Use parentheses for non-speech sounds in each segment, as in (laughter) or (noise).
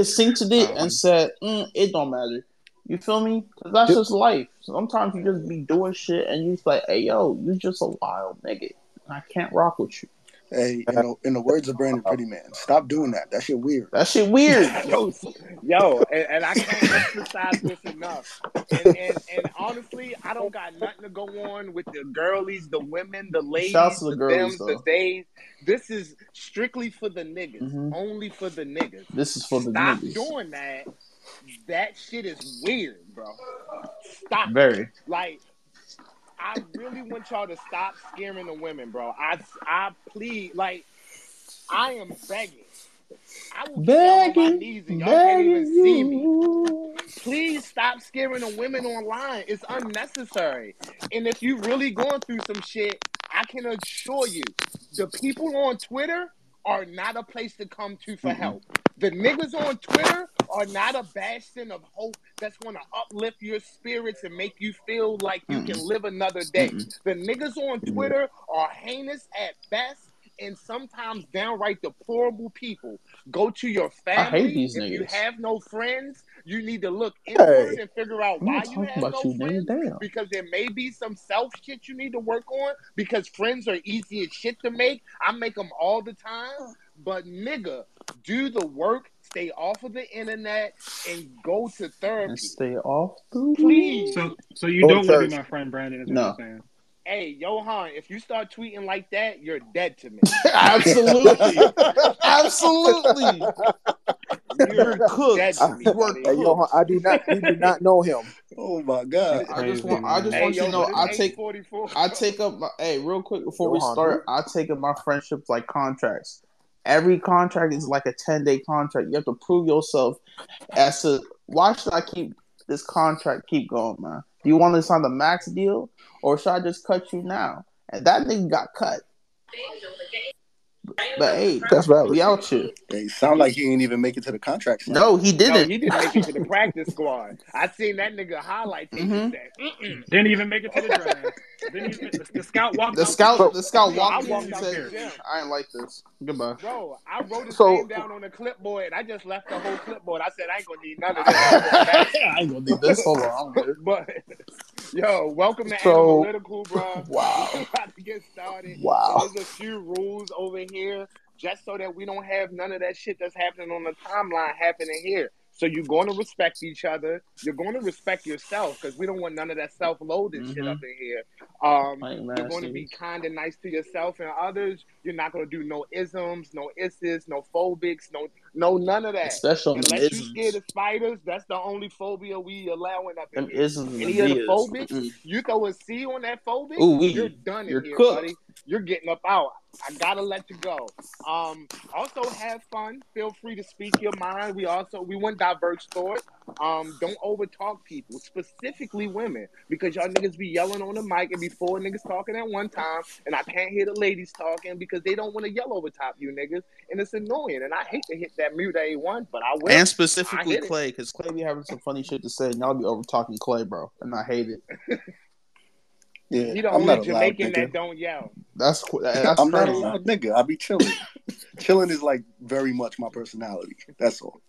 synced it and said, mm, "It don't matter." You feel me? Cause that's just life. Sometimes you just be doing shit and you just like, "Hey, yo, you just a wild nigga. I can't rock with you." Hey, in the, in the words of Brandon Pretty Man, stop doing that. That shit weird. That shit weird. (laughs) yo, yo, and, and I can't (laughs) emphasize this enough. And, and, and honestly, I don't got nothing to go on with the girlies, the women, the ladies, Shouts to the the girlies, thems, the days. This is strictly for the niggas. Mhm. Only for the niggas. This is for the Stop niggas. doing that. That shit is weird, bro. Stop. Very. Like, I really want y'all to stop scaring the women, bro. I, I plead, like, I am begging. I will get on my Begging, knees and y'all can't even begging see me. Please stop scaring the women online. It's unnecessary. And if you're really going through some shit, I can assure you, the people on Twitter are not a place to come to for help. The niggas on Twitter are not a bastion of hope that's going to uplift your spirits and make you feel like you can live another day. The niggas on Twitter are heinous at best and sometimes downright deplorable people. Go to your family. hate these if you have no friends, you need to look inward Hey. and figure out why you have no you, friends. Because there may be some self shit you need to work on. Because friends are easy as shit to make. I make them all the time. But nigga, do the work. Stay off of the internet and go to therapy. And stay off the Please. So, so you Go don't want to be my friend, Brandon? Is what No. you're saying? Hey, Johan, if you start tweeting like that, you're dead to me. (laughs) Absolutely. (laughs) Absolutely. You're cooked. dead to me, You are buddy. Hey, yo, I do not. You do (laughs) not know him. Oh my god. I just Crazy, want I just. Hey, want you to know I take 844. I take up my hey real quick before we Johan, start. I take up my friendships like contracts. Every contract is like a ten day contract. You have to prove yourself as to why should I keep this contract keep going, man? Do you want to sign the max deal or should I just cut you now? And that nigga got cut. But hey, That's valid. we out here. They sound like he ain't even make it to the contract. sign. No, he didn't. he didn't make it to the practice squad. I seen that nigga highlight tape Mhm. and. Didn't even make it to the draft. Didn't even, the, the scout walked The out scout, the scout Yo, I walked in walked out said, there. "I ain't like this. Goodbye." Bro, I wrote his So- name down on the clipboard and I just left the whole clipboard. I said, I ain't gonna need none of this. (laughs) I ain't gonna do this. Hold on, I'm good. but, yo, welcome to So- Analytical, bro. (laughs) (laughs) Wow. We're about to get started. Wow. There's a few rules over here just so that we don't have none of that shit that's happening on the timeline happening here. So you're going to respect each other. You're going to respect yourself because we don't want none of that self-loaded shit Mhm. up in here. Um, you're going to be kind and nice to yourself and others. You're not going to do no isms, no isses, no phobics, no no none of that. Especially Unless you isms. scared of spiders, that's the only phobia we allowing up in here. Any of the phobics, Mm-mm. you throw a C on that phobic, Ooh, you're done in You're here, cooked. buddy. You're getting up out. I gotta let you go. Um, also have fun. Feel free to speak your mind. We also we want diverse thought. Um, don't over talk people, specifically women, because y'all niggas be yelling on the mic and be four niggas talking at one time, and I can't hear the ladies talking because they don't want to yell over top you niggas, and it's annoying. And I hate to hit that mute A one, but I will. And specifically. Clay, because Clay be having some funny shit to say, and y'all be over talking Clay, bro, and I hate it. (laughs) Yeah, He the I'm only not a Jamaican that don't yell. That's qu- that's I'm not a loud nigga. I be chilling. (laughs) chilling is like very much my personality. That's all.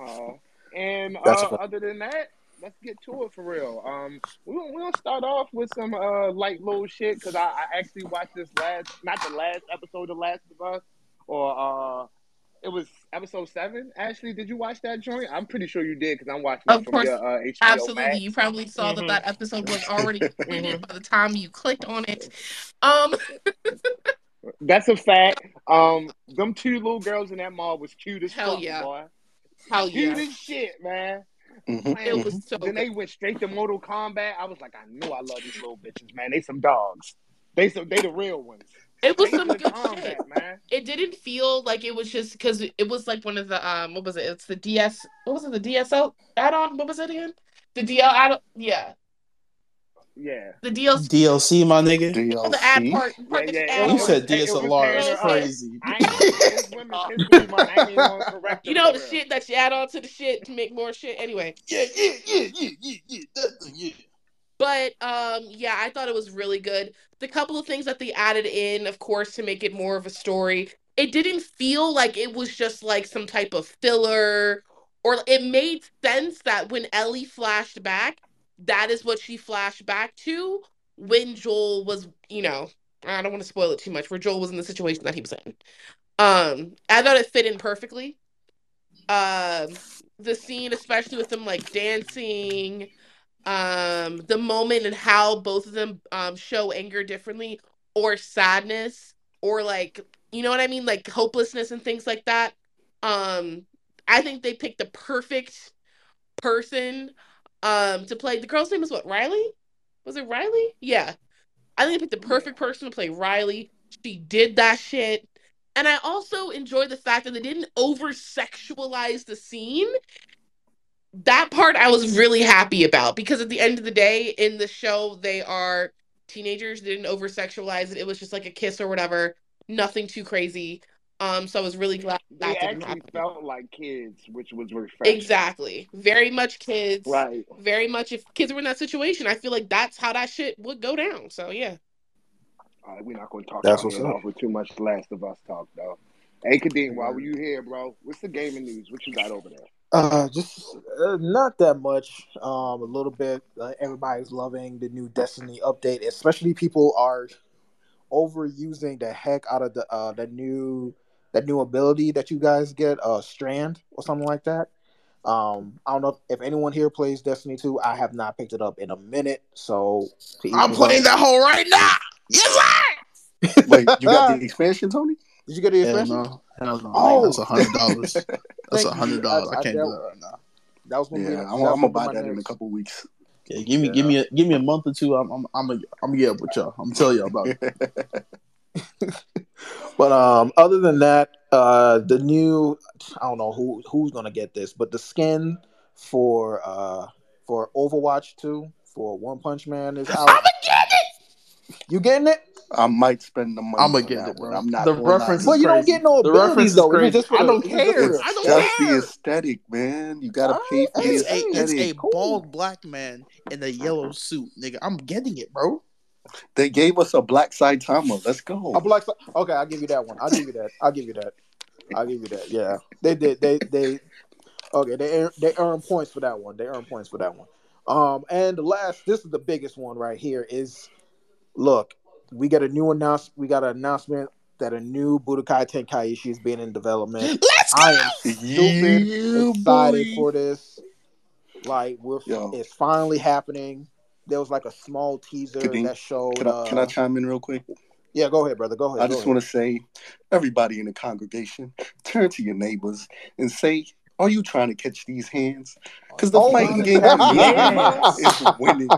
Uh, and That's uh, other than that, let's get to it for real. Um, we we gonna start off with some uh light little shit because I, I actually watched this last, not the last episode of Last of Us, or uh, it was episode seven. Ashley, did you watch that joint? I'm pretty sure you did because I'm watching Of it from course. your uh, HBO Absolutely. Max. You probably saw Mhm. that that episode was (laughs) already completed Mhm. by the time you clicked on it. Um, (laughs) That's a fact. Um, them two little girls in that mall was cute as Hell fuck, yeah. boy. hell Cute yeah. as shit, man. Mhm. It was so then good. they went straight to Mortal Kombat. I was like, I knew I love these little bitches, man. They some dogs. They some they the real ones. It was some good combat, shit. man. It didn't feel like it was just because it was like one of the um what was it? It's the DS what was it, the DSL add-on? What was it again? The DL add on yeah. Yeah. The DLC DLC, my nigga. the ad DLC. part, Yeah, yeah. you You was- said it DSLR. It's Tanner, uh, crazy. I ain't it's Women's History Month. I ain't even gonna correct You know the real. shit that you add on to the shit to make more shit. Anyway, Yeah, yeah, yeah, yeah, yeah, yeah. That thing, yeah. But um yeah, I thought it was really good. The couple of things that they added in, of course, to make it more of a story. It didn't feel like it was just like some type of filler or it made sense that when Ellie flashed back, that is what she flashed back to when Joel was, you know, I don't want to spoil it too much, where Joel was in the situation that he was in. Um, I thought it fit in perfectly. Um, the scene, especially with them like dancing, um, the moment and how both of them um show anger differently or sadness or like you know what I mean, like hopelessness and things like that. Um, I think they picked the perfect person um to play. The girl's name is what? Riley? Was it Riley? Yeah. I think they picked the perfect person to play Riley. She did that shit. And I also enjoy the fact that they didn't over sexualize the scene. That part I was really happy about because at the end of the day, in the show, they are teenagers. They didn't over sexualize it. It was just like a kiss or whatever. Nothing too crazy. Um, so I was really glad They that didn't actually happen. felt like kids, which was refreshing. Exactly. Very much kids. Right. Very much if kids were in that situation, I feel like that's how that shit would go down. So yeah. All right, we're not going to talk That's our what's head up. off with too much Last of Us talk, though. Hey, Kadeem, while were you here, bro, what's the gaming news? What you got over there? Uh, just uh, not that much. Um, a little bit. Uh, everybody's loving the new Destiny update, especially people are overusing the heck out of the uh the new that new ability that you guys get, uh, Strand or something like that. Um, I don't know if anyone here plays Destiny 2. I have not picked it up in a minute, so to I'm playing own. that hole right now. Yes, sir. Wait, you got the (laughs) expansion, Tony? Did you get the Hell expansion? no. Hell no. Oh. That's a hundred dollars. (laughs) That's a hundred dollars. I- I I can't do that right now. That was gonna. Yeah, that I'm, I'm gonna buy my that in a couple weeks. Yeah, give me, give me, a, give me a month or two. I'm, I'm, I'm gonna, I'm gonna get up with y'all. I'm gonna tell y'all about it. (laughs) But um, other than that, uh, the new I don't know who who's gonna get this, but the skin for uh for Overwatch two for One Punch Man is out. I'ma get it. You getting it? I might spend the money. I'ma get that it, one. bro. I'm not The gonna lie. reference But you don't get no The abilities reference is though. Crazy. just I don't it's just for care. I don't Just the aesthetic, man. You gotta Alright, pay for the It's a, it's a cool. bald black man in a yellow suit, nigga. I'm getting it, bro. They gave us a black side Saitama. Let's go. A black. Side Okay, I'll give you that one. I'll give you that. I'll give you that. I'll give you that. Yeah, they did. They they. Okay, they earn, they earn points for that one. They earn points for that one. Um, and the last, this is the biggest one right here. Is look, we got a new announce. We got an announcement that a new Budokai Tenkaichi is being in development. Let's go. I am stupid Yeah, excited boy. for this. Like we're, Yo. it's finally happening. There was like a small teaser Kadeem, that showed. Can I, can I uh, chime in real quick? yeah, go ahead, brother. Go ahead. I go just want to say, everybody in the congregation, turn to your neighbors and say, "Are you trying to catch these hands?" Because the Oh, fighting game God. community is winning.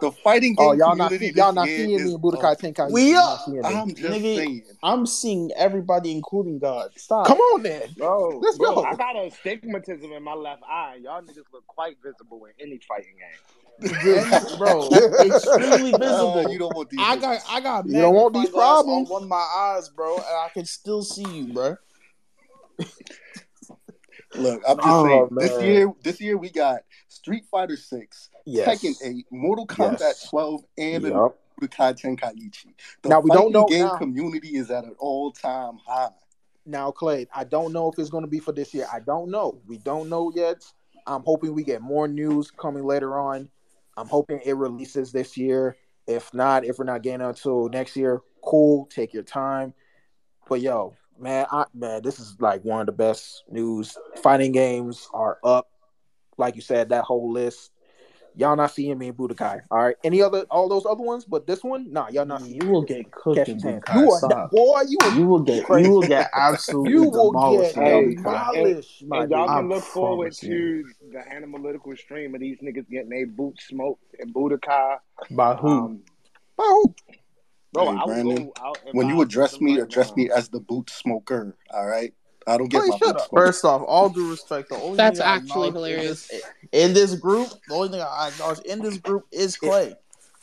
The fighting game Oh, y'all not y'all not seeing me in Budokai up. Tenkaichi. We You're are- not seeing me. I'm just Nigga, saying. I'm seeing everybody, including God. Stop. Come on then. Bro, Let's bro, go. I got a stigmatism in my left eye. Y'all niggas look quite visible in any fighting game. Bro, extremely (laughs) visible. Uh, you don't want these. I got, I got. You don't want these problems. on one of my eyes, bro, and I can still see you, bro. Look, I'm just Oh, saying. This year, this year we got Street Fighter Six, Yes. Tekken Eight, Mortal Kombat Yes. 12, and a Yup. Budokai Tenkaichi. The Now, we don't know game now. community is at an all-time high. Now, Clay, I don't know if it's going to be for this year. I don't know. We don't know yet. I'm hoping we get more news coming later on. I'm hoping it releases this year. If not, if we're not getting until next year, cool. Take your time. But yo, man, I man, this is like one of the best news. Fighting games are up. Like you said, that whole list. Y'all not seeing me in Budokai. All right. Any other all those other ones, but this one, nah, y'all not seeing You will get cooked in. Budokai. You are Stop. boy, you will You will get, crazy. (laughs) you will get absolutely you will demolished get in Hey, demolished, my and y'all dude. Can look forward promise to you. the analytical stream of these niggas getting their boots smoked in Budokai. By who? Um, Oh, bro, Hey, I will Brandon, go out and When you address me, address me as the boot smoker. All right. I don't get Clay, my shut boot up. First off, all due respect, the only That's thing actually hilarious. In this, in this group, the only thing I acknowledge in this group is Clay.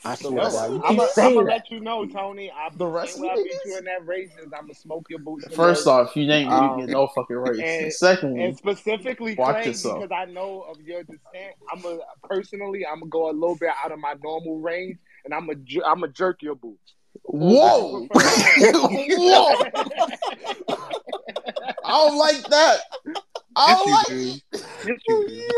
I The swear to rest God, of you you I'm gonna let you know, Tony. I The rest of you I beat you niggas? in that races. I'm gonna smoke your boots. First those. off, you ain't you Um, get no fucking race. and- And secondly, And specifically, Watch Clay, yourself. because I know of your descent, I'm a personally, I'm gonna go a little bit out of my normal range, and I'm a, ju- I'm a jerk your boots. Whoa, Or would you prefer- whoa. I don't like that. I don't like do. it. Yes, you do.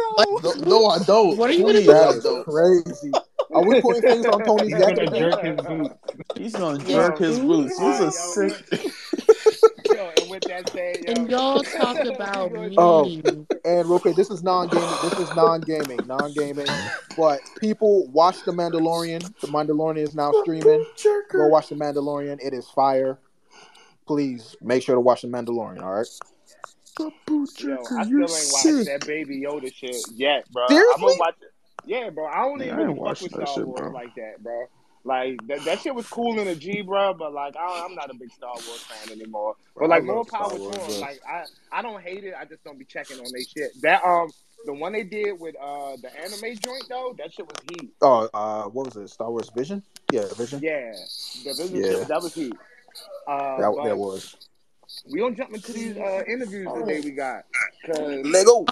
No, no, I don't. What are you gonna Please, do? I That's crazy. Are we putting things on Tony's He's gonna jerk his boots. He's gonna Yo, jerk his boots. He's a sick. Yo, and (laughs) that said, yo, And y'all talk about me. Oh. And real quick, this is non-gaming. This is non-gaming, non-gaming. But people watch The Mandalorian. The Mandalorian is now streaming. Go watch The Mandalorian. It is fire. Please make sure to watch The Mandalorian. All right. Yo, I still ain't watched that Baby Yoda shit yet, bro. I'm Seriously? gonna watch it. Yeah, bro. I don't Yeah, even I really fuck watching with that Star shit, Wars bro. like that, bro. Like that, that shit was cool in a G, bro. But like, I, I'm not a big Star Wars fan anymore. Bro, But like, more power to them. Like, I, I don't hate it. I just don't be checking on they shit. That um, the one they did with uh the anime joint though, that shit was heat. Oh, uh, what was it? Star Wars Vision? Yeah, Vision. Yeah, the vision Yeah. shit, that was heat. Uh, That, but that was. we don't jump into these uh interviews today. We got because Lego.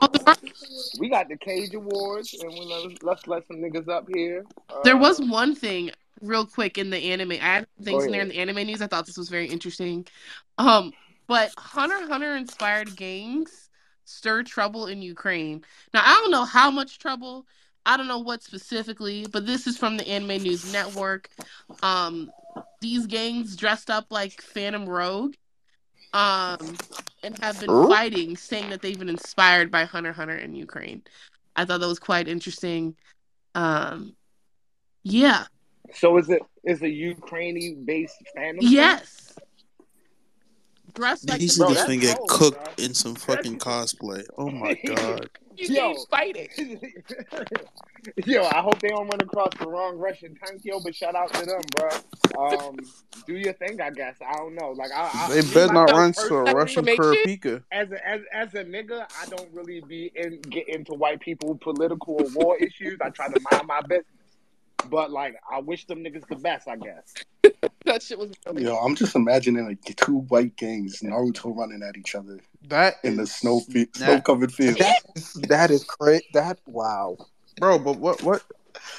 We got the Cage Awards, and we let, let's let some niggas up here. Uh, there was one thing real quick in the anime. I had things in there in the anime news. I thought this was very interesting. Um, but Hunter Hunter inspired gangs stir trouble in Ukraine. Now I don't know how much trouble. I don't know what specifically, but this is from the Anime News Network. Um, these gangs dressed up like Phantom Troupe, um, and have been Ooh. fighting, saying that they've been inspired by Hunter Hunter in Ukraine. I thought that was quite interesting. Um, yeah, So is it is a Ukrainian based family? yes. Dressed like He the see Bro, this thing get cooked bro. in some fucking cosplay. Oh my (laughs) god. you Yo. ain't fighting. (laughs) yo, I hope they don't run across the wrong Russian tank, yo. But shout out to them, bro. Um, do your thing, I guess. I don't know. Like I, I They better not run to a personally, Russian information? Kurapika. as a as, as a nigga, I don't really be in get into white people political or war issues. I try to mind my business. But like, I wish them niggas the best. I guess. (laughs) That shit was really Yo, I'm just imagining like two white gangs, Naruto running at each other That in the snow fe- snow covered field. That is, that is crazy. That wow. bro. But what what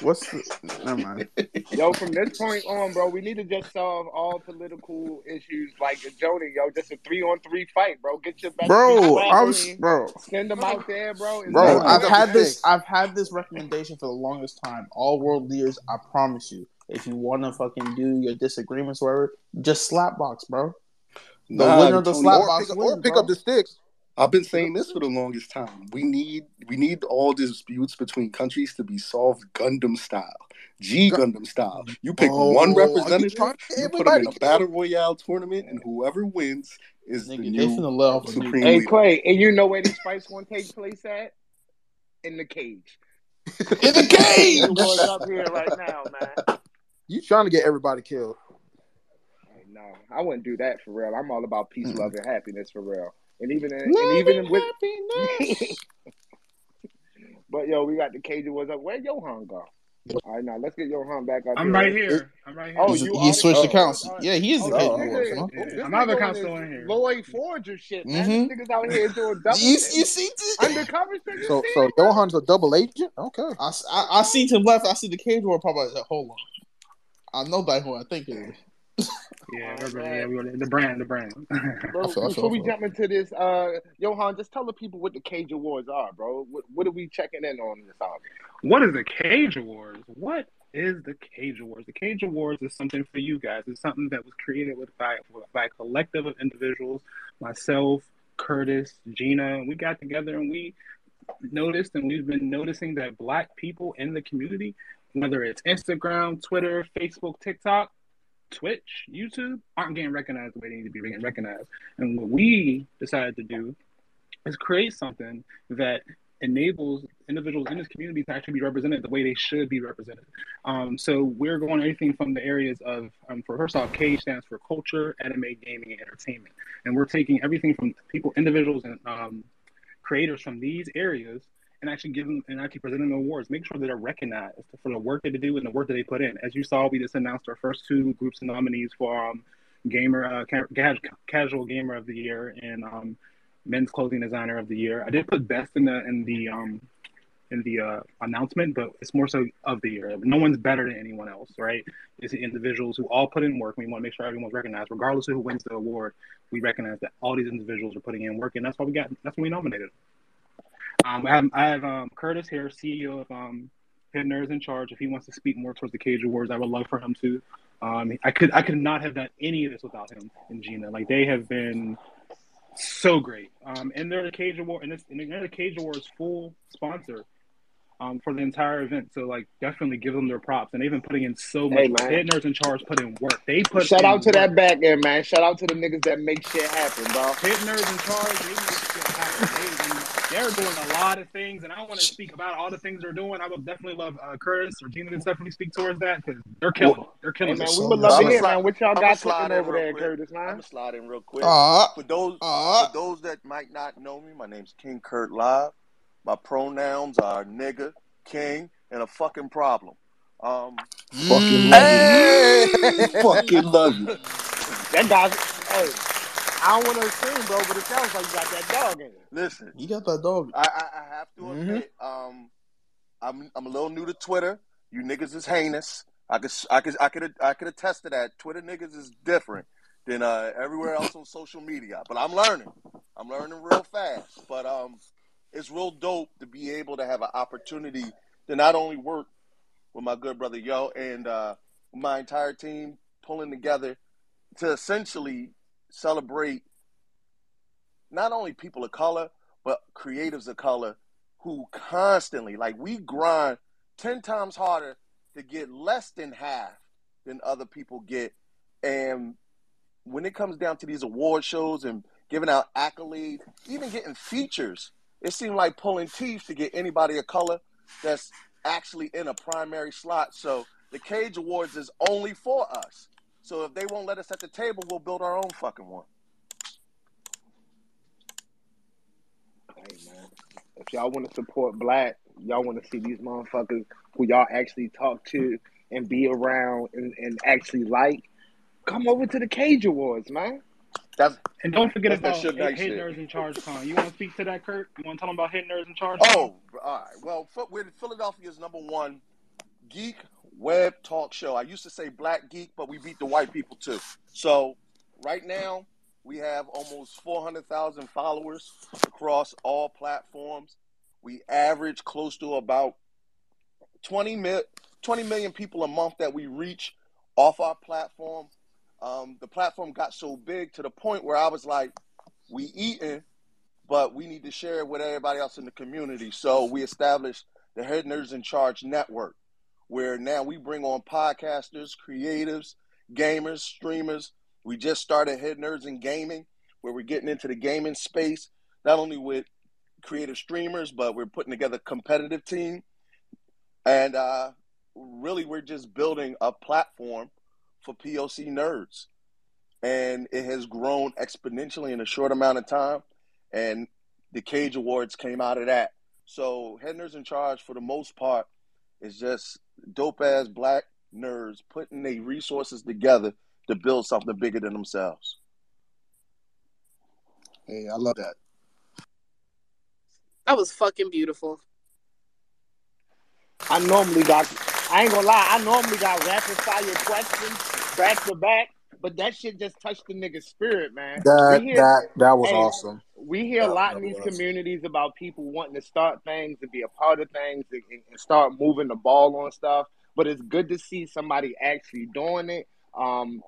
what's the? Never mind. Yo, from this point on, bro, we need to just solve all political issues like Jody, yo. Just a three on three fight, bro. Get your best Bro, I was bro. send them out there, bro. and Bro, I've go. had this. I've had this recommendation for the longest time. All world leaders, I promise you, if you want to fucking do your disagreements, whatever, just slap box, bro. The Nah, winner of the Tony, slap Or box pick, wins, or pick bro. up the sticks. I've been saying this for the longest time. We need we need all disputes between countries to be solved Gundam style, G Gundam style. You pick Oh, one are you representative, trying to get you put them in a battle royale tournament, and whoever wins is the Nigga, they new finna let supreme. Hey leader. Clay, and you know where these fights gonna take place at? In the cage. in the cage. Boys up here right now, man. You trying to get everybody killed? No, I wouldn't do that for real. I'm all about peace, Mm. love, and happiness for real. And even in, and even with, (laughs) (laughs) but yo, we got the cage was up. Where Johan go? All right, now let's get Johan back up. I'm here. right here. I'm right here. Oh, you he switched oh, accounts. oh, Yeah, he is Oh, the this cage Oh, warrior. nigga, huh? Yeah, this I'm nigga other on still in here. Loid Forger shit, man. Mhm. These niggas out here doing double You, you see? this? (laughs) undercover shit. So so it. Johan's a double agent. Okay. I, I, I seen to left. I see the cage warrior pop out. I said, "Hold on." I know that who I think it is. Yeah, Oh, yeah, we the brand, the brand. (laughs) Bro, I feel- I before we jump into this, uh, Johan, just tell the people what the Cage Awards are, bro. What, what are we checking in on this album? What is the Cage Awards? What is the Cage Awards? The Cage Awards is something for you guys. It's something that was created with by, by a collective of individuals. Myself, Curtis, Gina. We got together and we noticed, and we've been noticing that Black people in the community, whether it's Instagram, Twitter, Facebook, TikTok, Twitch, YouTube, aren't getting recognized the way they need to be getting recognized. And what we decided to do is create something that enables individuals in this community to actually be represented the way they should be represented. Um, so we're going everything from the areas of, um, for first off, K stands for culture, anime, gaming, and entertainment, and we're taking everything from people, individuals, and um, creators from these areas. And actually give them and actually present them awards. Make sure that they're recognized for the work that they do and the work that they put in. As you saw, we just announced our first two groups of nominees for um, gamer, uh, ca- casual gamer of the year, and um, men's clothing designer of the year. I did put best in the in the um in the uh, announcement, but it's more so of the year. No one's better than anyone else, right? It's the individuals who all put in work. We want to make sure everyone's recognized, regardless of who wins the award. We recognize that all these individuals are putting in work, and that's why we got. That's why we nominated. Um, I have, I have um, Curtis here, CEO of um, Head Nerds in Charge. If he wants to speak more towards the Cage Awards, I would love for him to. Um, I could I could not have done any of this without him and Gina. Like they have been so great. Um, and they're the Cage Award, and, and they're the Cage Awards full sponsor um, for the entire event. So like, definitely give them their props. And they've been putting in so much. Hey, man. Head Nerds in Charge put in work. They put Shout out to work. that back end, man. Shout out to the niggas that make shit happen, bro. Head Nerds in Charge. They make shit happen. They, they're doing a lot of things, and I want to speak about all the things they're doing. I would definitely love uh, Curtis or Gina to definitely speak towards that because they're killing. it. They're Hey, killing. man, we would love to I'ma hear, slide- man. What y'all I'ma got slide cooking over there, quick. Curtis, I'm man? gonna slide in real quick. Ah, For those ah. for those that might not know me, my name's King Kurt Live. My pronouns are nigga, king, and a fucking problem. Um, Fucking love Hey! (laughs) fucking love you. That guy, hey, I don't want to assume, bro, but it sounds like you got that dog in it. Listen, You got that dog. I, I, I have to Mhm. admit, um, I'm I'm a little new to Twitter. You niggas is heinous. I could I could I could I could attest to that. Twitter niggas is different than uh, everywhere else on social media. But I'm learning. I'm learning real fast. But um, it's real dope to be able to have an opportunity to not only work with my good brother Yo and uh, my entire team pulling together to essentially celebrate not only people of color but creatives of color who constantly like we grind 10 times harder to get less than half than other people get. And when it comes down to these award shows and giving out accolades even getting features it seemed like pulling teeth to get anybody of color that's actually in a primary slot so the cage awards is only for us so if they won't let us at the table we'll build our own fucking one Hey, man. If y'all want to support black, y'all want to see these motherfuckers who y'all actually talk to and be around and, and actually like, come over to the Cage Awards, man. That's And don't forget about Hit Knight Hit shit. Nerds in Charge Con. You want to speak to that, Kurt? You want to tell them about Head Nerds in Charge? Oh, all right. Well, we're Philadelphia's number one geek web talk show. I used to say black geek, but we beat the white people too. So right now we have almost 400,000 followers across all platforms. We average close to about 20, mil- 20 million people a month that we reach off our platform. Um, the platform got so big to the point where I was like, we eating, but we need to share it with everybody else in the community. So we established the Head Nerds in Charge Network, where now we bring on podcasters, creatives, gamers, streamers. We just started Head Nerds in Gaming, where we're getting into the gaming space, not only with creative streamers, but we're putting together a competitive team. And uh, really, we're just building a platform for POC nerds. And it has grown exponentially in a short amount of time. And the Cage Awards came out of that. So, Head Nerds in Charge, for the most part, is just dope ass black nerds putting their resources together to build something bigger than themselves. Hey, I love that. That was fucking beautiful. I normally got, I ain't gonna lie, I normally got rapid fire questions back to back, but that shit just touched the nigga's spirit, man. That hear, that that was hey, awesome. we hear a lot in these was. communities about people wanting to start things and be a part of things and, and- and start moving the ball on stuff. But it's good to see somebody actually doing it. Um,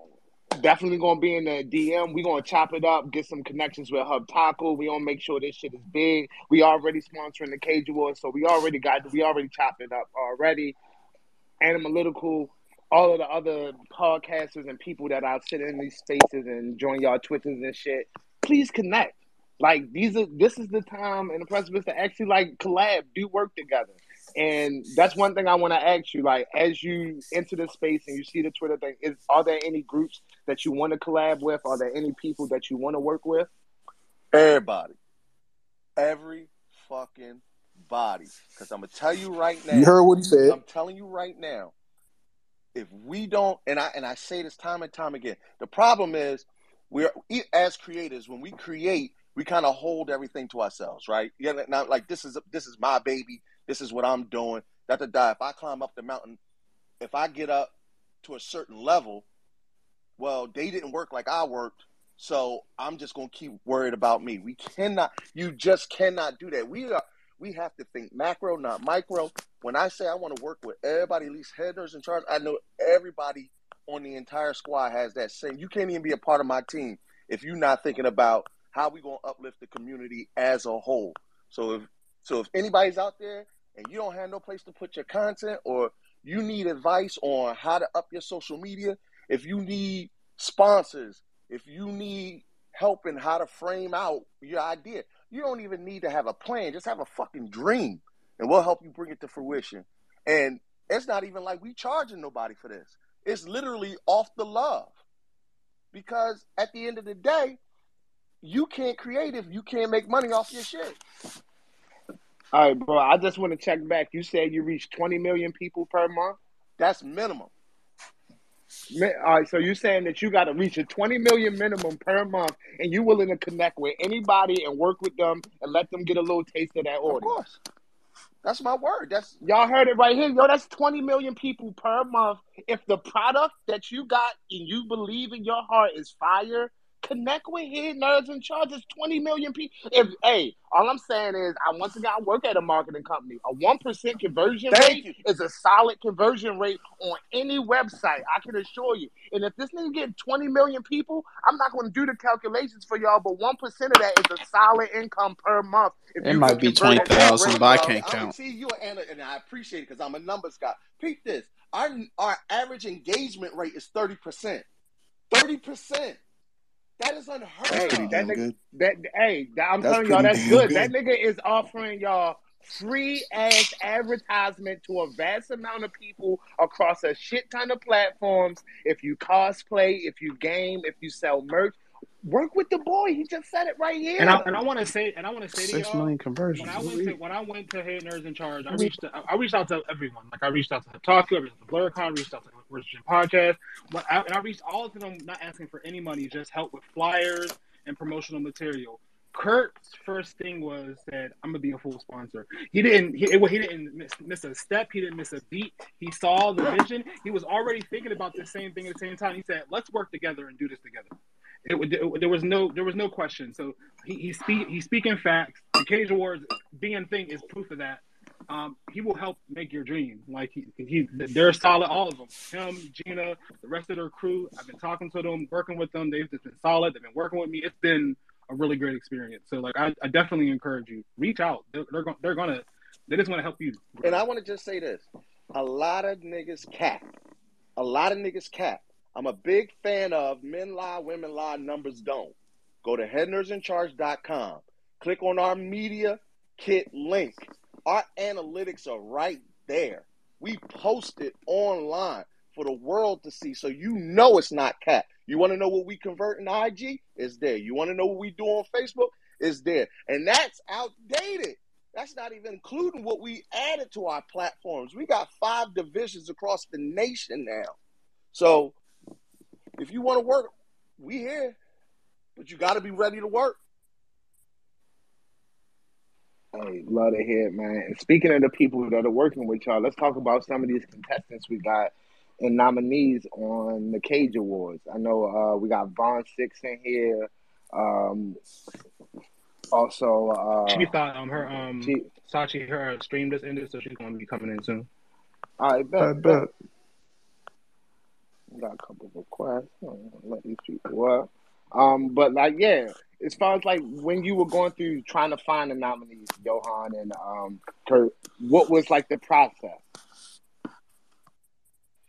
definitely gonna be in the DM. We gonna chop it up, get some connections with Hub Taco. We gonna make sure this shit is big. We already sponsoring the Cage Awards, so we already got we already chopped it up already. Animalytical, all of the other podcasters and people that I sit in these spaces and join y'all Twitters and shit. Please connect. Like these are this is the time and the precipice to actually like collab, do work together. And that's one thing I want to ask you. Like, as you enter the space and you see the Twitter thing, is are there any groups that you want to collab with? Are there any people that you want to work with? Everybody. Every fucking body. Because I'm going to tell you right now. You heard what he said. I'm telling you right now, if we don't, and I and I say this time and time again, the problem is we're as creators when we create, we kind of hold everything to ourselves, right? Yeah, now like this is this is my baby. This is what I'm doing. Da da die. If I climb up the mountain, if I get up to a certain level, well, they didn't work like I worked, so I'm just gonna keep worried about me. We cannot. You just cannot do that. We are. We have to think macro, not micro. When I say I want to work with everybody, at least Head Nerds in Charge, I know everybody on the entire squad has that same. You can't even be a part of my team if you're not thinking about how we gonna uplift the community as a whole. So if so, if anybody's out there and you don't have no place to put your content, or you need advice on how to up your social media, if you need sponsors, if you need help in how to frame out your idea, you don't even need to have a plan. Just have a fucking dream, and we'll help you bring it to fruition. And it's not even like we charging nobody for this. It's literally off the love. Because at the end of the day, you can't create if you can't make money off your shit. All right, bro. I just want to check back. You said you reach 20 million people per month. That's minimum. All right, so you're saying that you got to reach a 20 million minimum per month, and you willing to connect with anybody and work with them and let them get a little taste of that order. Of course. That's my word. That's Y'all heard it right here. Yo, that's 20 million people per month. If the product that you got and you believe in your heart is fire, connect with Head Nerds in Charge. It's 20 million people. If hey, all I'm saying is I once again I work at a marketing company. A one percent conversion Thank rate you. is a solid conversion rate on any website. I can assure you. And if this nigga getting 20 million people, I'm not going to do the calculations for y'all, but one percent of that is a solid income per month. If It might be 20,000, but I can't I count. see you and, and I appreciate it because I'm a numbers guy. Peep this. Our our average engagement rate is 30%. 30%. That is unheard Hey, of. that nigga, good. that hey, I'm That's telling y'all, that's good. good. That nigga is offering y'all free ass advertisement to a vast amount of people across a shit ton of platforms. If you cosplay, if you game, if you sell merch, work with the boy. He just said it right here. And I and I want to say and I want to say to Six y'all million when conversions. I went to when I went to Head Nerds in Charge, I mm-hmm. reached I I reached out to everyone. Like I reached out to Hitaku, I reached out to BlerdCon, reached out to Richard Podcast, but I, and I reached all of them, not asking for any money, just help with flyers and promotional material. Kurt's first thing was that I'm gonna be a full sponsor. He didn't. He, he didn't miss, miss a step. He didn't miss a beat. He saw the vision. He was already thinking about the same thing at the same time. He said, "Let's work together and do this together." It, it, there was no there was no question. So he, he's speak, he's speaking facts. The Cage Awards being thing is proof of that. Um, he will help make your dream. Like he, he they're solid, all of them. Him, Gina, the rest of their crew. I've been talking to them, working with them. They've just been solid. They've been working with me. It's been a really great experience. So like I, I definitely encourage you. Reach out. They're, they're, they're gonna they just want to help you. And I want to just say this. A lot of niggas cap. A lot of niggas cap. I'm a big fan of men lie, women lie, numbers don't. Go to headnerdsincharge.com. Click on our media kit link. Our analytics are right there. We post it online for the world to see so you know it's not cat. You want to know what we convert in IG? It's there. You want to know what we do on Facebook? It's there. And that's outdated. That's not even including what we added to our platforms. We got five divisions across the nation now. So if you want to work, we here. But you got to be ready to work. Hey, love to hear it, man. And speaking of the people that are working with y'all, let's talk about some of these contestants we got and nominees on the Cage Awards. I know uh, we got Von Six in here. Um, also, uh, She thought um her um she, Sachi her stream just ended, so she's gonna be coming in soon. I bet, I bet. bet. We got a couple of requests. Let these people up. Um, but like, yeah, as far as like when you were going through trying to find the nominees, Johan and um Kurt, what was like the process?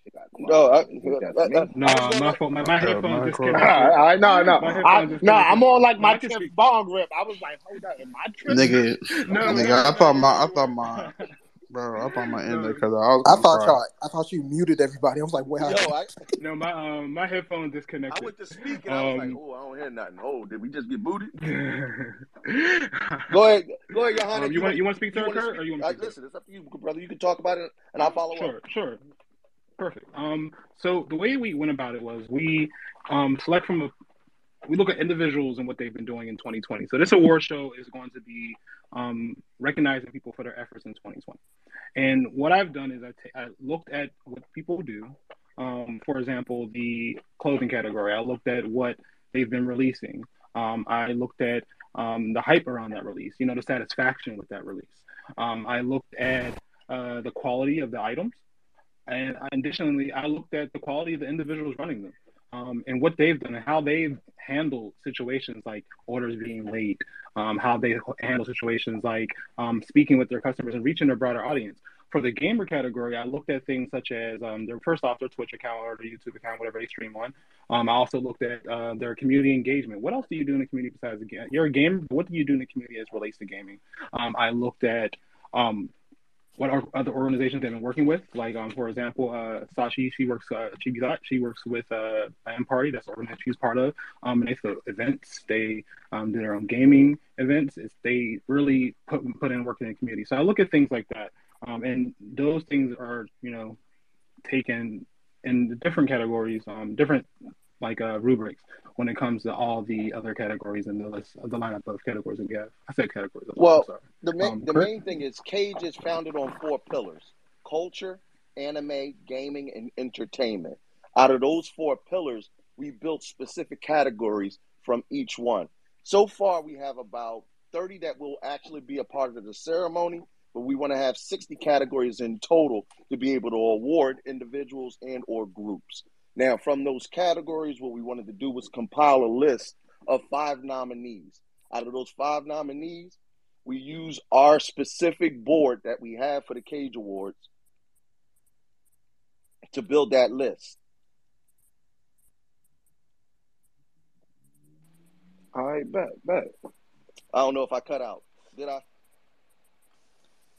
She. No, I, You think that's I- I- me? I was Nah, gonna my let- phone, my, my headphones Michael. All disconnected. right, all right, no, no, I, disconnected. no, I'm on like No, my I can tenth speak. bong rip. I was like, hold up, am I tripping? Nigga, (laughs) No, nigga, no, I thought my, I thought my, (laughs) bro, I thought my No. ended because I was I thought cry. y'all. I thought you muted everybody. I was like, what Yo, happened? I, no, my um my headphones disconnected. I disconnected. went to speak and I was like, Um, oh, I don't hear nothing. Oh, did we just get booted? um, (laughs) Go ahead, go ahead, Johanna. you want you want to speak to you her, wanna Kurt, speak? or you want Uh, to speak to her? listen, it's up to you, brother. You can talk about it and I'll follow up. Sure, sure. Perfect. Um, so the way we went about it was we um select from a we look at individuals and what they've been doing in 2020. So this award show is going to be um, recognizing people for their efforts in 2020. And what I've done is I, t- I looked at what people do. Um, for example, the clothing category. I looked at what they've been releasing. Um, I looked at um, the hype around that release. You know, the satisfaction with that release. Um, I looked at uh, the quality of the items, and additionally, I looked at the quality of the individuals running them um, and what they've done and how they've handled situations like orders being late, um, how they handle situations like um, speaking with their customers and reaching a broader audience. For the gamer category, I looked at things such as um, their first off their Twitch account or their YouTube account, whatever they stream on. Um, I also looked at uh, their community engagement. What else do you do in the community besides the game? You're a gamer. What do you do in the community as relates to gaming? Um, I looked at um, what are other organizations they've been working with. Like, um, for example, uh, Sashi, she works, uh, she, she works with uh, M Party, that's the organization she's part of. Um, and they do events, they um, do their own gaming events. It's, they really put put in work in the community. So I look at things like that, um, and those things are, you know, taken in different categories, um, different like uh, rubrics when it comes to all the other categories in the list, of the lineup of categories that we have. I said categories. Well, the main um, the main thing is Cage is founded on four pillars: culture, anime, gaming, and entertainment. Out of those four pillars, we built specific categories from each one. So far, we have about 30 that will actually be a part of the ceremony, but we want to have 60 categories in total to be able to award individuals and or groups. Now, from those categories, what we wanted to do was compile a list of five nominees. Out of those five nominees, we use our specific board that we have for the Cage Awards to build that list. All right, bet, bet. I don't know if I cut out. Did I?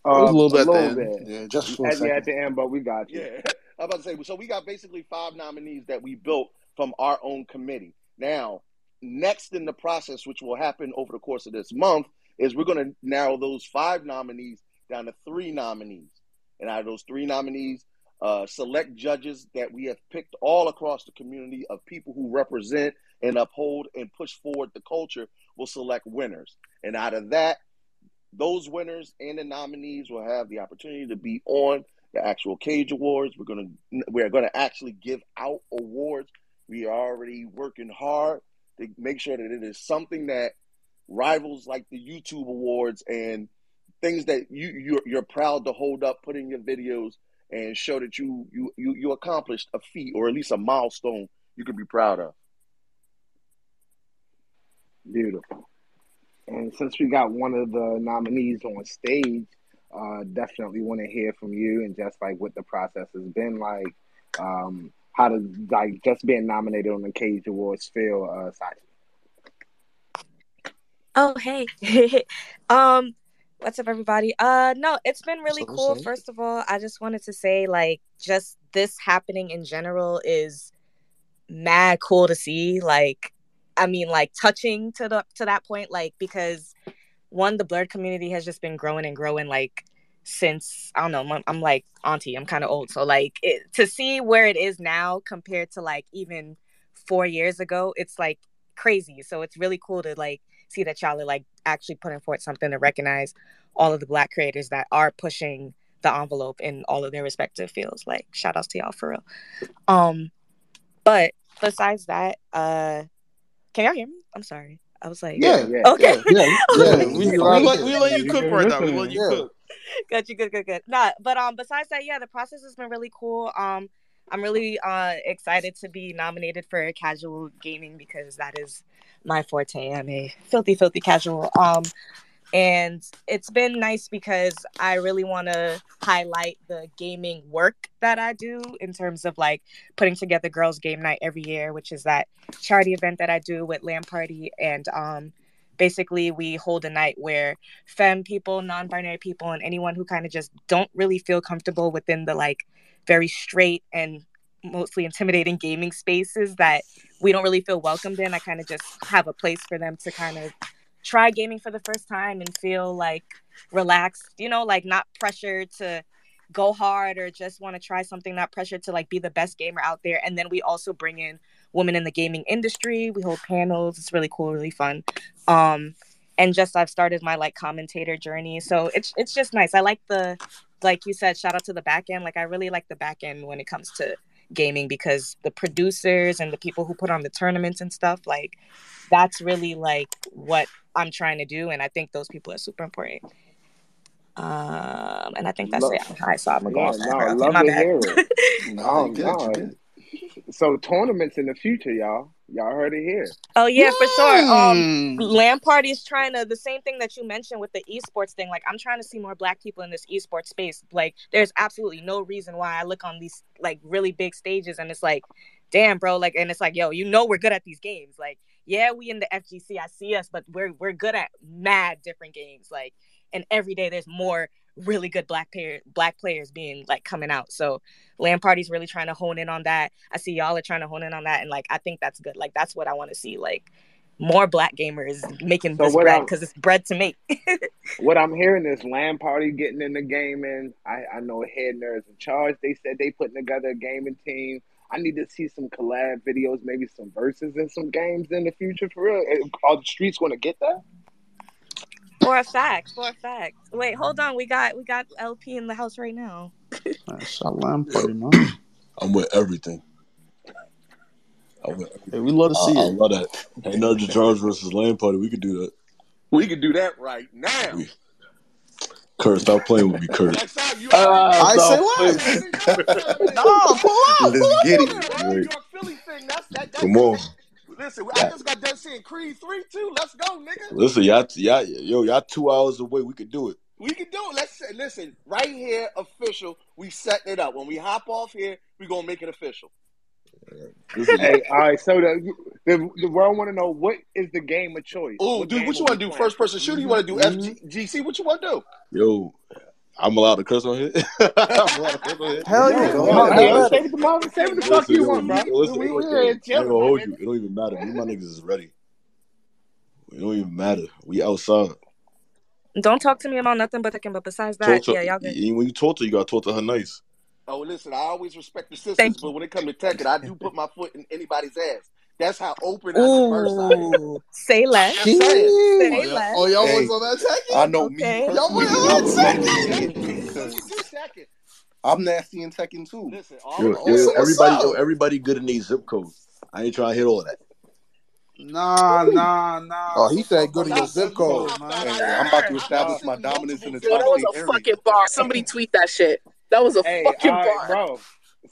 Uh, a little bit. A little bit. Yeah, just for at, a second. yeah, at the end, but we got you. Yeah. I'm about to say, so we got basically five nominees that we built from our own committee. Now, next in the process, which will happen over the course of this month, is we're going to narrow those five nominees down to three nominees. And out of those three nominees, uh, select judges that we have picked all across the community of people who represent and uphold and push forward the culture will select winners. And out of that, those winners and the nominees will have the opportunity to be on the actual Cage Awards. We're gonna we're gonna actually give out awards. We are already working hard to make sure that it is something that rivals like the YouTube Awards and things that you you're, you're proud to hold up, put in your videos, and show that you you you you accomplished a feat or at least a milestone you can be proud of. Beautiful. And since we got one of the nominees on stage, uh, definitely want to hear from you and just like what the process has been like. Um, how does like just being nominated on the Cage Awards feel, uh, Sachi? Oh hey, (laughs) um, what's up, everybody? Uh, no, it's been really So cool. say. First of all, I just wanted to say like just this happening in general is mad cool to see. Like, I mean, like touching to the to that point, like because one, the blerd community has just been growing and growing like since I don't know. I'm, I'm like auntie. I'm kind of old, so like it, to see where it is now compared to like even four years ago, it's like crazy. So it's really cool to like see that y'all are like actually putting forth something to recognize all of the black creators that are pushing the envelope in all of their respective fields. Like shout outs to y'all for real. Um, but besides that, uh, can y'all hear me? I'm sorry. I was like, Yeah, Yeah. okay. yeah, yeah. (laughs) We- We, we- we, let, we let you cook right now. We let you Yeah. cook. Got you good, good, good. Nah, but um, besides that, yeah, the process has been really cool. Um, I'm really uh excited to be nominated for casual gaming because that is my forte. I'm a filthy, filthy casual. Um, and it's been nice because I really want to highlight the gaming work that I do in terms of like putting together girls game night every year, which is that charity event that I do with Lamb Party. And um basically we hold a night where femme people non-binary people and anyone who kind of just don't really feel comfortable within the like very straight and mostly intimidating gaming spaces that we don't really feel welcomed in i kind of just have a place for them to kind of try gaming for the first time and feel like relaxed you know like not pressured to go hard or just want to try something not pressured to like be the best gamer out there and then we also bring in women in the gaming industry. We hold panels. It's really cool, really fun. Um, and just I've started my like commentator journey. So it's it's just nice. I like the like you said, shout out to the back end. Like I really like the back end when it comes to gaming because the producers and the people who put on the tournaments and stuff, like that's really like what I'm trying to do. And I think those people are super important. Um, and I think that's Love- it. I saw I'm gonna go Yeah, off that. no, Okay, love my to bad. hear it. No, Oh, you good, no. good. So tournaments in the future, y'all. Y'all heard it here. Oh yeah, for sure. Um. Lamb Party's trying to the same thing that you mentioned with the esports thing. Like I'm trying to see more black people in this esports space. Like there's absolutely no reason why I look on these like really big stages and it's like, damn, bro. Like and it's like, yo, you know we're good at these games. Like yeah, we in the FGC, I see us, but we're we're good at mad different games. Like and every day there's more really good black player black players being like coming out. So Land Party's really trying to hone in on that. I see y'all are trying to hone in on that, and like I think that's good. Like that's what I want to see. Like more black gamers making So this bread because it's bread to make. (laughs) What I'm hearing is Land Party getting in the gaming. I, I know Head Nerds in charge. They said they putting together a gaming team. I need to see some collab videos, maybe some verses in some games in the future for real. Are the streets going to get that? For a fact, for a fact. Wait, hold on. We got we got LP in the house right now. Man, Shot lamb party, man. I'm with everything. I'm with everything. Hey, we love to I, see I it. love that. Hey, Nudge Charge versus Land Party. We could do that. We could do that right now. We- Kurt, stop playing with me, Kurt. Next time you uh, I already say what? No, (laughs) pull up. Let's get it. New Philly thing. That's that. that Come on. Listen, I just got done seeing Creed three too. Let's go, nigga. Listen, y'all, y'all, yo, y'all two hours away. We could do it. We can do it. Let's say, listen, right here, official. We setting it up. When we hop off here, we gonna make it official. Listen, (laughs) Hey, all right. So the the, the world want to know what is the game of choice. Oh, dude, what you want to do? First person shooter? You want to do mm-hmm. FGC? What you want to do? yo, I'm allowed to curse on here. (laughs) I'm allowed to curse on here. Hell Yeah, yeah. go Hell ahead. yeah. Yo, Say what the mother- say what the fuck Listen, you want, bro. listen, we yo, we I ain't chilling, gonna hold you. It don't even matter. Me my niggas is ready. It don't even matter. We outside. Don't talk to me about nothing but Tekken. But besides that, to yeah, y'all good. when you talk to her, you gotta talk to her nice. Oh, listen, I always respect the sisters, Thank but when it comes to Tekken, I do put my foot in anybody's ass. That's how open and I am. (laughs) Say less. I'm saying. Say Jeez. less. Oh, y'all Hey. was on that second? I know Okay. me Y'all was on nasty Tekken? in Tekken So because you do Tekken. I'm nasty in Tekken too. Listen, all Yo, of yo, everybody, yo, everybody good in these zip codes. I ain't trying to hit all that. Nah, nah, nah. Oh, he said talk good in your zip zip code. code, man. Hey, I'm about to establish my dominance in the multiple Yo, that was a area. fucking bar. Somebody (laughs) tweet that shit. That was a Hey, fucking all right, bar. bro.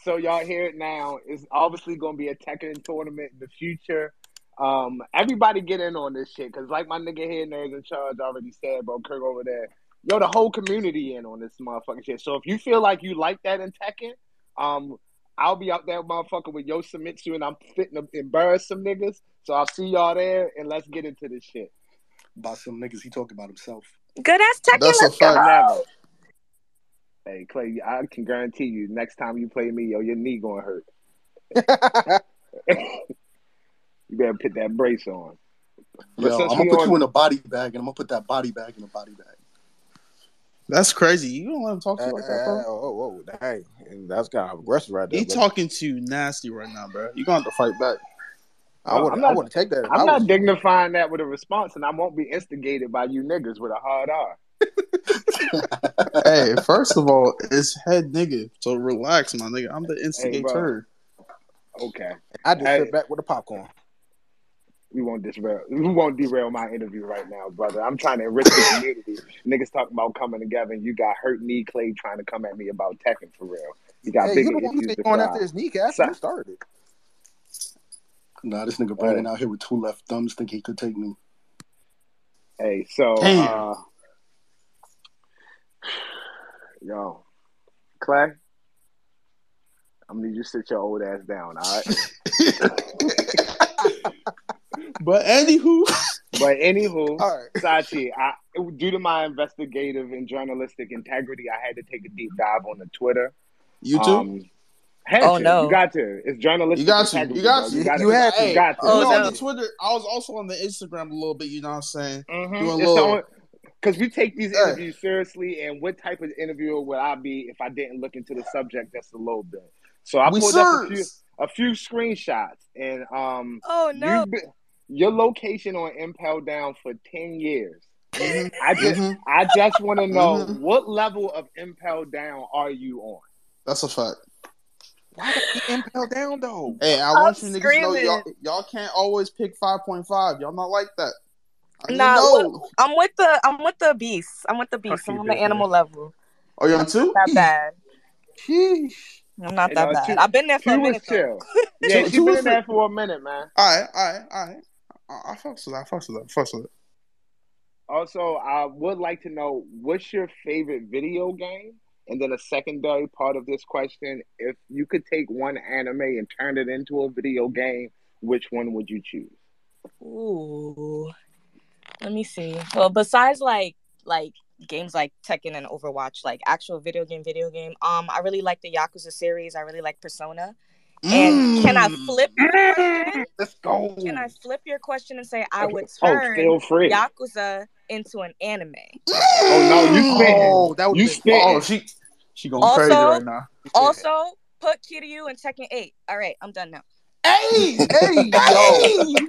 So y'all hear it now. It's obviously going to be a Tekken tournament in the future. Um, everybody get in on this shit because, like my nigga here, nerds in charge already said, bro, Kirk over there. Yo, the whole community in on this motherfucking shit. So if you feel like you like that in Tekken, um, I'll be out there, motherfucker, with Yoshimitsu, and I'm fitting to embarrass some niggas. So I'll see y'all there, and let's get into this shit. By some niggas, he talking about himself. Good ass Tekken. That's a Let's go. fact. Never. Hey Clay, I can guarantee you, next time you play me, yo, your knee gonna hurt. (laughs) you better put that brace on. Yo, I'm gonna put on- you in a body bag, and I'm gonna put that body bag in a body bag. That's crazy. You don't let him talk to Hey, you like that, bro. Eh, eh, oh, oh, oh, dang. That's kind of aggressive right there. He but talking to you nasty right now, bro. You're gonna have to fight back. I would I'm not- wouldn't take that. I'm not was- dignifying that with a response, and I won't be instigated by you niggas with a hard R. hey, first of all, it's head nigga. So relax, my nigga. I'm the bro. instigator. Okay, I just Hey. sit back with the popcorn. we won't derail. We won't derail my interview right now, brother. I'm trying to enrich the community. niggas talking about coming together, and you got hurt knee Clay trying to come at me about Tekken for real. You got Hey, bigger you the one issues to going after his kneecap. So- You started it. Nah, this nigga Brandon out here with two left thumbs think he could take me. Hey, so Damn. uh yo, Clay, I'm gonna need you to sit your old ass down, all right? (laughs) But anywho, but anywho, (laughs) All right. Sachi, I due to my investigative and journalistic integrity, I had to take a deep dive on the Twitter. you too. Um, had Oh, to. no. You got to. It's journalistic. You got to. You got to. You, got You had to. You got to. Oh, know, no. on the Twitter, I was also on the Instagram a little bit. You know what I'm saying? Mhm. Doing a It's little- the only- because we take these interviews seriously, and what type of interviewer would I be if I didn't look into the subject just a little bit? So I We pulled up a few, a few screenshots, and um, Oh no. you've been, your location on Impel Down for ten years. Mhm, I just, mhm. I just want to know Mhm. what level of Impel Down are you on? That's a fact. Why did he impel down though? Hey, I I'm want you niggas to know y'all, y'all can't always pick five point five. Y'all not like that. I Nah, know. I'm with the I'm with the beast. I'm with the beast. Fuck I'm on the business. animal level. Oh, you on two? Not bad. Sheesh. I'm not You that know, bad. two- I've been there for a minute. though. chill. (laughs) Yeah, she two been there for a minute, man. All right, all right, all right. I, I fucks with that. I fucks with that. I fucks with it. Also, I would like to know what's your favorite video game? And then a secondary part of this question, if you could take one anime and turn it into a video game, which one would you choose? Ooh. Let me see. Well, besides like like games like Tekken and Overwatch, like actual video game, video game. Um, I really like the Yakuza series. I really like Persona. And can I Mm. flip your? Let's go. Can I flip your question and say I would Oh, turn feel free. Yakuza into an anime? Oh no, you spitting. Oh, that would You be. Oh, she she going Also- crazy right now. Also, put Kiryu in Tekken 8. All right, I'm done now. Hey, Hey, yo.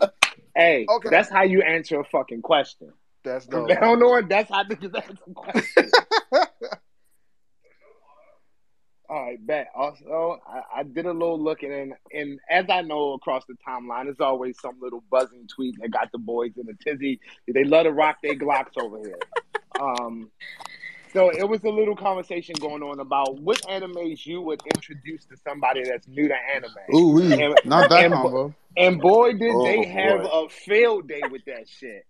Hey, Okay. that's how you answer a fucking question. That's From dope. now on, that's how niggas answer (laughs) questions. All right, bet. Also, I, I did a little looking, and and as I know across the timeline, there's always some little buzzing tweet that got the boys in a tizzy. They love to rock their glocks over here. Um, so it was a little conversation going on about what animes you would introduce to somebody that's new to anime. Ooh, we And- not that and- combo. And boy, did Oh, they have boy. a field day with that shit.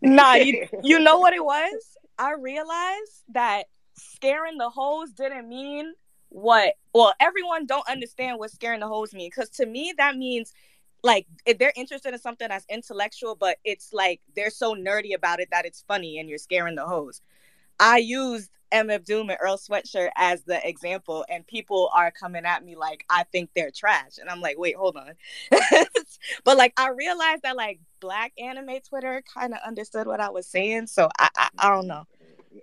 Nah, you, (laughs) you know what it was? I realized that scaring the hoes didn't mean what well everyone don't understand what scaring the hoes mean because to me that means like if they're interested in something that's intellectual but it's like they're so nerdy about it that it's funny and you're scaring the hoes i used mf doom and earl sweatshirt as the example and people are coming at me like i think they're trash and i'm like wait hold on (laughs) but like i realized that like black anime twitter kind of understood what i was saying so i i, I don't know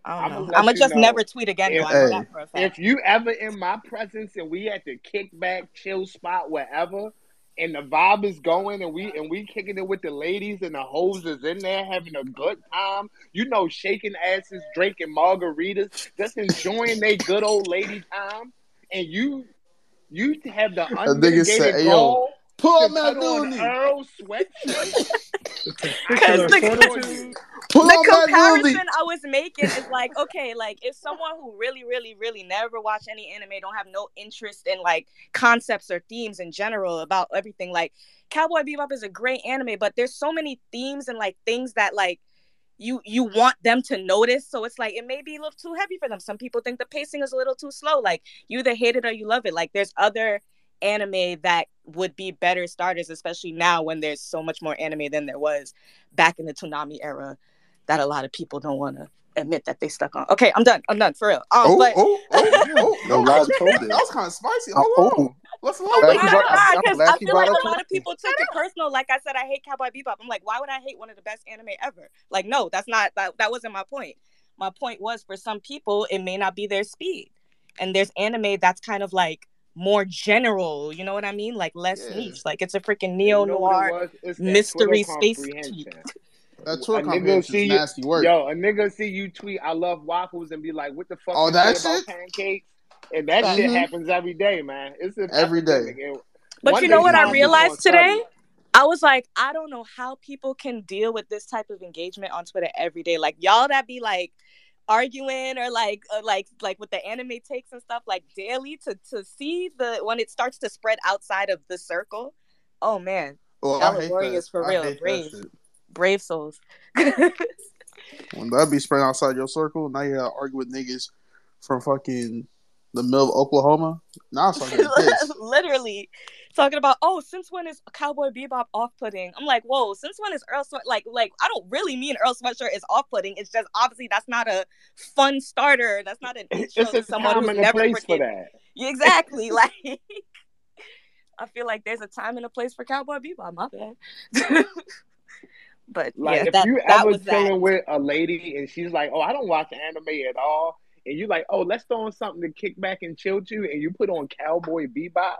I don't I'ma know. gonna just know. never tweet again. Though. Hey. that for a fact. If you ever in my presence and we at the kickback chill spot wherever, and the vibe is going and we and we kicking it with the ladies and the hoes is in there having a good time, you know, shaking asses, drinking margaritas, just enjoying their good old lady time, and you you have the nigga unmitigated said, "Hey, yo, gall Pull to up put that on duty. Earl sweatshirt. (laughs) Because the- fortitude. Pull the up that comparison. I was making is like, okay, like if someone who really, really, really never watched any anime, don't have no interest in like concepts or themes in general about everything, like Cowboy Bebop is a great anime, but there's so many themes and like things that like you you want them to notice. So it's like it may be a little too heavy for them. Some people think the pacing is a little too slow. Like you either hate it or you love it. Like there's other anime that would be better starters, especially now when there's so much more anime than there was back in the Toonami era that a lot of people don't want to admit that they stuck on. Okay, I'm done. I'm done for real. Um, Oh, but oh, oh, (laughs) oh, No no, lies that that was kind of spicy. Oh, Hold oh. on. Let's Oh hold my Glad on. you I'm because I feel like a lot of people took it personal. Like I said, I hate Cowboy Bebop. I'm like, why would I hate one of the best anime ever? Like, no, that's not that. That wasn't my point. My point was for some people, it may not be their speed, and there's anime that's kind of like more general. You know what I mean? Like less Yeah. niche. Like it's a freaking You neo know what it noir. was? It's mystery space comprehension. (laughs) That A Twitter nigga comprehension see is you- nasty work. Yo, a nigga see you tweet, I love waffles, and be like, what the fuck Oh, you that say about shit? pancakes? And that shit Mhm. happens every day, man. It's an Every day. But one you know what I realized today? I was like, I don't know how people can deal with this type of engagement on Twitter every day. Like y'all that be like arguing or like uh, like like with the anime takes and stuff like daily to to see the when it starts to spread outside of the circle. Oh man, Well, Y'all I hate that. for I real, hate that brave. souls. (laughs) When that be spread outside your circle, now you gotta argue with niggas from fucking the middle of Oklahoma. Now it's fucking pissed. Literally talking about oh since when is Cowboy Bebop off putting? I'm like whoa since when is Earl Sweat like like I don't really mean Earl Sweatshirt is off putting. It's just obviously that's not a fun starter. That's not an (laughs) intro It's to someone time who's never place for that. Yeah, (laughs) exactly. Like I feel like there's a time and a place for Cowboy Bebop. My bad. But Like yeah, if that you that ever was chilling that. with a lady and she's like, "Oh, I don't watch anime at all," and you're like, "Oh, let's throw on something to kick back and chill to," and you put on Cowboy Bebop.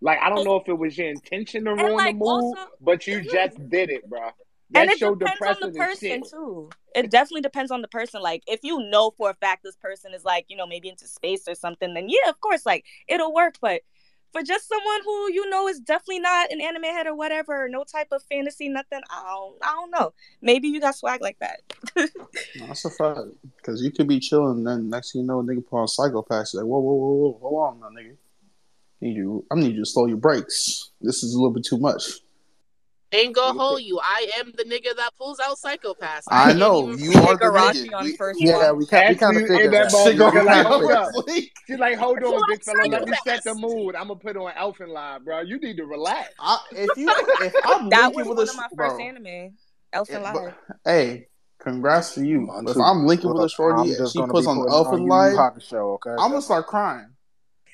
Like I don't know if it was your intention to ruin like the mood, also, but you mhm. just did it, bro. and That it show depends on the depressing person too. It definitely depends on the person. Like if you know for a fact this person is like, you know, maybe into space or something, then yeah, of course, like it'll work. But for just someone who you know is definitely not an anime head or whatever, no type of fantasy, nothing, I don't I don't know. Maybe you got swag like that. (laughs) That's a fact. Because you could be chilling, then next thing you know, nigga on psychopaths. Like, whoa, whoa, whoa, whoa, hold on, now, nigga. Need you. I need you to slow your brakes. This is a little bit too much. Ain't gonna hold you. I am the nigga that pulls out psychopaths. I can't know you are the nigga. on We- first Yeah, one. we kind we kind of figured that that. motherfucker. Cigarette Like, hold up. sleep. She's like, "Hold on, big fella. Let me set the mood. I'm gonna put on Elfen Lied, bro. You need to relax." I, if you, if I'm (laughs) That was with one a of my sh- first anime. Elfen it- Live. hey, congrats to you. Mine if. I'm linking with a shorty I'm and just she puts on putting on Elfin Yu Yu Live, Hakusho, okay? I'm gonna start crying.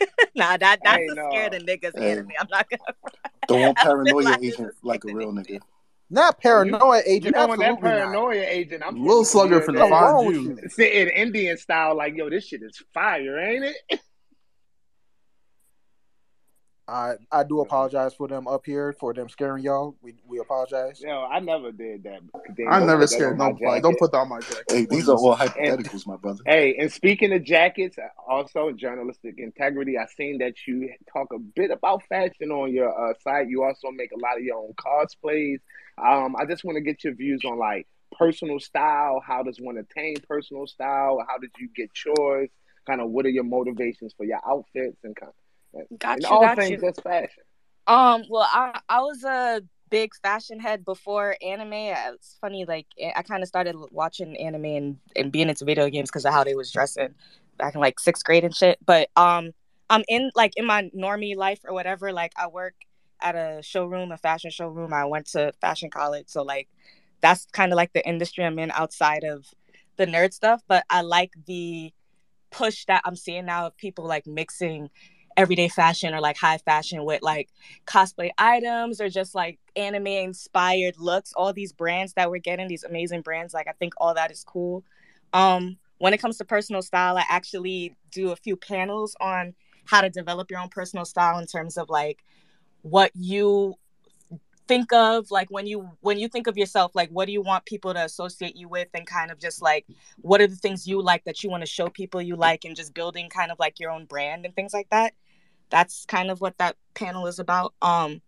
(laughs) nah, that that's Hey, a no. scared of niggas Hey. anime. I'm not gonna. Don't want (laughs) (laughs) paranoia Live agent like a real nigga. nigga. Not paranoia You agent. know when that Absolutely not. paranoia agent, I'm a Little slugger for finna What's man, find wrong with you. you? sitting Indian style, like, yo, this shit is fire, ain't it? I I do apologize for them up here for them scaring y'all. We we apologize. Yo, I never did that. Dang, I never scared on my nobody. Don't put that on my jacket. Hey, these are all hypotheticals, my brother. Hey, and speaking of jackets, also journalistic integrity. I seen that you talk a bit about fashion on your uh, site. You also make a lot of your own cosplays. Um, I just want to get your views on like personal style. How does one attain personal style? How did you get yours? Kind of what are your motivations for your outfits and kind of, Got and you, all got things you. that's fashion. Um, well, I I was a big fashion head before anime. It's funny, like I kind of started watching anime and, and being into video games because of how they was dressing back in like sixth grade and shit. But um, I'm in like in my normie life or whatever. Like I work at a showroom, a fashion showroom. I went to fashion college, so like that's kind of like the industry I'm in outside of the nerd stuff. But I like the push that I'm seeing now of people like mixing everyday fashion or like high fashion with like cosplay items or just like anime inspired looks all these brands that we're getting these amazing brands like i think all that is cool. Um when it comes to personal style i actually do a few panels on how to develop your own personal style in terms of like what you think of like when you when you think of yourself like what do you want people to associate you with and kind of just like what are the things you like that you want to show people you like and just building kind of like your own brand and things like that that's kind of what that panel is about. Um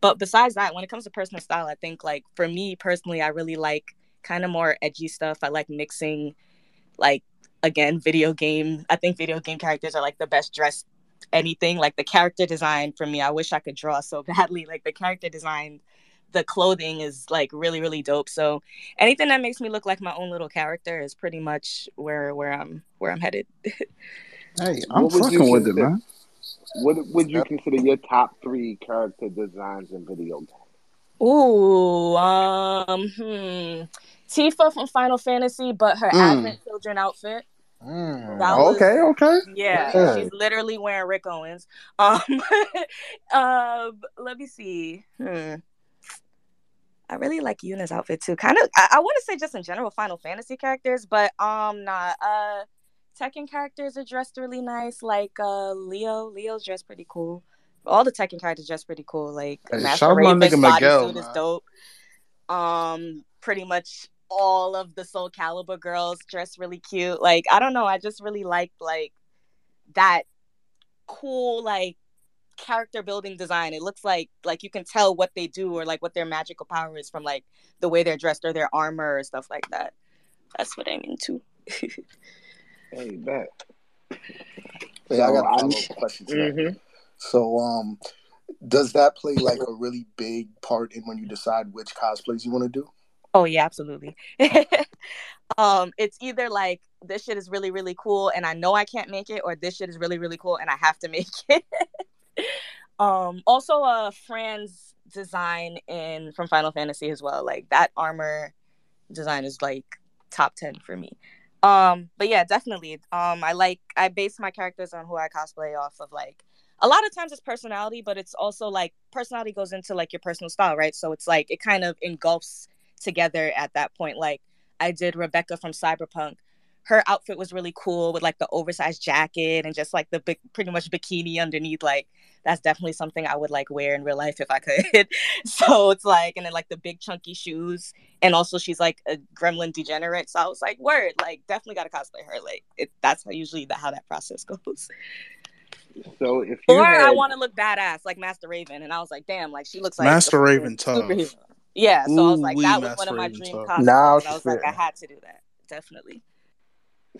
but besides that when it comes to personal style i think like for me personally i really like kind of more edgy stuff. I like mixing like again video game. I think video game characters are like the best dressed anything. Like the character design for me i wish i could draw so (laughs) badly. Like the character design the clothing is like really really dope. So anything that makes me look like my own little character is pretty much where where i'm where i'm headed. (laughs) Hey, I'm What would you fucking with it, man. What would you consider your top three character designs in video games? Ooh, um, hmm. Tifa from Final Fantasy, but her Mm. Advent Children outfit. Mm. Was Okay, okay. yeah, Yeah. she's literally wearing Rick Owens. Um, (laughs) um, let me see. Hmm. I really like Yuna's outfit too. Kind of, I, I want to say just in general Final Fantasy characters, but um, nah. Uh, Tekken characters are dressed really nice. Like uh, Leo, Leo's dressed pretty cool. All the Tekken characters dressed pretty cool. Like Hey, Master shout out my Raven's bodysuit is dope. Um, pretty much all of the Soul Calibur girls dressed really cute. Like I don't know, I just really like like that cool like character building design. It looks like like you can tell what they do or like what their magical power is from like the way they're dressed or their armor or stuff like that. That's what I'm into. (laughs) Hey, bet. Hey, I got So a I'm- follow up question to that. Mhm. So, um, does that play like a really big part in when you decide which cosplays you want to do? Oh yeah, absolutely. (laughs) um, it's either like this shit is really really cool and I know I can't make it, or this shit is really really cool and I have to (laughs) make it. um, also, uh, Fran's design in from Final Fantasy as well. Like that armor design is like top ten for me. Um, but yeah, definitely. Um, I like I base my characters on who I cosplay off of. Like a lot of times it's personality, but it's also like personality goes into like your personal style, right? So it's like it kind of engulfs together at that point. Like I did Rebecca from Cyberpunk. Her outfit was really cool with like the oversized jacket and just like the big, pretty much bikini underneath. Like that's definitely something I would like wear in real life if I could. (laughs) so it's like, and then like the big chunky shoes, and also she's like a gremlin degenerate. So I was like, word, like definitely got to cosplay her. Like it, that's how usually the, how that process goes. So if you or had, I want to look badass like Master Raven, and I was like, damn, like she looks like Master Raven tough. superhero. Yeah, so I was like, that was one of my Raven dream tough. costumes. Now I was like, I had to do that, definitely.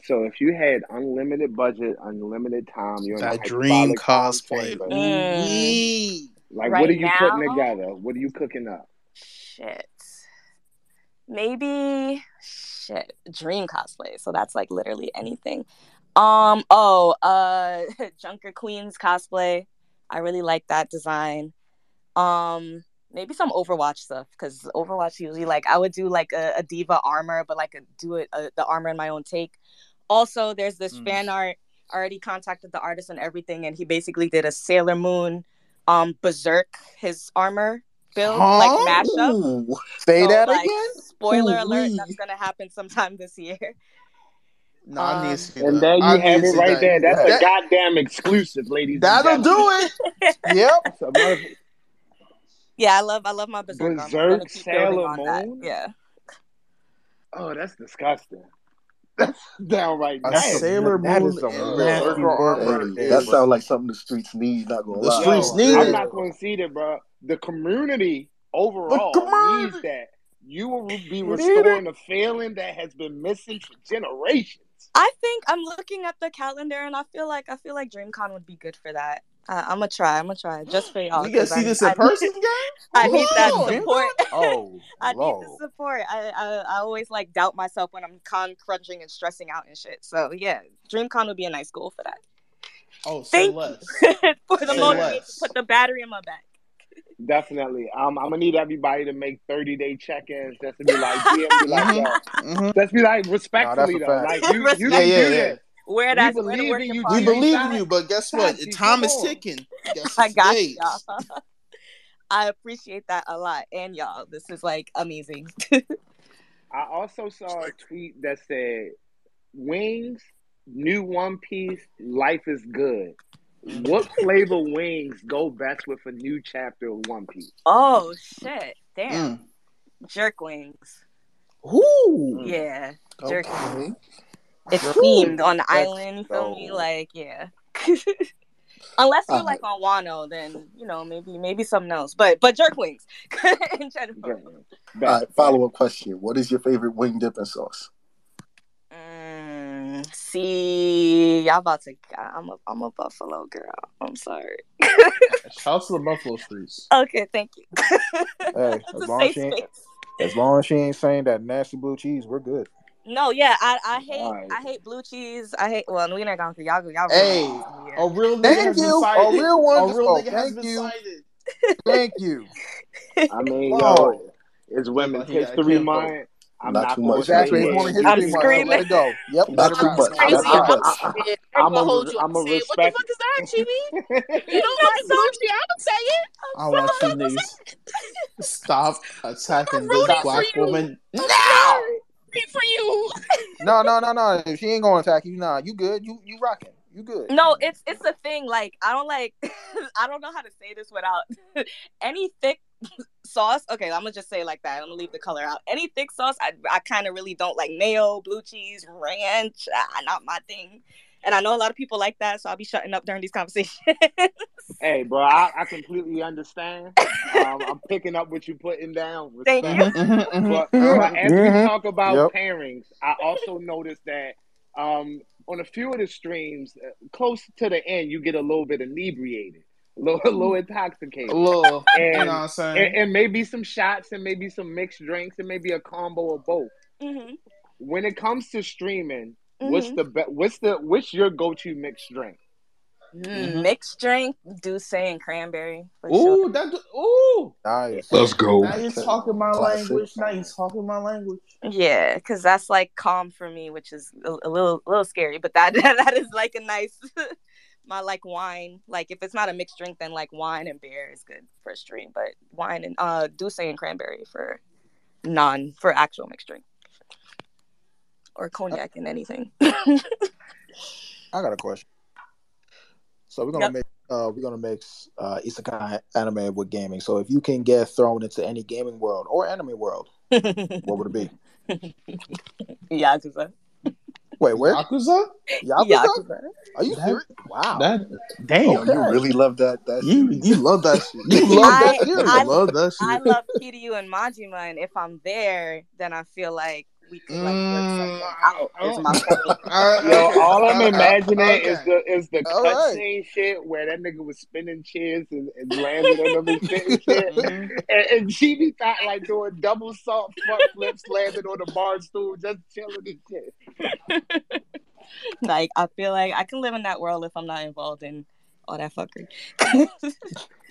So if you had unlimited budget, unlimited time, you're in That dream cosplay. Mm. Like, Right what are you putting together? What are you cooking up? Shit, maybe shit dream cosplay. So that's like literally anything. Um. Oh. Uh. (laughs) Junker Queens cosplay. I really like that design. Um. Maybe some Overwatch stuff because Overwatch usually like I would do like a, a D.Va armor, but like a, do it uh the armor in my own take. Also, there's this Mm. fan art. I already contacted the artist and everything, and he basically did a Sailor Moon, um, Berserk his armor build like mashup. Say So, that like, again. Spoiler alert, Ooh-wee. that's gonna happen sometime this year. No, Um, And that. there you I have it right that. there. That's That- a goddamn exclusive, ladies. That'll gentlemen. do it. (laughs) Yep. So, mother- Yeah, I love I love my Berserk. I'm Berserk gonna keep building Sailor on that. Moon? Yeah. Oh, that's disgusting. (laughs) That's downright A nasty. Sailor That Moon is some and nasty Berserker work armor. right there, sounds like something the streets need. Not gonna The lie. streets Yo, need I'm it. not going to see that, bro. The community overall community. needs that. You will be need restoring a feeling that has been missing for generations. I think I'm looking at the calendar and I feel like I feel like DreamCon would be good for that. Uh, I'm gonna try. I'm gonna try just for y'all. We can 'cause see I- this in I- person, (laughs) gang. I need that support. (laughs) Oh, I need Lord. the support. I, I I always like doubt myself when I'm con crunching and stressing out and shit. So yeah, DreamCon would be a nice goal for that. Oh, say Thank less. (laughs) for the Say motivation to put the battery in my back. Definitely. Um, I'm gonna need everybody to make 30 day check ins just to be like, DM be like, Mhm. yo, Mhm. just be like respectfully a though. fact. Like you, you Yeah, can yeah, do yeah. this. Where We that's where the believe work in in you, We believe in you, but guess what? Sachi, Time come is ticking. (laughs) Guess I got days. y'all. (laughs) I appreciate that a lot, and y'all. This is like amazing. (laughs) I also saw a tweet that said, "Wings, new One Piece, life is good." What flavor wings go best with a new chapter of One Piece? oh shit! Damn, Mm. jerk wings. Ooh. Yeah, jerk Okay. wings. It's themed on the island. You feel me? Like yeah. (laughs) Unless you're Uh, like on Wano, then you know maybe maybe something else. But but jerk wings (laughs) in general. Jerk wings. All Bet. right, follow up question. What is your favorite wing dipping sauce? Mm, see, y'all about to. I'm a I'm a Buffalo girl. I'm sorry. (laughs) Shout out to the Buffalo Streets. Okay, thank you. Hey, as long as she ain't, as long as she ain't saying that nasty blue cheese, we're good. No, yeah, I, I hate Alright. I hate blue cheese. I hate well, we not gonna y'all y'all. Hey, yeah. a real nigga Thank has been you. A real one A real nigga has Thank been you. cited. (laughs) Thank you. I mean, Whoa. yo, it's Women's He History. Month. I'm Not not, too much, to not sit Exactly. It's here much. more I'm history month. screaming. Let it go. Yep. Not Let too much. Crazy. Not too I'm much. saying, I ain't I'm gonna hold you. I'm I'm a saying, what the fuck is that, Chibi? (laughs) You don't like Gucci? I would say it. I want you niggas stop (laughs) attacking this black woman now. Rooting for you. (laughs) No, no, no, no. If she ain't gonna attack you, nah, you good. You you rocking. You good. No, it's it's a thing. Like I don't like (laughs) I don't know how to say this without (laughs) any thick sauce. Okay, I'm gonna just say it like that. I'm gonna leave the color out. Any thick sauce, I I kind of really don't like mayo, blue cheese, ranch. Ah, not my thing. And I know a lot of people like that, so I'll be shutting up during these conversations. (laughs) Hey, bro, I, I completely understand. Um, I'm picking up what you're putting down. Thank you. Mhm, mhm, But, mhm. but as we Mhm. talk about Yep. pairings, I also noticed that um, on a few of the streams, uh, close to the end, you get a little bit inebriated, a little, a little intoxicated. A intoxicated. little, you know And, what I'm saying? and, and maybe some shots and maybe some mixed drinks and maybe a combo of both. hmm When it comes to streaming, what's hmm the be- what's the what's your go-to mixed drink? Mhm. Mixed drink, Douce and cranberry for sure. Ooh, that. Ooh. Nice. Let's go. Now you're talking my Classic. language. Now you're talking my language. Yeah, because that's like calm for me, which is a, a little a little scary, but that (laughs) that is like a nice (laughs) my like wine. Like if it's not a mixed drink, then like wine and beer is good for a stream. But wine and uh Douce and cranberry for non for actual mixed drink or cognac in anything. (laughs) I got a question. So we're gonna Yep. make uh we're gonna mix uh isekai anime with gaming. So if you can get thrown into any gaming world or anime world, (laughs) what would it be? Yakuza. Wait, where? Yakuza? Yakuza? Yakuza. Are you That- serious? Wow. That damn. Oh, you really love that? That You series? you love that (laughs) shit. You love I- that shit. I- I love that shit. I love Kiryu and Majima, and if I'm there, then I feel like we could like work something Mm, out. Is my point. (laughs) Yo, all I'm uh, imagining okay. is the is the All right. cutscene shit where that nigga was spinning chairs and, and landing on them and shit and shit. Mhm. And, and she be thought like doing double salt front flips, landing on the bar stool, just chilling and shit. (laughs) like I feel like I can live in that world if I'm not involved in all that fuckery. (laughs)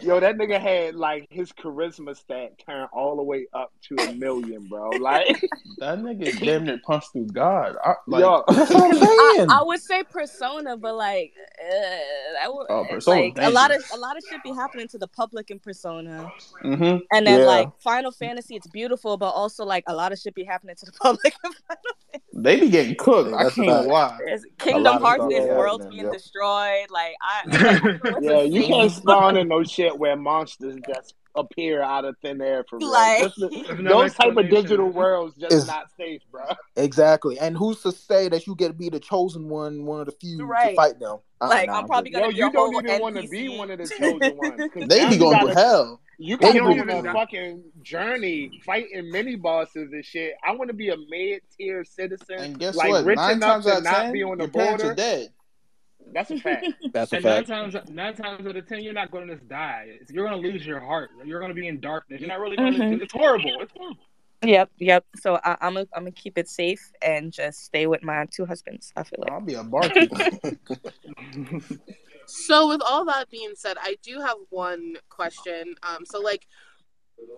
Yo, that nigga had like his charisma stat turned all the way up to a million, bro. Like, (laughs) That nigga damn near punched through God. I, like, yo, (laughs) That's I'm I, would say persona, but like uh, that would, Oh, Persona like a lot of a lot of shit be happening to the public in persona, hmm and then Yeah. like Final Fantasy, it's beautiful, but also like a lot of shit be happening to the (laughs) public. in Final They be getting cooked. Yeah, I can't lie. There's Kingdom Hearts, this worlds being yep. destroyed. Like I, what's yeah, you can't spawn in no shit where monsters just appear out of thin air for real. Like- the- no those type of digital worlds just Is- not safe, bro. Exactly. And who's to say that you get to be the chosen one, one of the few to fight them? Uh-uh, Like, nah, I'm probably gonna be you a don't whole even want to be one of the (laughs) chosen ones. 'cause They now be going gotta- hell. You can be go on a fucking journey fighting mini bosses and shit. I want to be a mid tier citizen, And guess like what? rich Nine enough times to out of not ten, be on the your parents are border. dead. That's a fact. (laughs) That's a And nine times, nine times out of ten, you're not going to just die. You're going to lose your heart. You're going to be in darkness. You're not really going to. Mhm. It's horrible. It's horrible. Yep, yep. So I, I'm gonna I'm gonna keep it safe and just stay with my two husbands. I feel like. I'll be a barkeeper. (laughs) (laughs) So with all that being said, I do have one question. Um, so like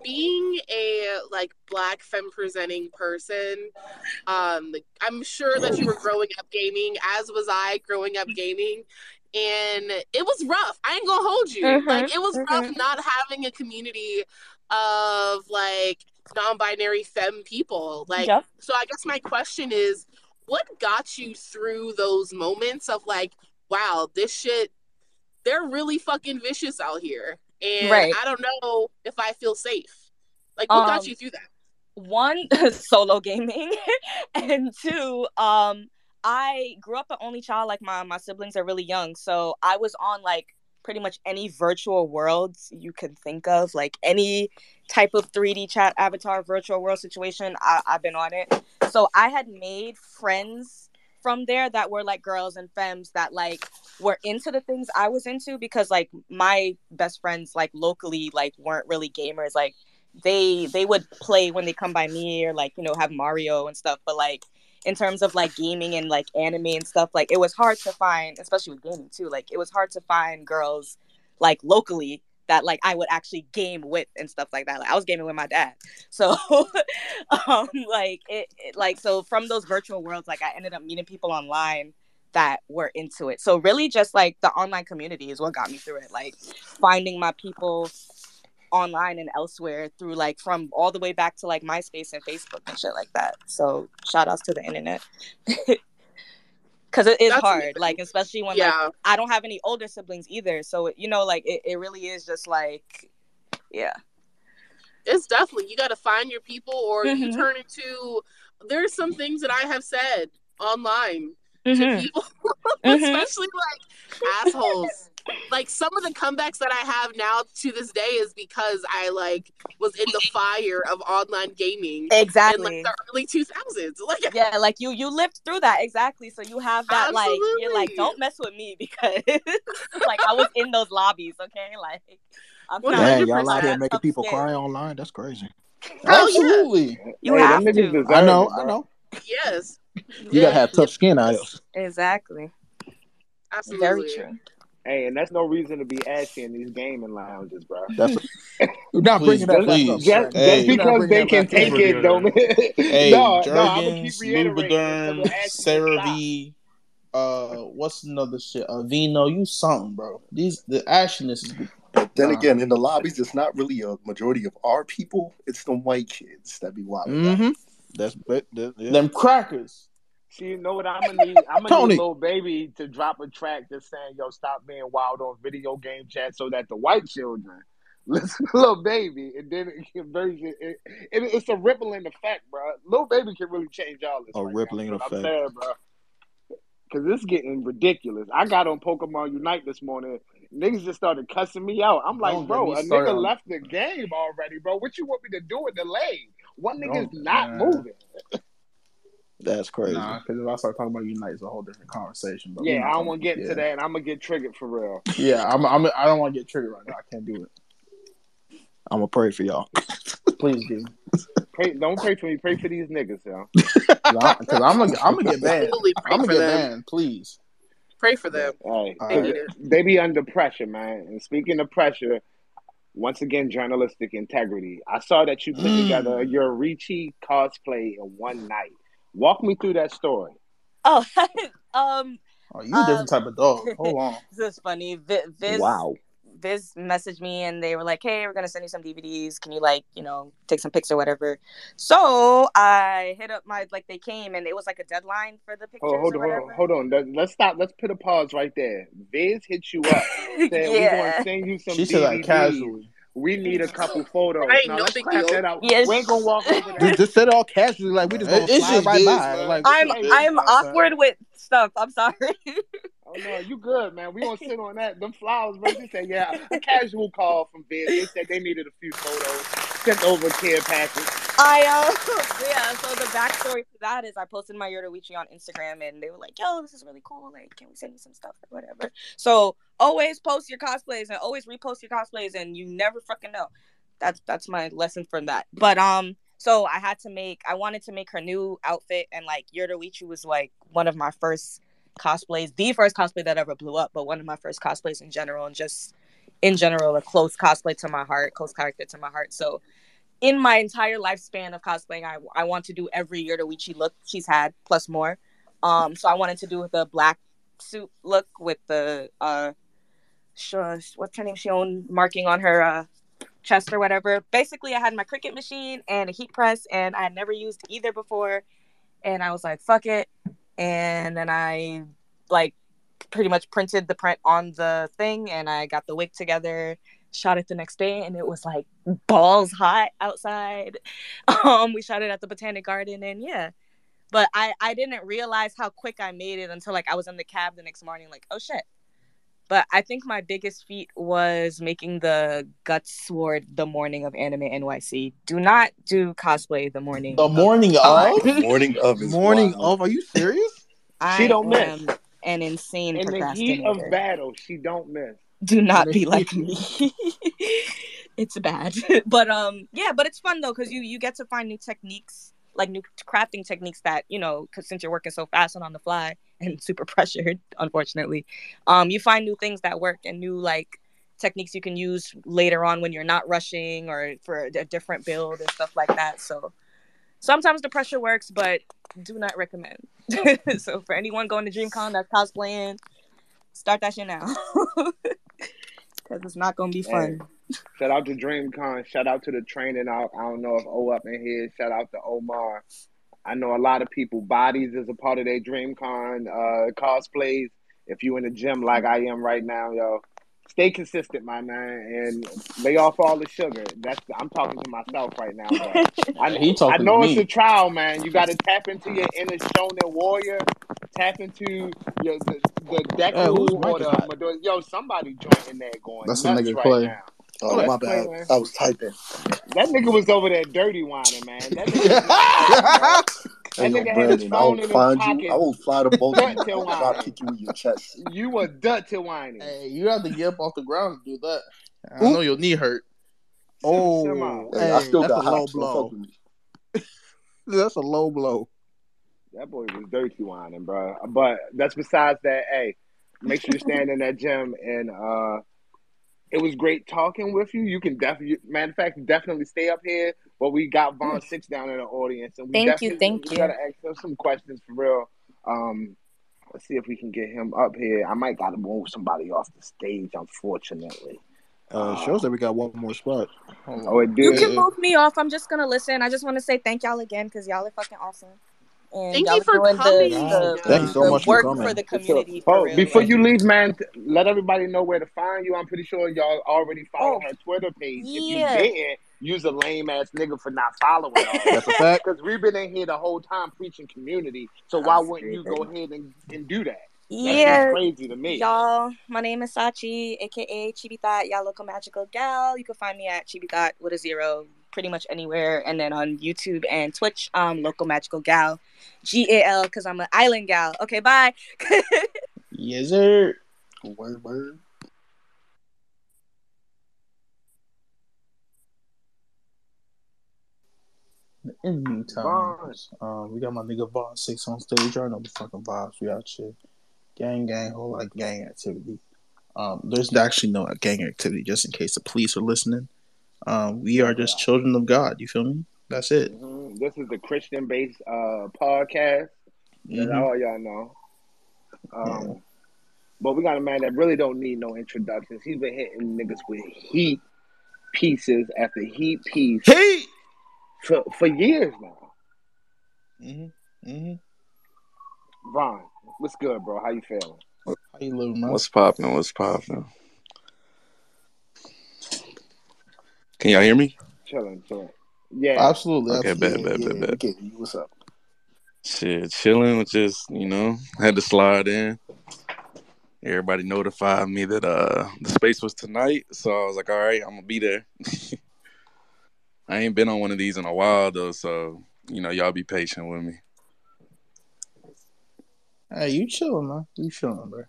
being a like black femme presenting person, um, I'm sure that you were growing up gaming, as was I growing up gaming, and it was rough. I ain't gonna hold you. Mhm, Like it was rough mhm. not having a community of like non-binary femme people. Like Yep. so I guess my question is what got you through those moments of like, wow, this shit they're really fucking vicious out here. And Right. I don't know if I feel safe. Like what got Um, you through that? one (laughs) solo gaming (laughs) and two um i grew up an only child like my my siblings are really young so i was on like pretty much any virtual worlds you can think of like any type of 3d chat avatar virtual world situation I, i've been on it so i had made friends from there that were like girls and femmes that like were into the things i was into because like my best friends like locally like weren't really gamers. Like they they would play when they come by me or like you know have Mario and stuff. But like in terms of like gaming and like anime and stuff like it was hard to find especially with gaming too like it was hard to find girls like locally that like I would actually game with and stuff like that like I was gaming with my dad (laughs) so um like it, it like so from those virtual worlds like I ended up meeting people online that were into it so really just like the online community is what got me through it like finding my people online and elsewhere through like from all the way back to like MySpace and Facebook and shit like that. So shout outs to the internet. (laughs) Cause it is That's hard, amazing. like especially when like. I don't have any older siblings either. So you know, like it, it really is just like yeah. it's definitely you got to find your people or you Mhm. turn into there's some things that i have said online to Mhm. people (laughs) Mhm. especially like assholes like some of the comebacks that i have now to this day is because i like was in the fire of online gaming Exactly. in Exactly. like the early 2000s (laughs) like yeah, like you you lived through that exactly. So you have that like you're like don't mess with me (laughs) because like I was in those lobbies, okay? Like I'm One not hundred Man, y'all out here making people skin. cry online. That's crazy. Oh, yeah. Absolutely. You hey, have to. I know, I know. yes You gotta have tough skin out Yes. Exactly. absolutely Very true. Hey, and that's no reason to be ashy in these gaming lounges, bro. That's (laughs) You're not Please, bringing that please. up. Just, Brandon. Hey. just because they can take it, don't. Hey, (laughs) no, no, I'm gonna keep Jergens, reiterating Lubriderm, the ashy. CeraVe, uh, what's another shit? Uh, Vino, you something, bro. These the ashiness is But then uh, again, in the lobbies, it's not really a majority of our people. It's the white kids that be wild. Mm-hmm. That's but yeah. them crackers. See, you know what I'm gonna need? I'm gonna need Lil Baby to drop a track just saying, "Yo, stop being wild on video game chat," so that the white children (laughs) listen to Lil Baby, and then it can version. It, it, it's a rippling effect, bro. Lil Baby can really change all this. A right rippling now, effect, I'm saying, bro. Because it's getting ridiculous. I got on Pokemon Unite this morning. Niggas just started cussing me out. I'm like, Don't bro, a nigga on- left the game already, bro. What you want me to do in the lane? One nigga's Don't- not man. moving. That's crazy. Nah, because if I start talking about Unite, it's a whole different conversation. But Yeah, I don't want to get yeah. into that, and I'm gonna get triggered for real. Yeah, I'm, I'm. I don't want to get triggered right now. I can't do it. I'm gonna pray for y'all. Please do. Pray, don't pray for me. Pray for these niggas, yo. (laughs) Because I'm gonna. I'm gonna get banned. Absolutely pray I'm for gonna get them. banned. Please. Pray for them. Hey, All They need it. they be under pressure, man. And speaking of pressure, once again, journalistic integrity. I saw that you put Mm. together your Ricci cosplay in one night. Walk me through that story. Oh, (laughs) um, Oh, you a different Um, type of dog. Hold on. (laughs) this is funny. Vi- Viz, Wow. Viz messaged me and they were like, "Hey, we're gonna send you some DVDs. Can you like, you know, take some pics or whatever?" So I hit up my like they came and it was like a deadline for the pictures Oh, hold or on, hold on, hold on. Let- Let's stop. Let's put a pause right there. Viz hit you up. (laughs) Said we're yeah. gonna send you some She said that DVDs. casually. We need a couple photos. Right, now no let's big deal. that out. Yes. We ain't gonna walk over that. Just, just said it all casually, like we just gonna It's slide just right by. man. Like I'm I'm just- awkward with stuff. I'm sorry. Oh no, you good, man. We gonna sit on that. Them flowers, bro. She said, yeah, a (laughs) casual call from Viz. They said they needed a few photos. Sent over care package. I uh (laughs) yeah, so the backstory to that is I posted my Yoruichi on Instagram and they were like, yo, this is really cool. Like, can we send you some stuff or whatever? So always post your cosplays and always repost your cosplays and you never fucking know. That's that's my lesson from that. But um so I had to make I wanted to make her new outfit and like Yoruichi was like one of my first cosplays, the first cosplay that ever blew up, but one of my first cosplays in general and just in general a close cosplay to my heart, close character to my heart. So in my entire lifespan of cosplaying, I, I want to do every year the Yoruichi look she's had plus more. Um, so I wanted to do the black suit look with the uh, what's her name, She Shion marking on her uh, chest or whatever. Basically, I had my Cricut machine and a heat press, and I had never used either before. And I was like, "Fuck it!" And then I like pretty much printed the print on the thing, and I got the wig together shot it the next day and it was like balls hot outside (laughs) um we shot it at the botanic garden and yeah but i i didn't realize how quick i made it until like i was in the cab the next morning like oh shit but i think my biggest feat was making the guts sword the morning of anime nyc do not do cosplay the morning The of- morning of. Morning (laughs) of is morning wild. of. Are you serious? (laughs) I She don't miss. an insane In the heat of battle, she don't miss. Do not be like me. (laughs) It's bad. (laughs) But um yeah but it's fun though because you you get to find new techniques like new crafting techniques that you know because since you're working so fast and on the fly (laughs) and super pressured unfortunately um you find new things that work and new like techniques you can use later on when you're not rushing or for a different build and stuff like that. So sometimes the pressure works but do not recommend. So for anyone going to dreamcon that's cosplaying start that shit now because it's not gonna be fun Shout out to DreamCon. Shout out to the training. I, I don't know if O up in here. Shout out to Omar. I know a lot of people. Bodies is a part of their DreamCon uh, cosplays. If you in the gym like I am right now, yo, stay consistent, my man, and lay off all the sugar. That's I'm talking to myself right now. (laughs) I, He talking I know to it's me. a trial, man. You got to tap into your inner shonen warrior. Tap into your the, the Yeah, whose Deku mic or the hot? Midori- Yo, somebody joint in there going That's a nuts nigga right Clay. now. Oh, that's my bad. man. I was typing. That nigga was over there dirty whining, man. That nigga, was not (laughs) Hey, That nigga had his Brandon, I phone will in his find pocket. you. I will fly to both of you. And I'll whining. kick you in your chest. you were dirty whining. Hey, you have to get up off the ground to do that. I Oop. know your knee hurt. Oh, Shema. Hey, I oh, still that's got a low blow. fuck with me. (laughs) That's a low blow. That boy was dirty whining, bro. But that's besides that. Hey, make sure you stand in that gym, and uh, it was great talking with you. You can definitely, matter of fact, definitely stay up here. But we got Von Six down in the audience, and we Thank you, thank we you. gotta ask him some questions for real. Um, let's see if we can get him up here. I might gotta move somebody off the stage, unfortunately. Uh, shows that we got one more spot. Oh, it did. You can move me off. I'm just gonna listen. I just want to say thank y'all again because y'all are fucking awesome. And Thank y'all you are for coming. the, the, Thank you so the much for coming. for the community. For oh, real. before Like, you leave, man, let everybody know where to find you. I'm pretty sure y'all already follow Oh, her Twitter page. If you didn't, use a lame ass nigga for not following all That's a fact. (laughs) Because we've been in here the whole time preaching community. So I'm why wouldn't you go screaming. ahead and, and do that? Yeah, crazy to me. y'all. My name is Sachi, aka Chibi Thot, y'all local magical gal. You can find me at Chibi Thot with a zero, pretty much anywhere. And then on YouTube and Twitch, um, local magical gal, G A L, because I'm an island gal. Okay, bye. (laughs) Yes, sir. Word, word. In the meantime, um, we got my nigga Vaughn Six on stage. I know the fucking vibes. We out here. Gang, gang, whole lot of gang activity. Um, there's actually no gang activity, just in case the police are listening. Um, we are just children of God. You feel me? That's it. Mhm. This is the Christian based uh, podcast. That's Mhm. all y'all know. Um, But we got a man that really don't need no introductions. He's been hitting niggas with heat pieces after heat piece Hey. for, for years now. Mm-hmm. Mm-hmm. Vaughn, what's good, bro? How you feeling? How you living, man? What's popping? What's popping? Can y'all hear me? Chilling, chilling. Yeah. Absolutely. Okay, absolutely. bet, bet, yeah, bet, we bet. get you. What's up? Shit, chilling. Was just you know had to slide in. Everybody notified me that uh the space was tonight, so I was like, all right, I'm gonna be there. (laughs) I ain't been on one of these in a while though, so you know y'all be patient with me. Hey, you chilling, man? You chilling, bro?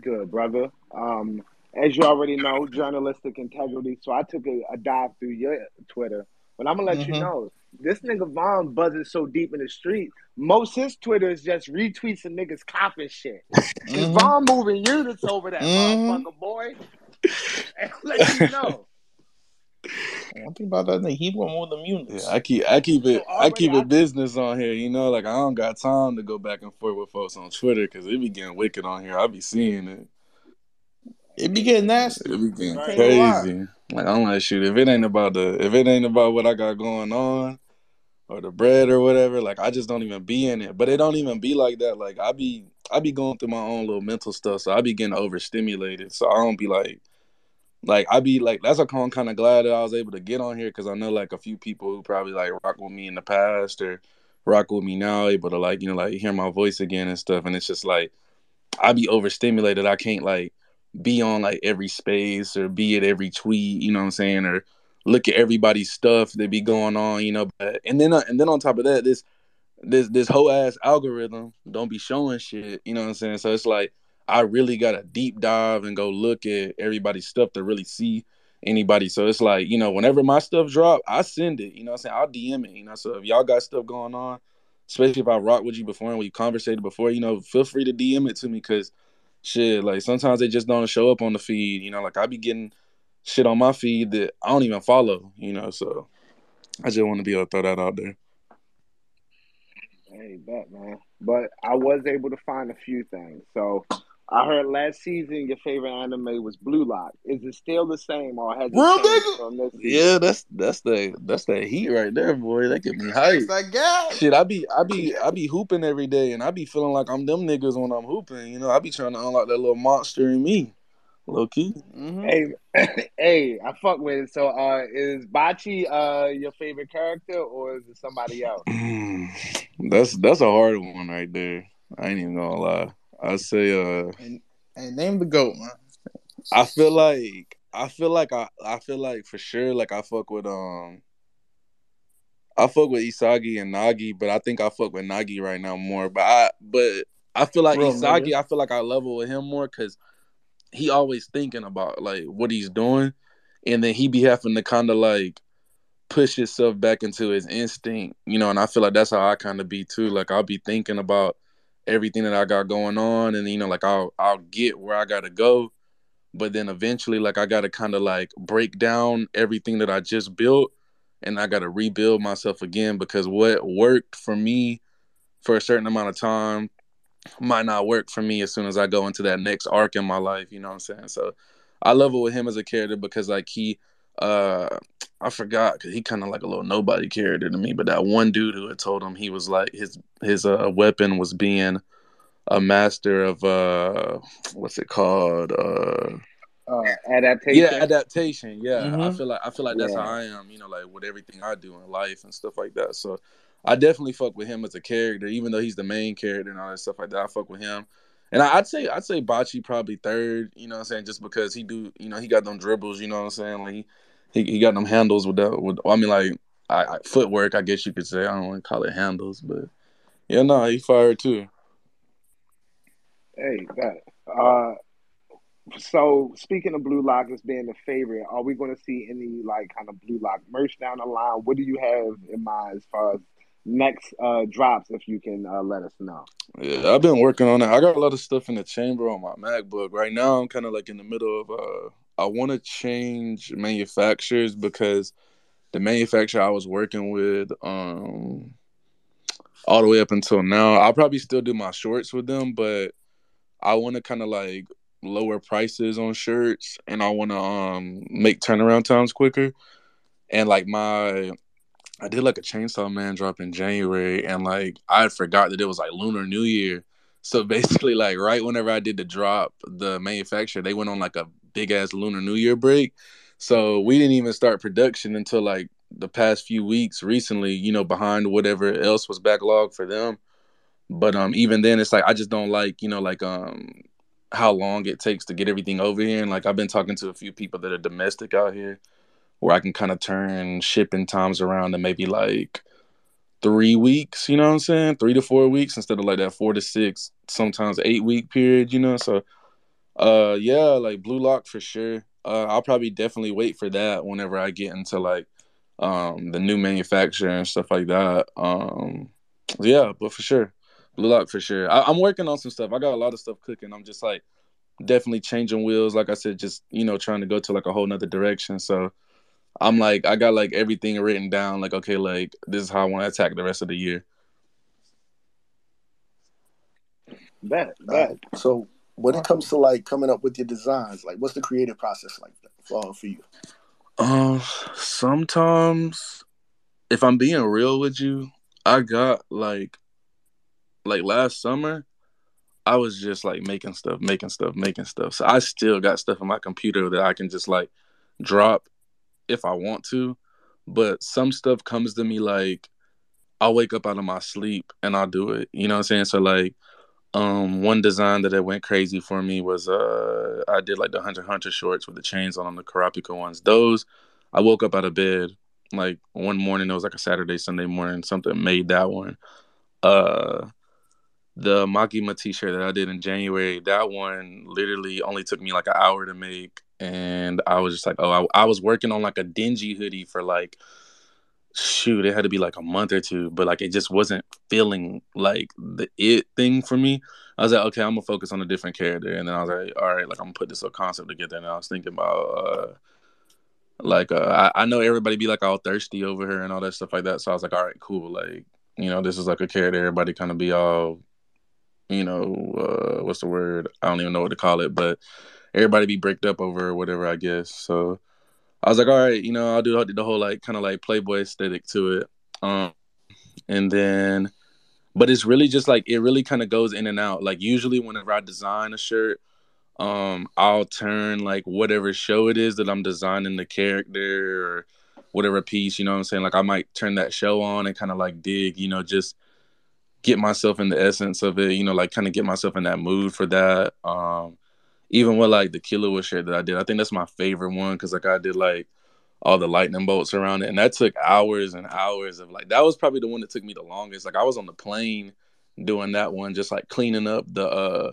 Good, brother. Um, as you already know, journalistic integrity. So I took a, a dive through your Twitter, but I'm gonna let you Mhm. know this nigga Vaughn buzzing so deep in the street. Most his Twitter is just retweets of niggas copping shit. Cause Mhm. Vaughn moving units over that Mhm. motherfucker, boy. (laughs) And (laughs) I'm letting you know. One thing about that nigga, he want more than units. Yeah, I keep I keep So it I keep already I it business on here. You know, like I don't got time to go back and forth with folks on Twitter because it be getting wicked on here. I be seeing it. It be getting nasty. It be getting Right. Crazy. Like I'm like, shoot, if it ain't about the if it ain't about what I got going on or the bread or whatever, like I just don't even be in it. But it don't even be like that. Like I be I be going through my own little mental stuff, so I be getting overstimulated. So I don't be like like I be like that's why I'm kind of glad that I was able to get on here because I know like a few people who probably like rock with me in the past or rock with me now, able to like you know like hear my voice again and stuff. And it's just like I be overstimulated. I can't like be on like every space or be at every tweet, you know what I'm saying, or look at everybody's stuff that be going on, you know. But and then uh, and then on top of that, this this this whole ass algorithm don't be showing shit, you know what I'm saying. So it's like I really got to deep dive and go look at everybody's stuff to really see anybody. So it's like you know, whenever my stuff drop, I send it. You know what I'm saying? I'll DM it. You know, so if y'all got stuff going on, especially if I rock with you before and we conversated before, you know, feel free to DM it to me because shit, like sometimes they just don't show up on the feed. You know, like I be getting shit on my feed that I don't even follow. You know, so I just want to be able to throw that out there. Hey, bet, man. But I was able to find a few things. So I heard last season your favorite anime was Blue Lock. Is it still the same or has it Real changed nigga. from this season? Yeah, that's that's the that's that heat right there, boy. That get me hyped. It's that. Shit, I be I be I be hooping every day, and I be feeling like I'm them niggas when I'm hooping. You know, I be trying to unlock that little monster in me, low key. Mm-hmm. Hey, (laughs) hey, I fuck with it. So, uh, is Bachi uh your favorite character, or is it somebody else? Mm, that's that's a hard one right there. I ain't even gonna lie. I say uh, And, and name the goat, man. I feel like I feel like I I feel like for sure like I fuck with um. I fuck with Isagi and Nagi, but I think I fuck with Nagi right now more. But I but I feel like Real Isagi, nigga. I feel like I level with him more because he always thinking about like what he's doing, and then he be having to kind of like push himself back into his instinct, you know. And I feel like that's how I kind of be too. Like I'll be thinking about everything that I got going on, and you know, like I'll I'll get where I gotta go, but then eventually, like I gotta kind of like break down everything that I just built, and I gotta rebuild myself again because what worked for me for a certain amount of time might not work for me as soon as I go into that next arc in my life. You know what I'm saying? So I love it with him as a character because like he uh I forgot because he kind of like a little nobody character to me. But that one dude who had told him he was like his his uh weapon was being a master of uh what's it called uh uh, adaptation. Yeah, adaptation. Yeah, mm-hmm. I feel like I feel like that's Yeah. how I am. You know, like with everything I do in life and stuff like that. So I definitely fuck with him as a character, even though he's the main character and all that stuff like that. I fuck with him. And I, I'd say I'd say Bachi probably third. You know what I'm saying? Just because he do, you know, he got them dribbles. You know what I'm saying? Like he he, he got them handles with that. With I mean, like I, I, footwork. I guess you could say. I don't want to call it handles, but yeah, no, he fired too. Hey, that. Uh, so speaking of Blue Lock as being the favorite, are we going to see any like kind of Blue Lock merch down the line? What do you have in mind as far as next uh, drops? If you can uh, let us know. Yeah, I've been working on it. I got a lot of stuff in the chamber on my MacBook. Right now, I'm kind of like in the middle of. Uh, I want to change manufacturers because the manufacturer I was working with, um, all the way up until now, I'll probably still do my shorts with them, but I want to kind of like lower prices on shirts, and I want to um make turnaround times quicker. And like my I did like a Chainsaw Man drop in January, and like I forgot that it was like Lunar New Year. So (laughs) basically, like right whenever I did the drop, the manufacturer they went on like a big ass Lunar New Year break. So we didn't even start production until like the past few weeks recently, you know, behind whatever else was backlogged for them. But um even then it's like I just don't like, you know, like um how long it takes to get everything over here. And like I've been talking to a few people that are domestic out here where I can kind of turn shipping times around to maybe like three weeks, you know what I'm saying? Three to four weeks instead of like that four to six, sometimes eight week period, you know. So uh yeah, like Blue Lock for sure. Uh I'll probably definitely wait for that whenever I get into like um the new manufacturer and stuff like that. Um yeah, but for sure. Blue Lock for sure. I, I'm working on some stuff. I got a lot of stuff cooking. I'm just like definitely changing wheels. Like I said, just you know, trying to go to like a whole nother direction. So I'm like, I got like everything written down. Like, okay, like this is how I want to attack the rest of the year. Uh, bet. so when it comes to like coming up with your designs, like what's the creative process like for, for you? Um, sometimes, if I'm being real with you, I got like, like last summer, I was just like making stuff, making stuff, making stuff. So I still got stuff on my computer that I can just like drop if I want to. But some stuff comes to me like I'll wake up out of my sleep and I'll do it. You know what I'm saying? So like um one design that it went crazy for me was uh I did like the Hunter Hunter shorts with the chains on them, the Kurapika ones. Those I woke up out of bed like one morning, it was like a Saturday, Sunday morning, something made that one. Uh the Makima t-shirt that I did in January, that one literally only took me like an hour to make. And I was just like, oh, I, I was working on like a Denji hoodie for like, shoot, it had to be like a month or two, but like it just wasn't feeling like the it thing for me. I was like, okay, I'm gonna focus on a different character. And then I was like, all right, like I'm gonna put this little concept together. And I was thinking about, uh, like, uh, I, I know everybody be like all thirsty over her and all that stuff like that. So I was like, all right, cool. Like, you know, this is like a character everybody kind of be all you know, uh, what's the word? I don't even know what to call it, but everybody be bricked up over whatever, I guess. So I was like, all right, you know, I'll do the whole like kind of like Playboy aesthetic to it. Um, and then, but it's really just like it really kind of goes in and out. Like usually, whenever I design a shirt, um, I'll turn like whatever show it is that I'm designing the character or whatever piece, you know what I'm saying? Like I might turn that show on and kind of like dig, you know, just get myself in the essence of it, you know, like kind of get myself in that mood for that. Um, even with like the killer Killua shirt that I did, I think that's my favorite one because like I did like all the lightning bolts around it, and that took hours and hours of like that was probably the one that took me the longest. Like I was on the plane doing that one, just like cleaning up the uh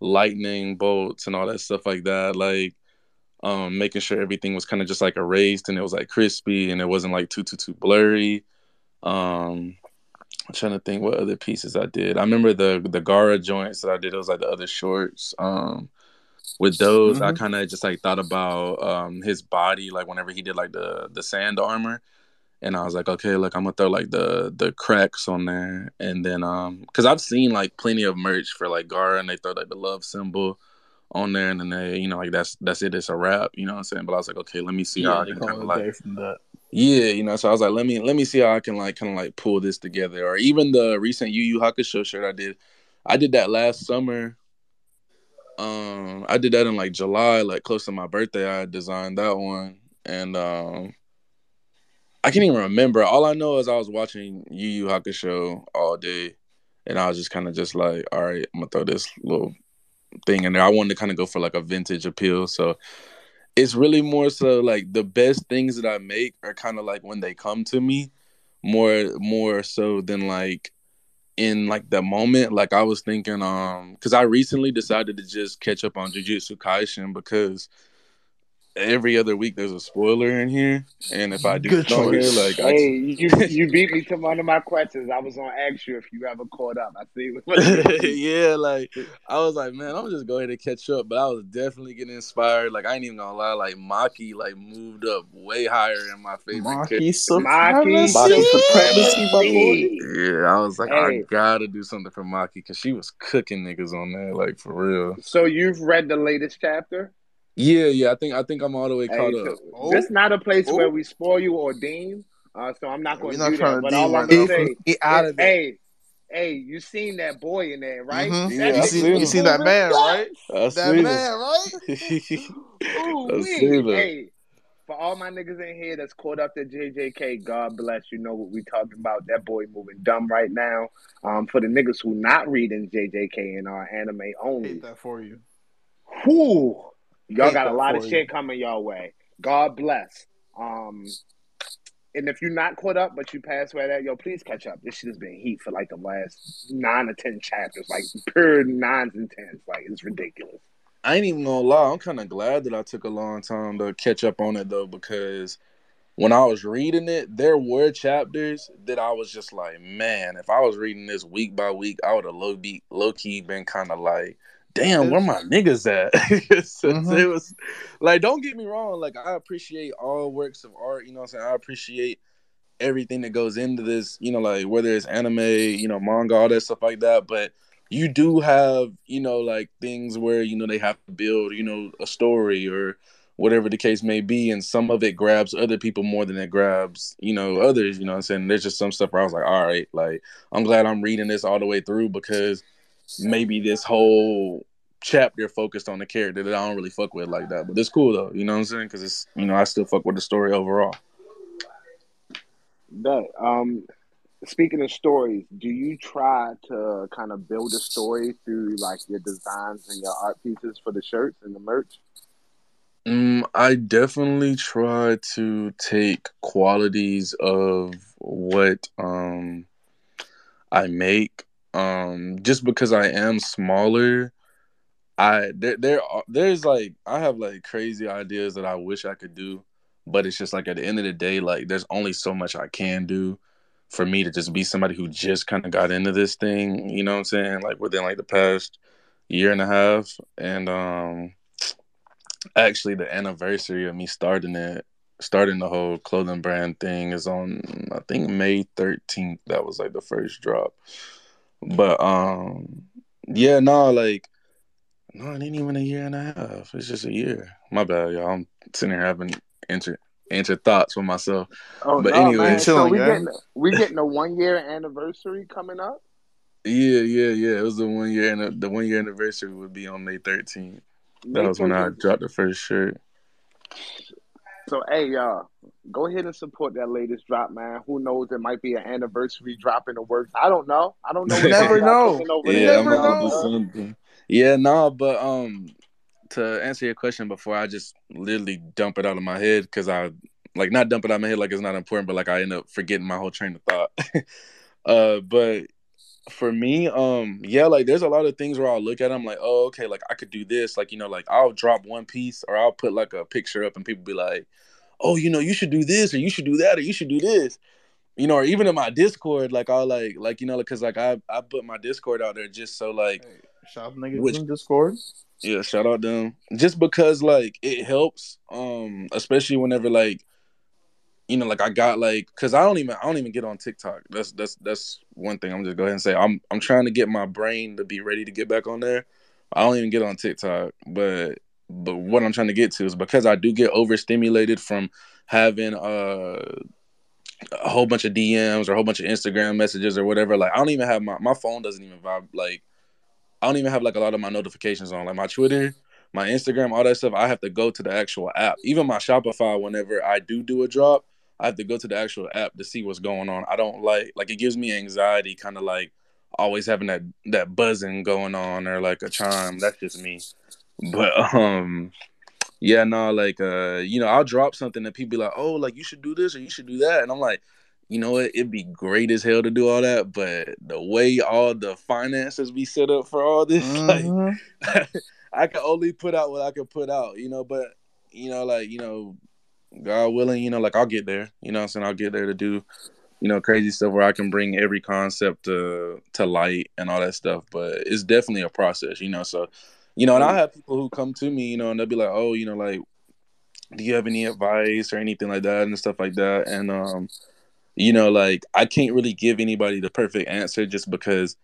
lightning bolts and all that stuff like that, like um making sure everything was kind of just like erased and it was like crispy and it wasn't like too too too blurry. Um I'm trying to think what other pieces I did. I remember the the Gaara joints that I did. It was like the other shorts. Um, with those, I Mhm. kind of just like thought about um his body, like whenever he did like the the sand armor, and I was like, okay, look, I'm gonna throw like the the cracks on there, and then um, cause I've seen like plenty of merch for like Gaara, and they throw like the love symbol on there, and then they, you know, like that's that's it. It's a wrap. You know what I'm saying? But I was like, okay, let me see Yeah, how I can kind of like, yeah, you know. So I was like, let me let me see how I can like kind of like pull this together, or even the recent Yu Yu Hakusho shirt I did. I did that last summer. Um, I did that in like July, like close to my birthday. I designed that one, and um, I can't even remember. All I know is I was watching Yu Yu Hakusho all day, and I was just kind of just like, all right, I'm gonna throw this little thing in there. I wanted to kind of go for like a vintage appeal, so it's really more so like the best things that I make are kind of like when they come to me, more more so than like in like the moment. Like I was thinking, um, because I recently decided to just catch up on Jujutsu Kaisen because every other week there's a spoiler in here, and if I do Good it on here, choice. like I Hey, you you (laughs) beat me to one of my questions. I was gonna ask you if you ever caught up. I see. what (laughs) you did. yeah, like I was like, man, I'm just go ahead and catch up. But I was definitely getting inspired. Like I ain't even gonna lie, like Maki like moved up way higher in my favorite character. Maki Maki supremacy. supremacy. Yeah, I was like, I gotta do something for Maki because she was cooking niggas on there, like for real. so you've read the latest chapter? Yeah, yeah, I think I think I'm all the way caught so up. Oh, this not a place oh. where we spoil you or deem. Uh, so I'm not going to do that. But deem all right I'm gonna say, Get out of there. hey, hey, you seen that boy in there, right? Mm-hmm. Yeah, You seen seen you seen that man, right? nuts. I That man, right? (laughs) Ooh I wee. seen him. Hey, for all my niggas in here that's caught up to JJK, God bless you. Know what we talking about? That boy moving dumb right now. Um, for the niggas who not reading JJK and are anime only, Hate that for you. whoo, y'all got a lot of you. shit coming your way. God bless. Um, and if you're not caught up, but you pass where that, yo, please catch up. This shit has been heat for like the last nine or ten chapters, like pure nines and tens. Like it's ridiculous. I ain't even gonna lie. I'm kind of glad that I took a long time to catch up on it though, because when I was reading it, there were chapters that I was just like, man, if I was reading this week by week, I would have low be low key been kind of like, damn, where my niggas at? (laughs) Since Mhm. it was like, don't get me wrong, like I appreciate all works of art. You know what I'm saying? I appreciate everything that goes into this. You know, like whether it's anime, you know, manga, all that stuff like that, but. You do have, you know, like things where you know they have to build, you know, a story or whatever the case may be and some of it grabs other people more than it grabs you know others you know what i'm saying there's just some stuff where i was like all right like i'm glad i'm reading this all the way through because maybe this whole chapter focused on the character that i don't really fuck with like that but it's cool though you know what i'm saying because it's you know i still fuck with the story overall But um, speaking of stories, do you try to kind of build a story through like your designs and your art pieces for the shirts and the merch? Mm, I definitely try to take qualities of what um I make. Um, just because I am smaller, I there there are, there's like I have like crazy ideas that I wish I could do, but it's just like at the end of the day, like there's only so much I can do for me to just be somebody who just kind of got into this thing. You know what I'm saying? Like within like the past year and a half, and um (tsk) actually the anniversary of me starting it starting the whole clothing brand thing is on i think may 13th that was like the first drop but um yeah no like no it ain't even a year and a half it's just a year my bad y'all i'm sitting here having inter inter thoughts with myself Oh but no, anyway man! So we getting we getting a one year anniversary coming up. yeah yeah yeah it was the one year and the one year anniversary would be on may 13th that May was when i dropped the first shirt So hey y'all, go ahead and support that latest drop, man. Who knows? It might be an anniversary drop in the works. I don't know. I don't know (laughs) Never know. Yeah, I'm never know. Yeah, no, but um, to answer your question before, I just literally dump it out of my head because I like not dump it out of my head like it's not important, but like I end up forgetting my whole train of thought. (laughs) uh, but for me, um, yeah, like there's a lot of things where I'll look at them like, oh, okay, like I could do this, like you know, like I'll drop one piece or I'll put like a picture up and people be like, oh, you know, you should do this or you should do that or you should do this you know, or even in my Discord, like I'll like like you know, because like I I put my Discord out there just so like Hey, out niggas which in Discord. yeah, shout out them just because like it helps, um, especially whenever like you know like I got like because I don't even I don't even get on TikTok. That's that's that's one thing I'm just go ahead and say I'm I'm trying to get my brain to be ready to get back on there, I don't even get on TikTok, but but what I'm trying to get to is because I do get overstimulated from having uh, a whole bunch of DMs or a whole bunch of Instagram messages or whatever. Like I don't even have my my phone doesn't even vibe like I don't even have like a lot of my notifications on. Like my Twitter, my Instagram, all that stuff. I have to go to the actual app. Even my Shopify, whenever I do do a drop, I have to go to the actual app to see what's going on. I don't like like it gives me anxiety, kind of like always having that that buzzing going on or like a chime. That's just me. But um yeah, no, like uh, you know, I'll drop something and people be like, Oh, like you should do this or you should do that. And I'm like, you know what, it'd be great as hell to do all that, but the way all the finances be set up for all this, (laughs) mm-hmm. like (laughs) I can only put out what I can put out, you know, but you know, like, you know, God willing, you know, like I'll get there. You know I'm saying? I'll get there to do, you know, crazy stuff where I can bring every concept to to light and all that stuff. But it's definitely a process, you know. So, you know, and I have people who come to me, you know, and they'll be like, Oh, you know, like, do you have any advice or anything like that and stuff like that? And um, you know, like I can't really give anybody the perfect answer just because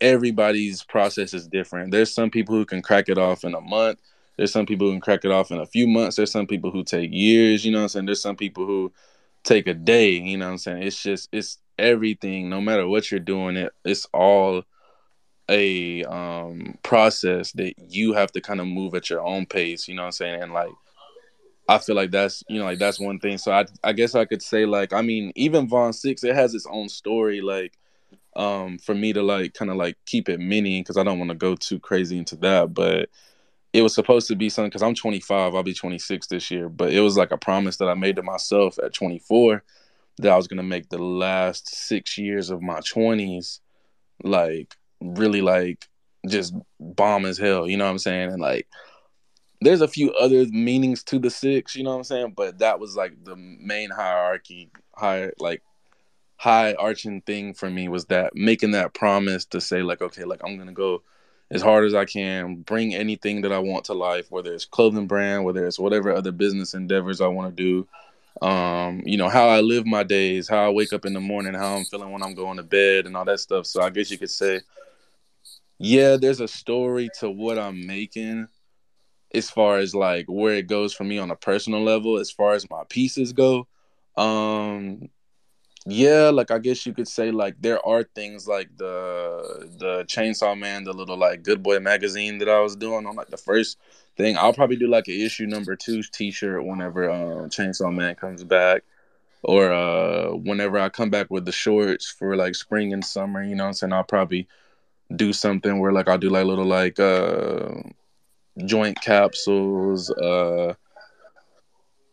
everybody's process is different. There's some people who can crack it off in a month there's some people who can crack it off in a few months. There's some people who take years, you know what I'm saying? There's some people who take a day, you know what I'm saying? It's just it's everything, no matter what you're doing, it it's all a um process that you have to kind of move at your own pace, you know what I'm saying? And like I feel like that's you know like that's one thing. So I I guess I could say like I mean even Von Six it has its own story like um for me to like kind of like keep it mini because I don't want to go too crazy into that, but it was supposed to be something because I'm 25, I'll be 26 this year, but it was like a promise that I made to myself at 24 that I was gonna make the last six years of my 20s like really like just bomb as hell, you know what I'm saying? And like there's a few other meanings to the six, you know what I'm saying? But that was like the main hierarchy, high like high arching thing for me was that making that promise to say like, okay, like I'm gonna go as hard as I can, bring anything that I want to life, whether it's clothing brand, whether it's whatever other business endeavors I want to do. Um, you know, how I live my days, how I wake up in the morning, how I'm feeling when I'm going to bed and all that stuff. So I guess you could say, yeah, there's a story to what I'm making as far as like where it goes for me on a personal level, as far as my pieces go. Um, yeah, like I guess you could say like there are things like the the Chainsaw Man, the little like Good Boy magazine that I was doing on like the first thing. I'll probably do like an issue number two T-shirt whenever uh, Chainsaw Man comes back, or uh, whenever I come back with the shorts for like spring and summer. You know, what I'm saying I'll probably do something where like I'll do like little like uh, joint capsules. Uh,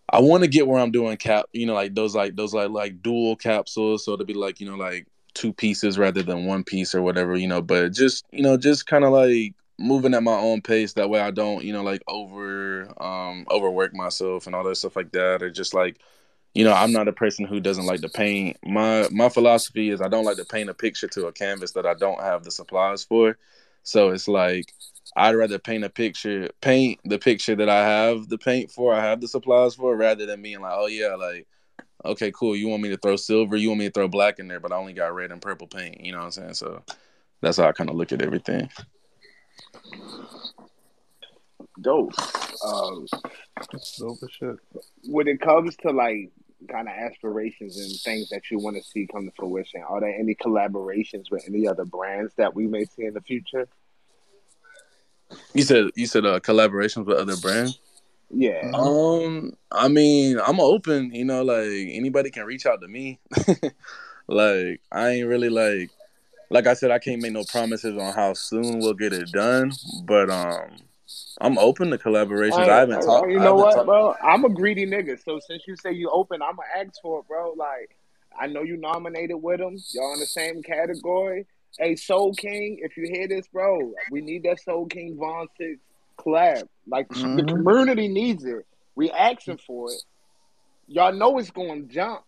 I want to get where I'm doing cap, you know, like those like those like like dual capsules, so to be like you know like two pieces rather than one piece or whatever, you know. But just you know, just kind of like moving at my own pace. That way, I don't you know like over um overwork myself and all that stuff like that, or just like you know, I'm not a person who doesn't like to paint. My my philosophy is I don't like to paint a picture to a canvas that I don't have the supplies for. So it's like I'd rather paint a picture, paint the picture that I have the paint for, I have the supplies for, rather than being like, oh yeah, like, okay, cool. You want me to throw silver, you want me to throw black in there, but I only got red and purple paint. You know what I'm saying? So that's how I kind of look at everything. Dope. Um, dope as shit. When it comes to like kind of aspirations and things that you want to see come to fruition, are there any collaborations with any other brands that we may see in the future? You said you said uh, collaborations with other brands. Yeah. Um, I mean, I'm open. You know, like anybody can reach out to me. (laughs) like I ain't really like, like I said, I can't make no promises on how soon we'll get it done. But um, I'm open to collaborations. I, I haven't talked. You know what, talk- bro? I'm a greedy nigga. So since you say you open, I'm gonna ask for it, bro. Like I know you nominated with them. Y'all in the same category. Hey, Soul King, if you hear this, bro, we need that Soul King Von Six collab. Like mm-hmm. the community needs it. We asking for it. Y'all know it's going to jump.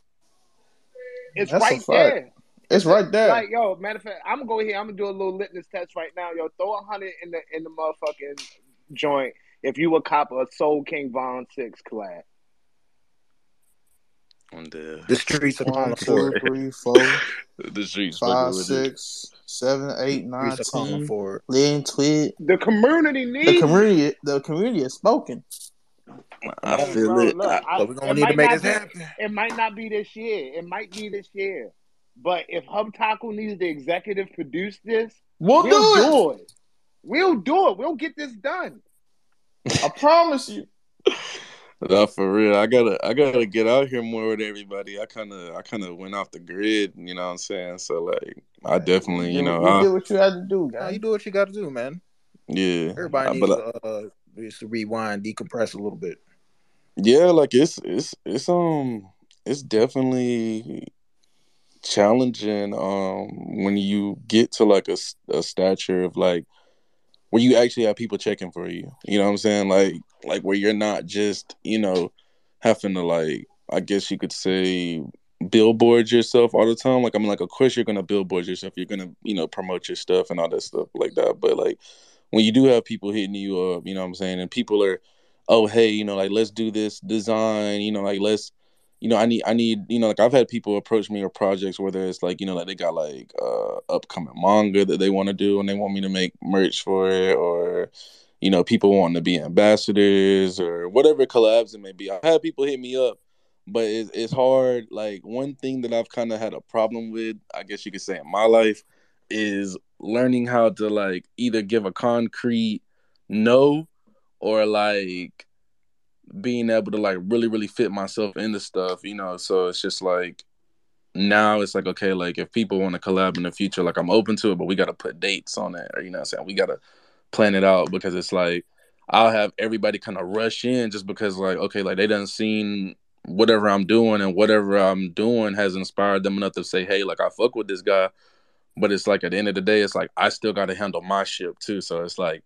It's That's right there. It's right there. Like yo, matter of fact, I'm gonna go here. I'm gonna do a little litmus test right now. Yo, throw a hundred in the in the motherfucking joint if you would cop a Soul King Von Six collab. On the The streets are One, calling two, for it. three, four, (laughs) the streets five, fucking with it. six, seven, eight, nine, Streets are calling ten. for it. Lynn, tweet. The community needs The needs. community, the community is spoken. I Hey, feel bro, it. look, I, I, we're gonna need to make this be. happen. It might not be this year. It might be this year. But if Hub Taco needs the executive produce this, We'll, we'll do it. do it. We'll do it. We'll get this done. I promise you. (laughs) Nah, for real. I gotta I gotta get out here more with everybody. I kinda I kinda went off the grid, you know what I'm saying? So like I definitely, you You, know, you I, did what you had to do, Nah, you do what you got to do, man. yeah. Everybody needs but to, uh, needs to rewind, decompress a little bit. yeah, like it's it's it's um it's definitely challenging um when you get to like a, a stature of like where you actually have people checking for you. You know what I'm saying? Like like where you're not just, you know, having to like I guess you could say billboard yourself all the time. Like I mean like of course you're gonna billboard yourself, you're gonna, you know, promote your stuff and all that stuff like that. But like when you do have people hitting you up, you know what I'm saying, and people are, oh hey, you know, like let's do this design, you know, like let's you know, I need I need, you know, like I've had people approach me or projects whether it's like, you know, like they got like uh upcoming manga that they want to do and they want me to make merch for it or you know, people wanting to be ambassadors or whatever collabs it may be. I've had people hit me up, but it's it's hard. Like one thing that I've kind of had a problem with, I guess you could say in my life, is learning how to like either give a concrete no or like being able to like really really fit myself into stuff you know? So it's just like now it's like okay like if people want to collab in the future like i'm open to it but we got to put dates on it or you know i'm saying? We got to plan it out because it's like i'll have everybody kind of rush in just because like okay like they done seen whatever i'm doing and whatever i'm doing has inspired them enough to say hey like i fuck with this guy. But it's like at the end of the day it's like i still got to handle my ship too. So it's like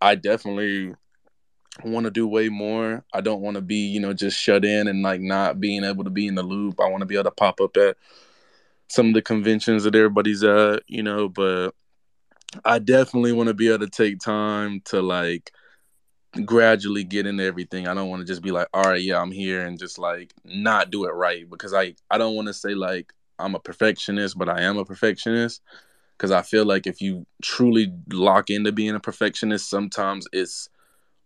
i definitely want to do way more. I don't want to be, you know, just shut in and like not being able to be in the loop. I want to be able to pop up at some of the conventions that everybody's at, you know, but I definitely want to be able to take time to like gradually get into everything. I don't want to just be like, all right, yeah, I'm here and just like not do it right because I I don't want to say like I'm a perfectionist, but I am a perfectionist because I feel like if you truly lock into being a perfectionist, sometimes it's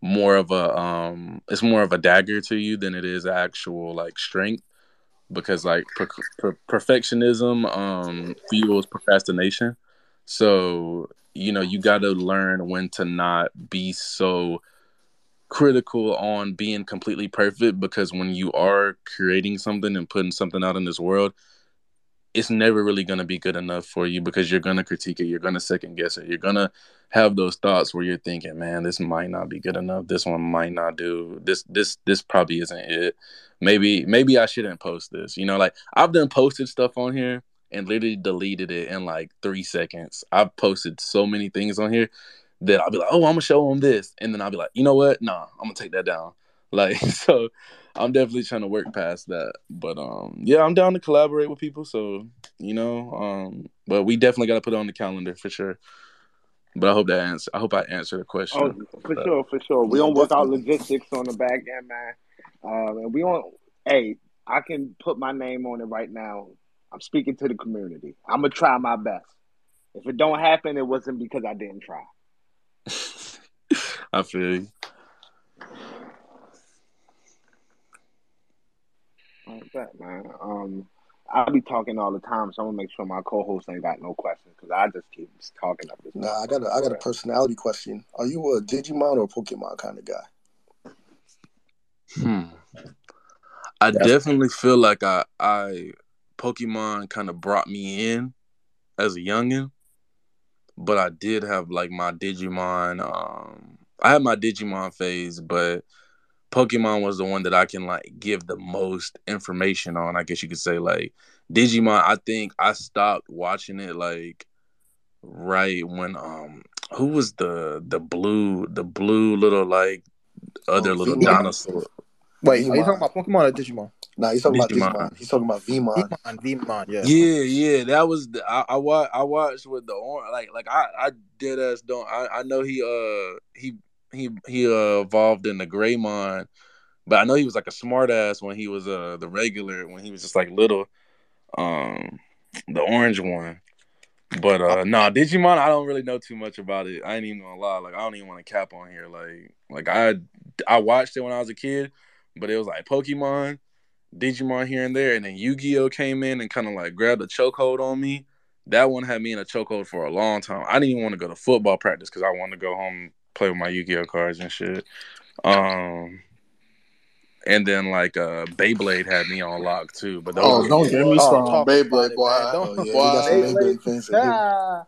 more of a um it's more of a dagger to you than it is actual like strength because like per- per- perfectionism um fuels procrastination. So you know you got to learn when to not be so critical on being completely perfect because when you are creating something and putting something out in this world it's never really going to be good enough for you because you're going to critique it you're going to second guess it you're going to have those thoughts where you're thinking man this might not be good enough this one might not do this this this probably isn't it. Maybe maybe i shouldn't post this you know like i've done posted stuff on here and literally deleted it in like three seconds. I've posted so many things on here that i'll be like oh i'm gonna show them this and then i'll be like you know what? Nah i'm gonna take that down. Like (laughs) so i'm definitely trying to work past that but um yeah i'm down to collaborate with people so you know um but we definitely got to put it on the calendar for sure but I hope that answer. I hope I answered the question. Oh, for sure, for sure. We don't work out logistics on the back end, man. Um, and we don't. Hey, I can put my name on it right now. I'm speaking to the community. I'm gonna try my best. If it don't happen, it wasn't because I didn't try. (laughs) I feel you. Like that, man. Um, I'll be talking all the time, so I'm gonna make sure my co-host ain't got no questions because I just keep talking up this. Nah, I got a I got a personality question. Are you a Digimon or Pokemon kind of guy? Hmm. I That's- definitely feel like I I Pokemon kind of brought me in as a youngin, but I did have like my Digimon. Um, I had my Digimon phase, but Pokemon was the one that I can like give the most information on. I guess you could say like Digimon. I think I stopped watching it like right when um who was the the blue the blue little like other Oh, little Veemon? dinosaur. Wait, are you talking about Pokemon or Digimon? Nah, he's talking Digimon. about Digimon. He's talking about Veemon. Veemon, Veemon, yeah. Yeah, yeah, that was the, I I watched I watched with the orange like like I I did us don't I I know he uh he he he uh evolved in the Greymon, but I know he was like a smart ass when he was uh the regular when he was just like little, um, the orange one. But uh no, nah, Digimon, I don't really know too much about it. I ain't even gonna lie. Like I don't even want to cap on here. Like like I I watched it when I was a kid, but it was like Pokemon, Digimon here and there, and then Yu-Gi-Oh came in and kind of like grabbed a chokehold on me. That one had me in a chokehold for a long time. I didn't even want to go to football practice because I wanted to go home play with my Yu-Gi-Oh cards and shit. Um, and then like uh Beyblade had me on lock too. But those Oh, don't get me Oh, started on talk Beyblade, about it, boy. Don't- Oh, yeah, Boy, you got some Beyblade- Beyblade fans in here.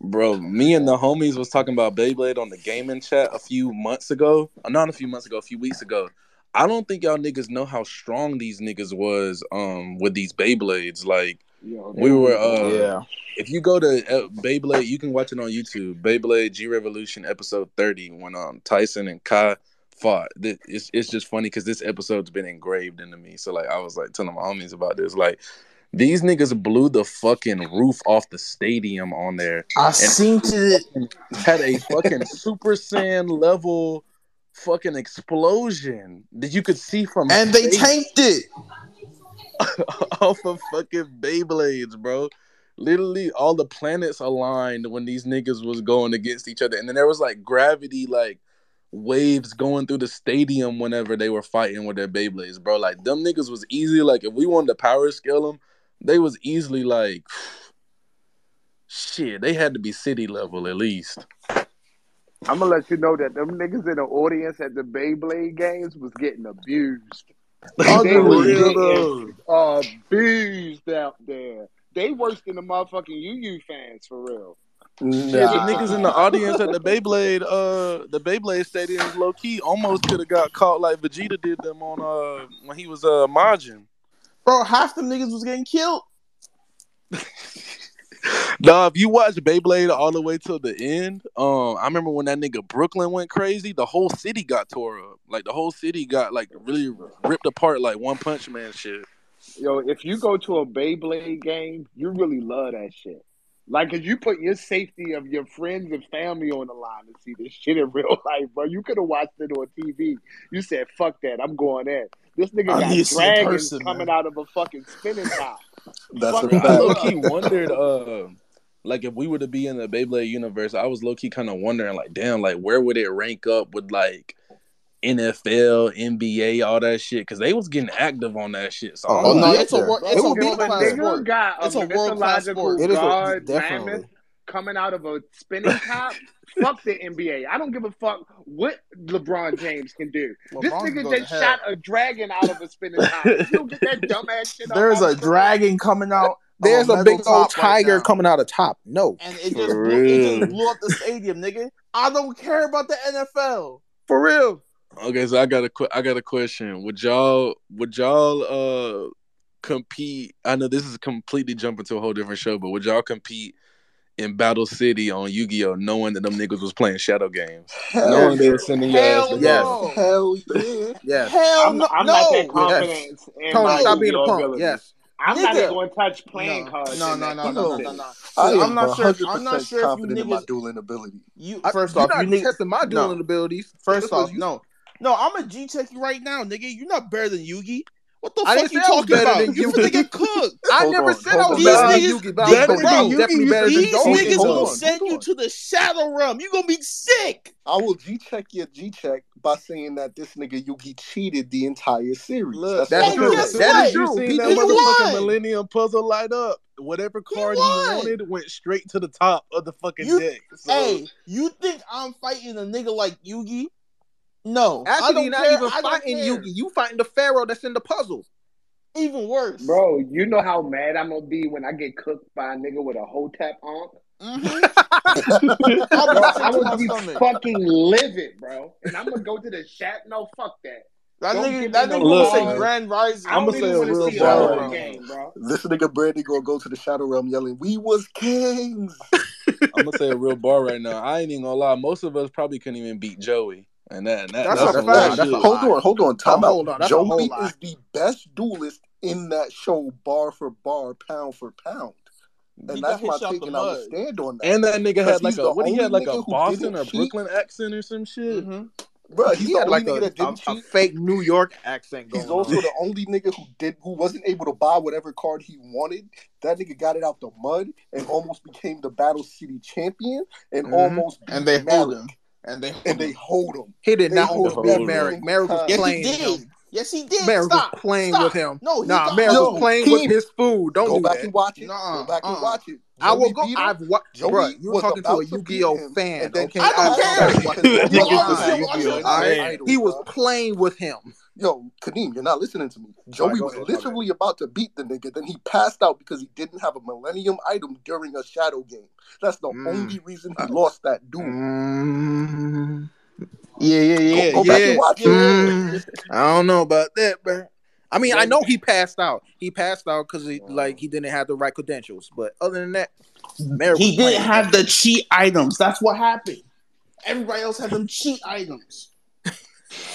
Bro, me and the homies was talking about Beyblade on the gaming chat a few months ago. Uh, Not a few months ago, a few weeks ago. I don't think y'all niggas know how strong these niggas was um with these Beyblades. Like Yo, we were uh Yeah. if you go to uh, Beyblade, you can watch it on YouTube. Beyblade G Revolution episode 30 when um Tyson and Kai fought. It's it's just funny because this episode's been engraved into me. So like I was like telling my homies about this. Like these niggas blew the fucking roof off the stadium on there. I seen it. Had a fucking Super Saiyan level fucking explosion that you could see from And they tanked it. (laughs) off of fucking Beyblades, bro. Literally, all the planets aligned when these niggas was going against each other, and then there was like gravity, like waves going through the stadium whenever they were fighting with their Beyblades, bro. Like them niggas was easy. Like if we wanted to power scale them, they was easily like, shit. They had to be city level at least. I'm gonna let you know that them niggas in the audience at the Beyblade games was getting abused. (laughs) Oh, They was real getting abused out there. They worse than the motherfucking Yu Yu fans for real. Shit, the niggas in the audience at the Beyblade, uh, the Beyblade stadium, low key, almost could have got caught like Vegeta did them on uh when he was uh Majin. Bro, half the niggas was getting killed. (laughs) Nah, if you watch Beyblade all the way till the end, um, I remember when that nigga Brooklyn went crazy, the whole city got tore up. Like the whole city got like really ripped apart, like One Punch Man shit. Yo, if you go to a Beyblade game, you really love that shit. Like, cause you put your safety of your friends and family on the line to see this (laughs) shit in real life, bro. You could have watched it on TV. You said, "Fuck that, I'm going in." This nigga I got need to see in dragons person, coming man. out of a fucking spinning top. That's a Fucking I low key wondered, uh, like if we were to be in the Beyblade universe, I was low key kind of wondering, like, damn, like where would it rank up with like NFL, NBA, all that shit? Because they was getting active on that shit. So Oh, no, it's a wor- It a world class sport. got a It's a world-class sport. It is a, definitely. mammoth coming out of a spinning (laughs) top, fuck the NBA. I don't give a fuck what LeBron James can do. This LeBron can nigga just shot a dragon out of a spinning top. You don't get that dumbass shit There's a screen. dragon coming out. There's of a big old top right tiger coming out of top. No, and it just blew, it just blew up the stadium, nigga. I don't care about the NFL. for real. Okay, so I got a que- I got a question. Would y'all would y'all uh compete? I know this is completely jumping to a whole different show, but would y'all compete in Battle City on Yu Gi Oh, knowing that them niggas was playing shadow games, Hell knowing they yeah. were sending your ass Hell to Yes. Hell (laughs) yeah. Yes. Hell I'm, no. I'm not that no. confident in Tony, my stop being a punk. abilities. Yes. I'm not Nigga. even going to touch playing No, cards. no, no, no, no, no, no, no. I am not sure. I'm not 100% sure if you confident in my niggas. dueling ability. You I, first you're not you niggas. testing my dueling No. abilities. First This off, you- no, no. I'm a G check you right now, nigga. You're not better than Yugi. What the I fuck didn't you say I was talking better about? than You Yugi. finna get cooked. I never on, said I was on. These better than niggas- Yugi, but these- was bro, definitely, definitely Yugi better than These Donkey niggas hold gonna send you to the shadow realm. You gonna be sick. I will G check your G check by saying that this nigga Yugi cheated the entire series. Look, That's, That's all true. That what? is you true. seen He that motherfucking. Millennium Puzzle light up. Whatever card he, won. wanted went straight to the top of the fucking You- deck. So, Hey, you think I'm fighting a nigga like Yugi? No, I Actually, don't not care. even I don't fighting care. Yugi. You fighting the pharaoh that's in the puzzle. Even worse, Bro, you know how mad I'm going to be when I get cooked by a nigga with a Hotep on? Mm-hmm. I'll (laughs) Bro, be I'm gonna be stomach. fucking livid, bro. And I'm going to go to the chat. No, fuck that. That Don't nigga, give that nigga no gonna say. Grand Rising. I I'ma say even a real see a bar game, bro. This nigga Brandy gonna go to the Shadow Realm yelling, "We was kings." (laughs) I'm gonna say a real bar right now. I ain't even gonna lie. Most of us probably couldn't even beat Joey, and that, and that That's that's, a some fact. That's a. Hold on, hold on. Time out. hold on, that's Joey is the best duelist in that show, bar for bar, pound for pound. He And got that's hit my out take, the and I would stand on that. And that nigga Because had like a what he had like a Boston didn't or cheat. Brooklyn accent or some shit. hmm Bro, he's he the had only like nigga a, that a, didn't a cheat. fake New York accent going He's also on. the only nigga who did who wasn't able to buy whatever card he wanted. That nigga got it out the mud and almost became the Battle City champion and Mhm. almost beat And they hold Marik. him. And they And they hold him. He did They not hold almost him Marik. Marik was time. Yes, he playing did. him. Yes, he did. Marik Stop. was playing Stop. with him. No, he nah, Marik Yo, was playing he- with his food. Don't Go do back that. and watch it. Nuh-uh, Go back and uh-uh. watch it. I will Joey go. I've watched. Bro, you were talking to a to beat Yu-Gi-Oh fan. and then Okay, came I don't out care. because (laughs) that You nigga are was a a Yu-Gi-Oh Yu-Gi-Oh fan. idol, He was playing with him. Yo, Kadeem, you're not listening to me. Joey go was ahead, literally about to beat the nigga, then he passed out because he didn't have a Millennium item during a shadow game. That's the Mm. only reason he lost that duel. Mm, Yeah, yeah, yeah, go back and yeah. watch it. mm, I don't know about that, bro. I mean, I know he passed out. He passed out because he like he didn't have the right credentials. But other than that, Marik He didn't have the cheat items. That's what happened. Everybody else had them cheat items.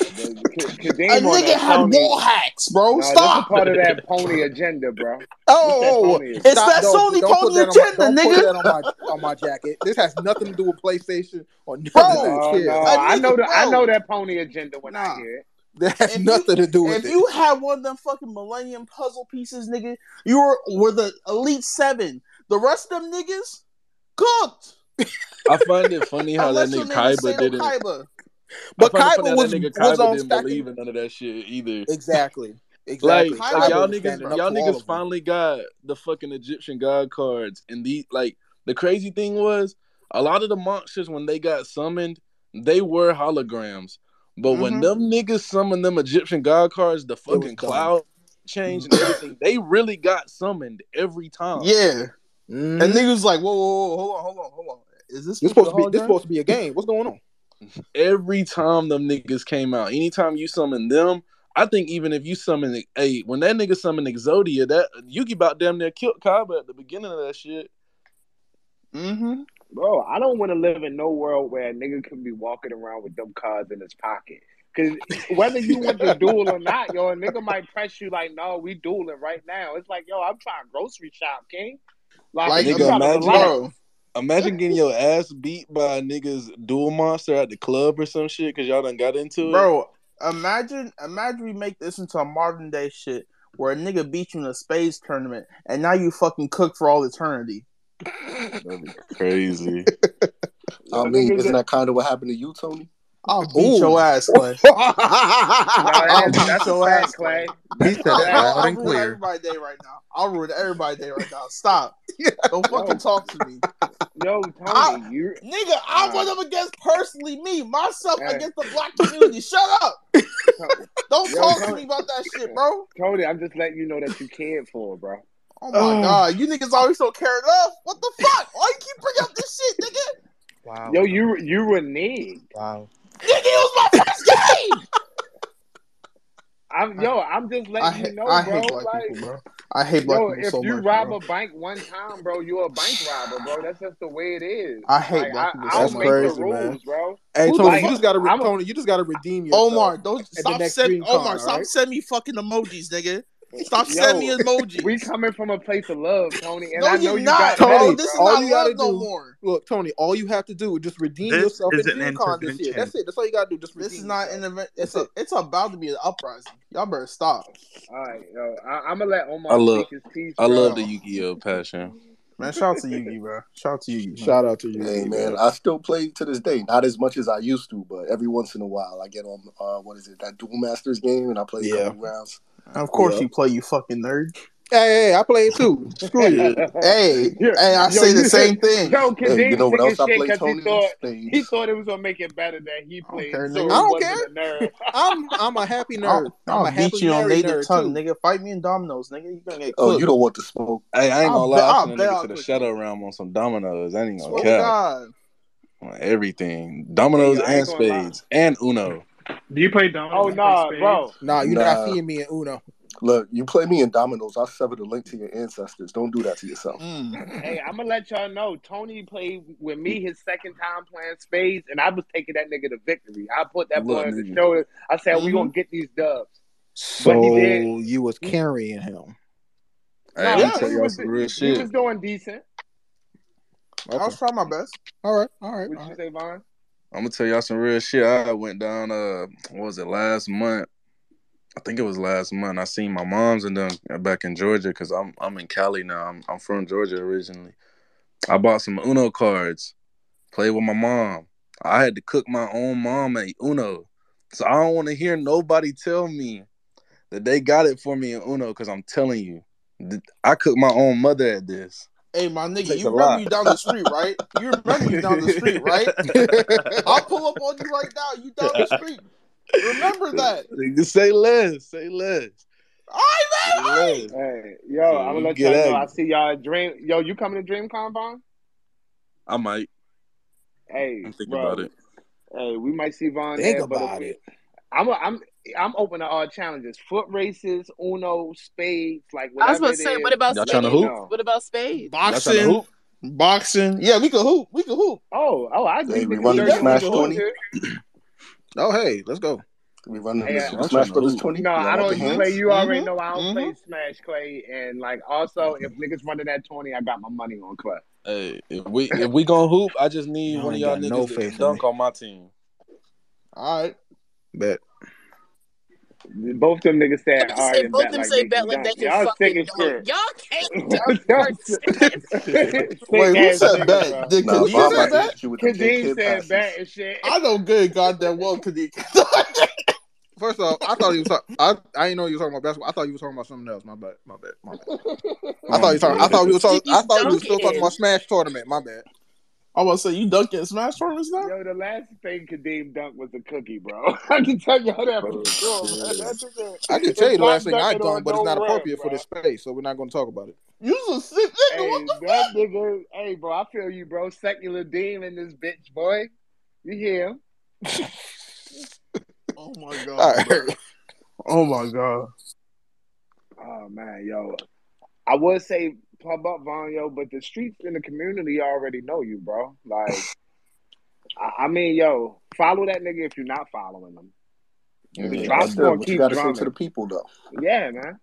A Kadeem on nigga had pony. wall hacks, bro. No, that's a Stop. part of that pony agenda, bro. Oh, Pony. It's stop, that don't- Sony don't put pony that on my- agenda, don't put nigga. that on my on my jacket. This has nothing to do with PlayStation or none Bro, of oh, No, shit. no, A I know nigga, that. I know that pony agenda when Nah. I hear it. That has If you- nothing to do with If it. If you had one of them fucking Millennium puzzle pieces, nigga, you were were the elite seven. The rest of them niggas cooked. (laughs) I find it funny how that Unless your nigga name Kaiba didn't. Kaiba. But I find it funny Kaiba how was, nigga was on didn't stacking. believe in none of that shit either. Exactly. (laughs) Like, Exactly. Kaiba like y'all niggas, y'all niggas finally got the fucking Egyptian god cards, and the like. The crazy thing was, a lot of the monsters when they got summoned, they were holograms. But when Mhm. them niggas summoned them Egyptian god cards, the Mm-hmm. fucking cloud changed and everything, they really got summoned every time. Yeah, Mhm. and niggas like, whoa, whoa, whoa, hold on, hold on, hold on. Is this This supposed to be this supposed to be a game. What's going on? Every time them niggas came out, anytime you summon them, I think even if you summon hey, when that nigga summoned Exodia, that Yugi about damn near killed Kaiba at the beginning of that shit. Mm-hmm. Bro, I don't want to live in no world where a nigga can be walking around with them cards in his pocket. Cause whether you want to (laughs) duel or not, yo, a nigga might press you like, no, we dueling right now. It's like, yo, I'm trying grocery shop, king. Like, Like, you nigga, gotta imagine- bro. Imagine getting your ass beat by a nigga's duel monster at the club or some shit because y'all done got into it. Bro, imagine imagine we make this into a modern day shit where a nigga beat you in a spades tournament and now you fucking cook for all eternity. That'd be crazy. I (laughs) mean, isn't that kind of what happened to you, Tony? I'll beat your ass, Clay. (laughs) No, that is, that's a your fact, ass, Clay. He said it I'll, loud I'll and ruin clear. everybody's day right now. I'll ruin everybody's day right now. Stop. (laughs) Don't fucking talk to me. Yo, Tony, I- you Nigga, I Nah. went up against personally me, myself Hey. against the black community. Shut up. (laughs) Don't Yo, talk to me about that shit, bro. Tony, I'm just letting you know that you cared for, bro. Oh my Oh. god, you niggas always so cared enough. What the fuck? Why you keep bringing up this shit, nigga? Wow. Yo, you you reneged. Wow. Nigga, it was my first game. I'm yo, I'm just letting I you know, I bro. hate black like, people, bro. I hate black yo, people if so you much, rob bro. a bank one time, bro, you're a bank robber, bro. That's just the way it is. I hate like, black I, people I so don't much. make the That's crazy, rules, man. bro. Hey Who the Tony, you just gotta re- Tony, you just gotta redeem yourself. Omar, don't stop next sending stream card, Omar, stop alright? sending me fucking emojis, nigga. Stop Yo, sending me emojis. We coming from a place of love, Tony, and no, I know you're you not, got bro. Tony, mad, This is all not you gotta love no do- more. Look, Tony, all you have to do is just redeem This yourself in is an DreamCon this year. intervention. That's it. That's all you gotta do. Just This is not yourself. an event. It's a, it's about to be an uprising. Y'all better stop. All right, yo, I, I'm gonna let Omar I love- speak his piece. I love the Yu-Gi-Oh passion. Man, shout out to Yugi, bro. Shout out to Yugi. Shout out to you, Hey man, I still play to this day. Not as much as I used to, but every once in a while I get on uh what is it, that Duel Masters game and I play a couple rounds. Of course Yeah. you play, you fucking nerd. Hey, hey, I play it too. (laughs) Screw you. Hey, Yo, hey, I yo, say the you- same thing. Yo, Hey, Kadeem you know what else I shit play, 'cause Tony? he thought he thought it was gonna make it better that he don't played. care, so I don't wasn't a nerd. I'm I'm a happy nerd. I'll, I'm I'll a happy beat you on native nerd tongue, too. nigga. Fight me in dominoes, nigga. You gonna get cooked. Oh, you don't want the smoke. Hey, I ain't gonna lie. I I'll sent a bet nigga I'll to the Shadow Realm on some dominoes. I ain't gonna to cap. God. On everything. Dominoes Hey, I ain't and spades. And Uno. Do you play dominoes? Oh You play nah, bro. Nah, you're Nah. not seeing me in Uno. Look, you play me in dominoes, I'll sever the link to your ancestors. Don't do that to yourself. Mm. Hey, I'm gonna let y'all know. Tony played with me his second time playing spades, and I was taking that nigga to victory. I put that boy Look, on the nigga. shoulder. I said, "We Mhm. gonna get these dubs." So But he did. you was carrying him. Hey, Nah, I'm Yeah. tell he was real he shit. was doing decent. I was trying my best. All right, all right. What all you right. say, Vaughn? I'm gonna tell y'all some real shit. I went down. Uh, what was it last month? I think it was last month. I seen my mom's and then back in Georgia because I'm I'm in Cali now. I'm I'm from Georgia originally. I bought some Uno cards, played with my mom. I had to cook my own mom at Uno, so I don't want to hear nobody tell me that they got it for me in Uno because I'm telling you, I cooked my own mother at this. Hey, my nigga, you remember you down the street, right? You remember you down the street, (laughs) right? I'll pull up on you right now. You down the street. Remember that. Say less. Say less. All right, man. All right. Hey, yo, I'm gonna let y'all know. I see y'all at Dream. Yo, you coming to Dream Vaughn? I might. Hey, I'm thinking bro. about it. Hey, we might see Vaughn Think there, but if about we- it. I'm a, I'm I'm open to all challenges. Foot races, Uno, spades, like whatever. I was whatever about to say, is. what about Y'all tryna spades? hoop? What about spades? Boxing, hoop? boxing. Yeah, we can hoop. We can hoop. Oh, oh, I agree. Hey, we niggas running dirty the Smash 20? shit. Oh, hey, let's go. We running Hey, the Super Smash tryna Brothers 20? No, Y'all I don't. play. hands? Clay, you already Mhm, know I don't mhm. play Smash Clay, and like also if niggas running that twenty, I got my money on Clay. Hey, if we if we gonna hoop, I just need Y'all one of y'all niggas no that faith can in dunk on my team. All right. Bet. Both of them niggas said Niggas all right say both bet them like say they bet like they can Y'all sick fucking as shit. Y'all can't (laughs) (laughs) Wait, who ass said niggas, bet? Did Nah, Kadeem say about bet? hit you with them Kadeem said passes. bet and shit. I know good goddamn well Kadeem. (laughs) First off, I thought he was. Talk- I I didn't know you were talking about basketball. I thought you were talking about something else. My bad. My bad. My bad. I thought you were talking. I thought we were talking. I thought we were still talking about Smash tournament. My bad. I was gonna say you dunking Smash tournaments now. Yo, the last thing Kadeem dunked was a cookie, bro. I can tell y'all that for Oh, sure, man. shit. That nigga I can tell you oh, the last thing I dunked, done, on but it's no not rim, appropriate for this space, so we're not going to talk about it. You a sick nigga. Hey, What the that nigga, hey, bro, I feel you, bro. Secular Dean in this bitch, boy. You hear him? (laughs) Oh my god. All right. bro. Oh my god. Oh man, yo. I would say pub up Von, yo, but the streets in the community already know you, bro. Like, (sighs) I, I mean, yo, follow that nigga if you're not following him. Yeah, The I drop's That's do. good. gonna What you keep got to say drumming. to the people, though? Yeah, man.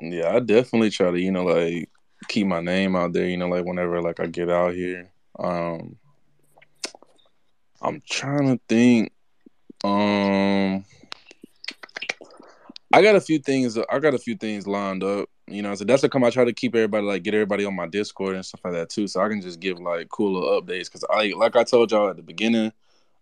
Yeah, I definitely try to, you know, like keep my name out there, you know, like whenever like I get out here. Um I'm trying to think. Um I got a few things I got a few things lined up. You know, so that's how come I try to keep everybody like get everybody on my Discord and stuff like that too. So I can just give like cooler updates. Cause I like I told y'all at the beginning,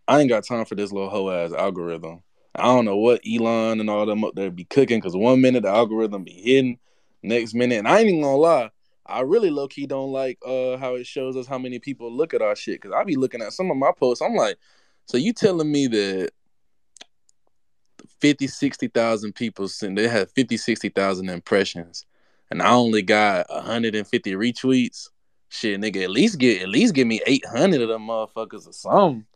I ain't got time for this little hoe ass algorithm. I don't know what Elon and all them up there be cooking because one minute the algorithm be hidden, next minute, and I ain't even gonna lie, I really low key don't like uh how it shows us how many people look at our shit because I be looking at some of my posts. I'm like, so you telling me that 50, 60,000 people sent they had 50, 60,000 impressions, and I only got 150 retweets. Shit, nigga, at least get at least give me 800 of them motherfuckers or something.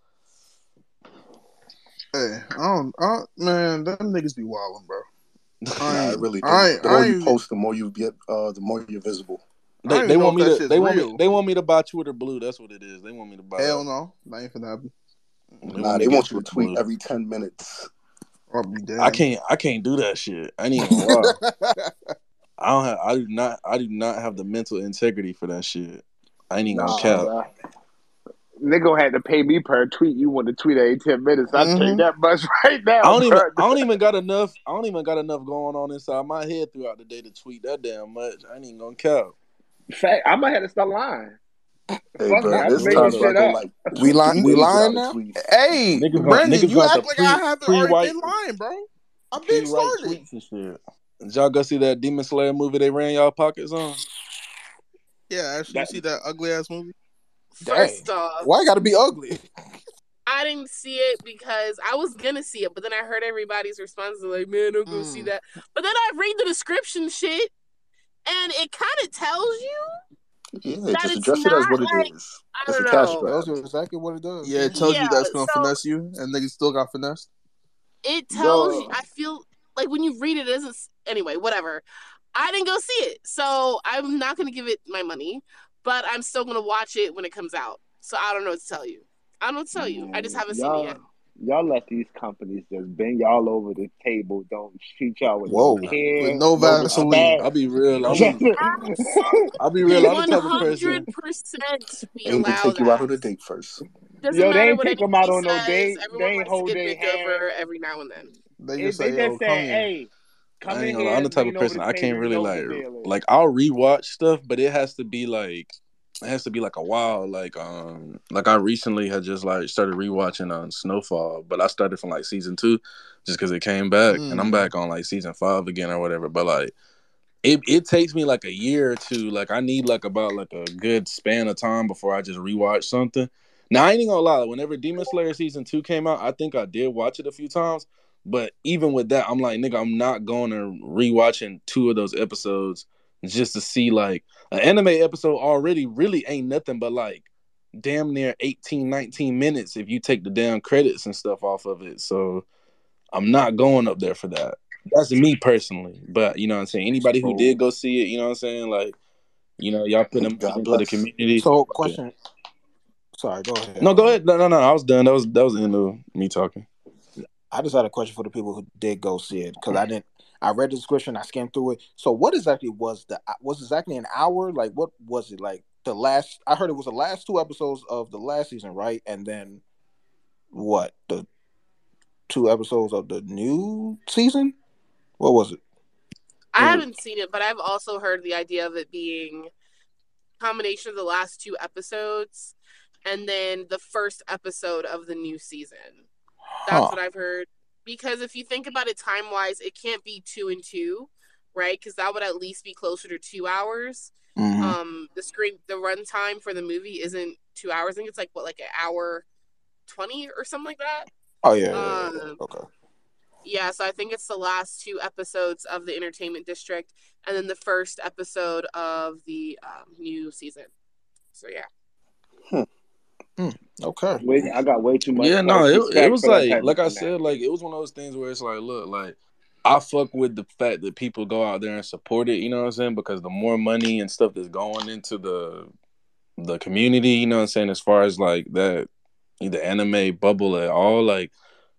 Hey, I don't, I man, them niggas be wilding, bro. (laughs) I Nah, ain't, really. I The, ain't, I more you post, the more you get, uh, the more you're visible. They, they want me to shit's they want me they want me to buy Twitter Blue. That's what it is. They want me to buy Hell no, that ain't finna happen. They Nah, they to get want you to tweet Blue. every ten minutes. I'll be damned. I can't I can't do that shit. I ain't even gonna (laughs) lie. (laughs) I don't have I do not I do not have the mental integrity for that shit. I ain't even gonna Nah, cap. bro. Nigga had to pay me per tweet. You want to tweet every 10 minutes. I tell you Mhm. that much (laughs) right now, I don't even bro. I don't even got enough I don't even got enough going on inside my head throughout the day to tweet that damn much. I ain't even gonna cap. Fact, I might have to start lying. Hey, Fuck bro, it, I'm there's real times making where I shit up. like we lying. We lying now. Hey, Niggas got Brandon, niggas you act like pre I haven't already been lying, bro. I've pre been started. Tweets and shit. Did y'all go see that Demon Slayer movie they ran y'all pockets on? Yeah, actually, you see that ugly ass movie? Dang. First off, Why it got to be ugly? I didn't see it because I was gonna see it, but then I heard everybody's response like, "Man, don't go see Mm. that." But then I read the description shit, and it kind of tells you Yeah, that just it's address it as what it like is. I It's a don't cash know. grab. Tells you exactly what it does. Yeah, it tells Yeah, you that's gonna so finesse you, and then niggas still got finessed. it tells you. I feel like when you read it, it doesn't. Anyway, whatever. I didn't go see it, so I'm not gonna give it my money, but I'm still gonna watch it when it comes out. So I don't know what to tell you. I don't know what to tell you. I just haven't seen it yet. y'all let these companies just bend y'all over the table. Don't treat y'all with Whoa. no care, With no no I'll Vaseline. respect. I'll be real. I'm Just, Absolutely, I'll be real. I'm (laughs) the type of person. percent. We Aim to allow take you out on a date first. Doesn't Yo, they ain't take them out on no date. They ain't hold their get hand. every now and then. They They, just they say, just come said, here." "Hey, come I in ain't gonna lie. here, I'm the type of person I can't really like the deal is." like I'll rewatch stuff, but it has to be like it has to be like a while. Like um like I recently had just like started rewatching on Snowfall, but I started from like season two just because it came back, and I'm Mm. back on like season five again or whatever. But like it it takes me like a year or two. Like I need like about like a good span of time before I just rewatch something. Now I ain't gonna lie. Whenever Demon Slayer season two came out, I think I did watch it a few times. But even with that, I'm like, nigga, I'm not going to rewatching two of those episodes just to see like an anime episode already really ain't nothing but like damn near 18, 19 minutes if you take the damn credits and stuff off of it. So I'm not going up there for that. That's me personally. But you know what I'm saying? Anybody who did go see it, you know what I'm saying? Like, you know, y'all put them God into the community. So, Okay. question. Sorry, go ahead. No, go ahead. No, no, no. I was done. That was that was the end of me talking. I just had a question for the people who did go see it because I didn't. I read the description. I skimmed through it. So, what exactly was the? Uh, was exactly an hour? Like, what was it like? The last I heard it was the last two episodes of the last season, right? And then what? The two episodes of the new season. What was it? I haven't seen it, but I've also heard the idea of it being combination of the last two episodes and then the first episode of the new season. That's Huh. what I've heard. Because if you think about it time wise, it can't be two and two, right? Because that would at least be closer to two hours. Mhm. Um, the screen, the runtime for the movie isn't two hours. I think it's like what, like an hour twenty or something like that. Oh yeah, yeah, yeah, yeah. Um, Okay. yeah, so I think it's the last two episodes of the Entertainment District, and then the first episode of the um, new season. So yeah, Mm, okay. Wait, I got way too much. Yeah, no, it, it was like like I said, like it was one of those things where it's like, look, like I fuck with the fact that people go out there and support it, you know what I'm saying? Because the more money and stuff that's going into the the community, you know what I'm saying, as far as like that the anime bubble at all, like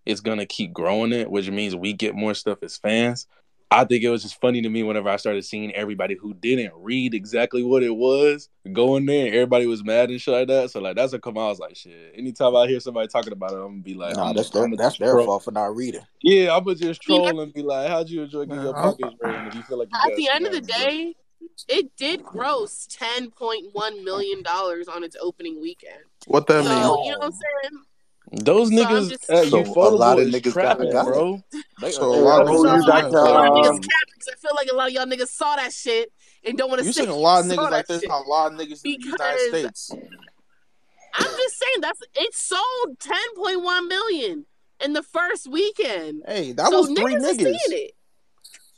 it's gonna keep growing it, which means we get more stuff as fans. I think it was just funny to me whenever I started seeing everybody who didn't read exactly what it was going there. Everybody was mad and shit like that. So like that's a come. I was like, shit. Anytime I hear somebody talking about it, I'm gonna be like, Nah, I'm that's their that's their troll. fault for not reading. Yeah, I'm gonna just troll and be like, how'd you enjoy getting your Man, pockets raided if you feel like you at the end of the scammed, bro? day, it did gross ten point one million dollars on its opening weekend. What that So mean? you know what I'm saying? Those So niggas just at So a lot of niggas got trapping, got it. bro. They So a lot of niggas So you got got I feel like y'all niggas capping 'cause I feel like a lot of y'all niggas saw that shit and don't want to You say saying a lot of niggas like this. a lot of niggas in the United States. I'm just saying that's it sold 10.1 million in the first weekend. Hey, that so was three niggas is niggas. seeing it.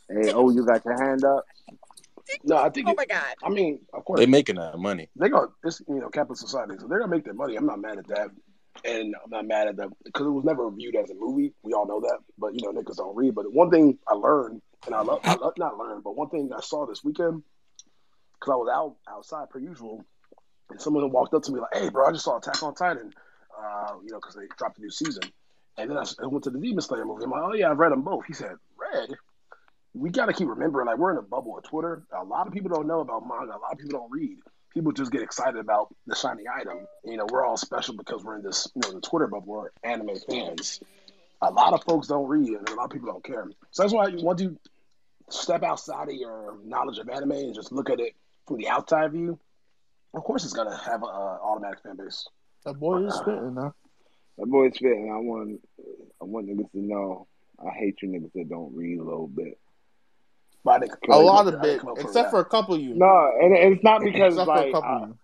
hey, oh, you got your hand up. No, I think Oh it. my god. I mean, of course, they're making that money. they're gonna. It's you know, capitalist society, so they're gonna make their money. I'm not mad at that, and I'm not mad at that because it was never viewed as a movie. We all know that, but you know, niggas don't read. But one thing I learned, and I love, I love not learned, but one thing I saw this weekend because I was out outside per usual, and someone walked up to me like, "Hey, bro, I just saw Attack on Titan," uh, you know, because they dropped a new season. And then I, I went to the Demon Slayer movie. I'm like, "Oh yeah, I've read them both." He said, "Read." we got to keep remembering, like we're in a bubble of Twitter. A lot of people don't know about manga. A lot of people don't read. People just get excited about the shiny item. You know, we're all special because we're in this, you know, the Twitter bubble. We're anime fans. A lot of folks don't read, and a lot of people don't care. So that's why once you want to step outside of your knowledge of anime and just look at it from the outside view. Of course, it's gonna have an automatic fan base. That boy is spitting, huh? That boy is spitting. I want, I want niggas to know. I hate you niggas that don't read a little bit. But I didn't, A I didn't lot of up- I didn't bit, come up for except for a couple of you. No, and and it's not (laughs) because Except for a like couple uh, of you.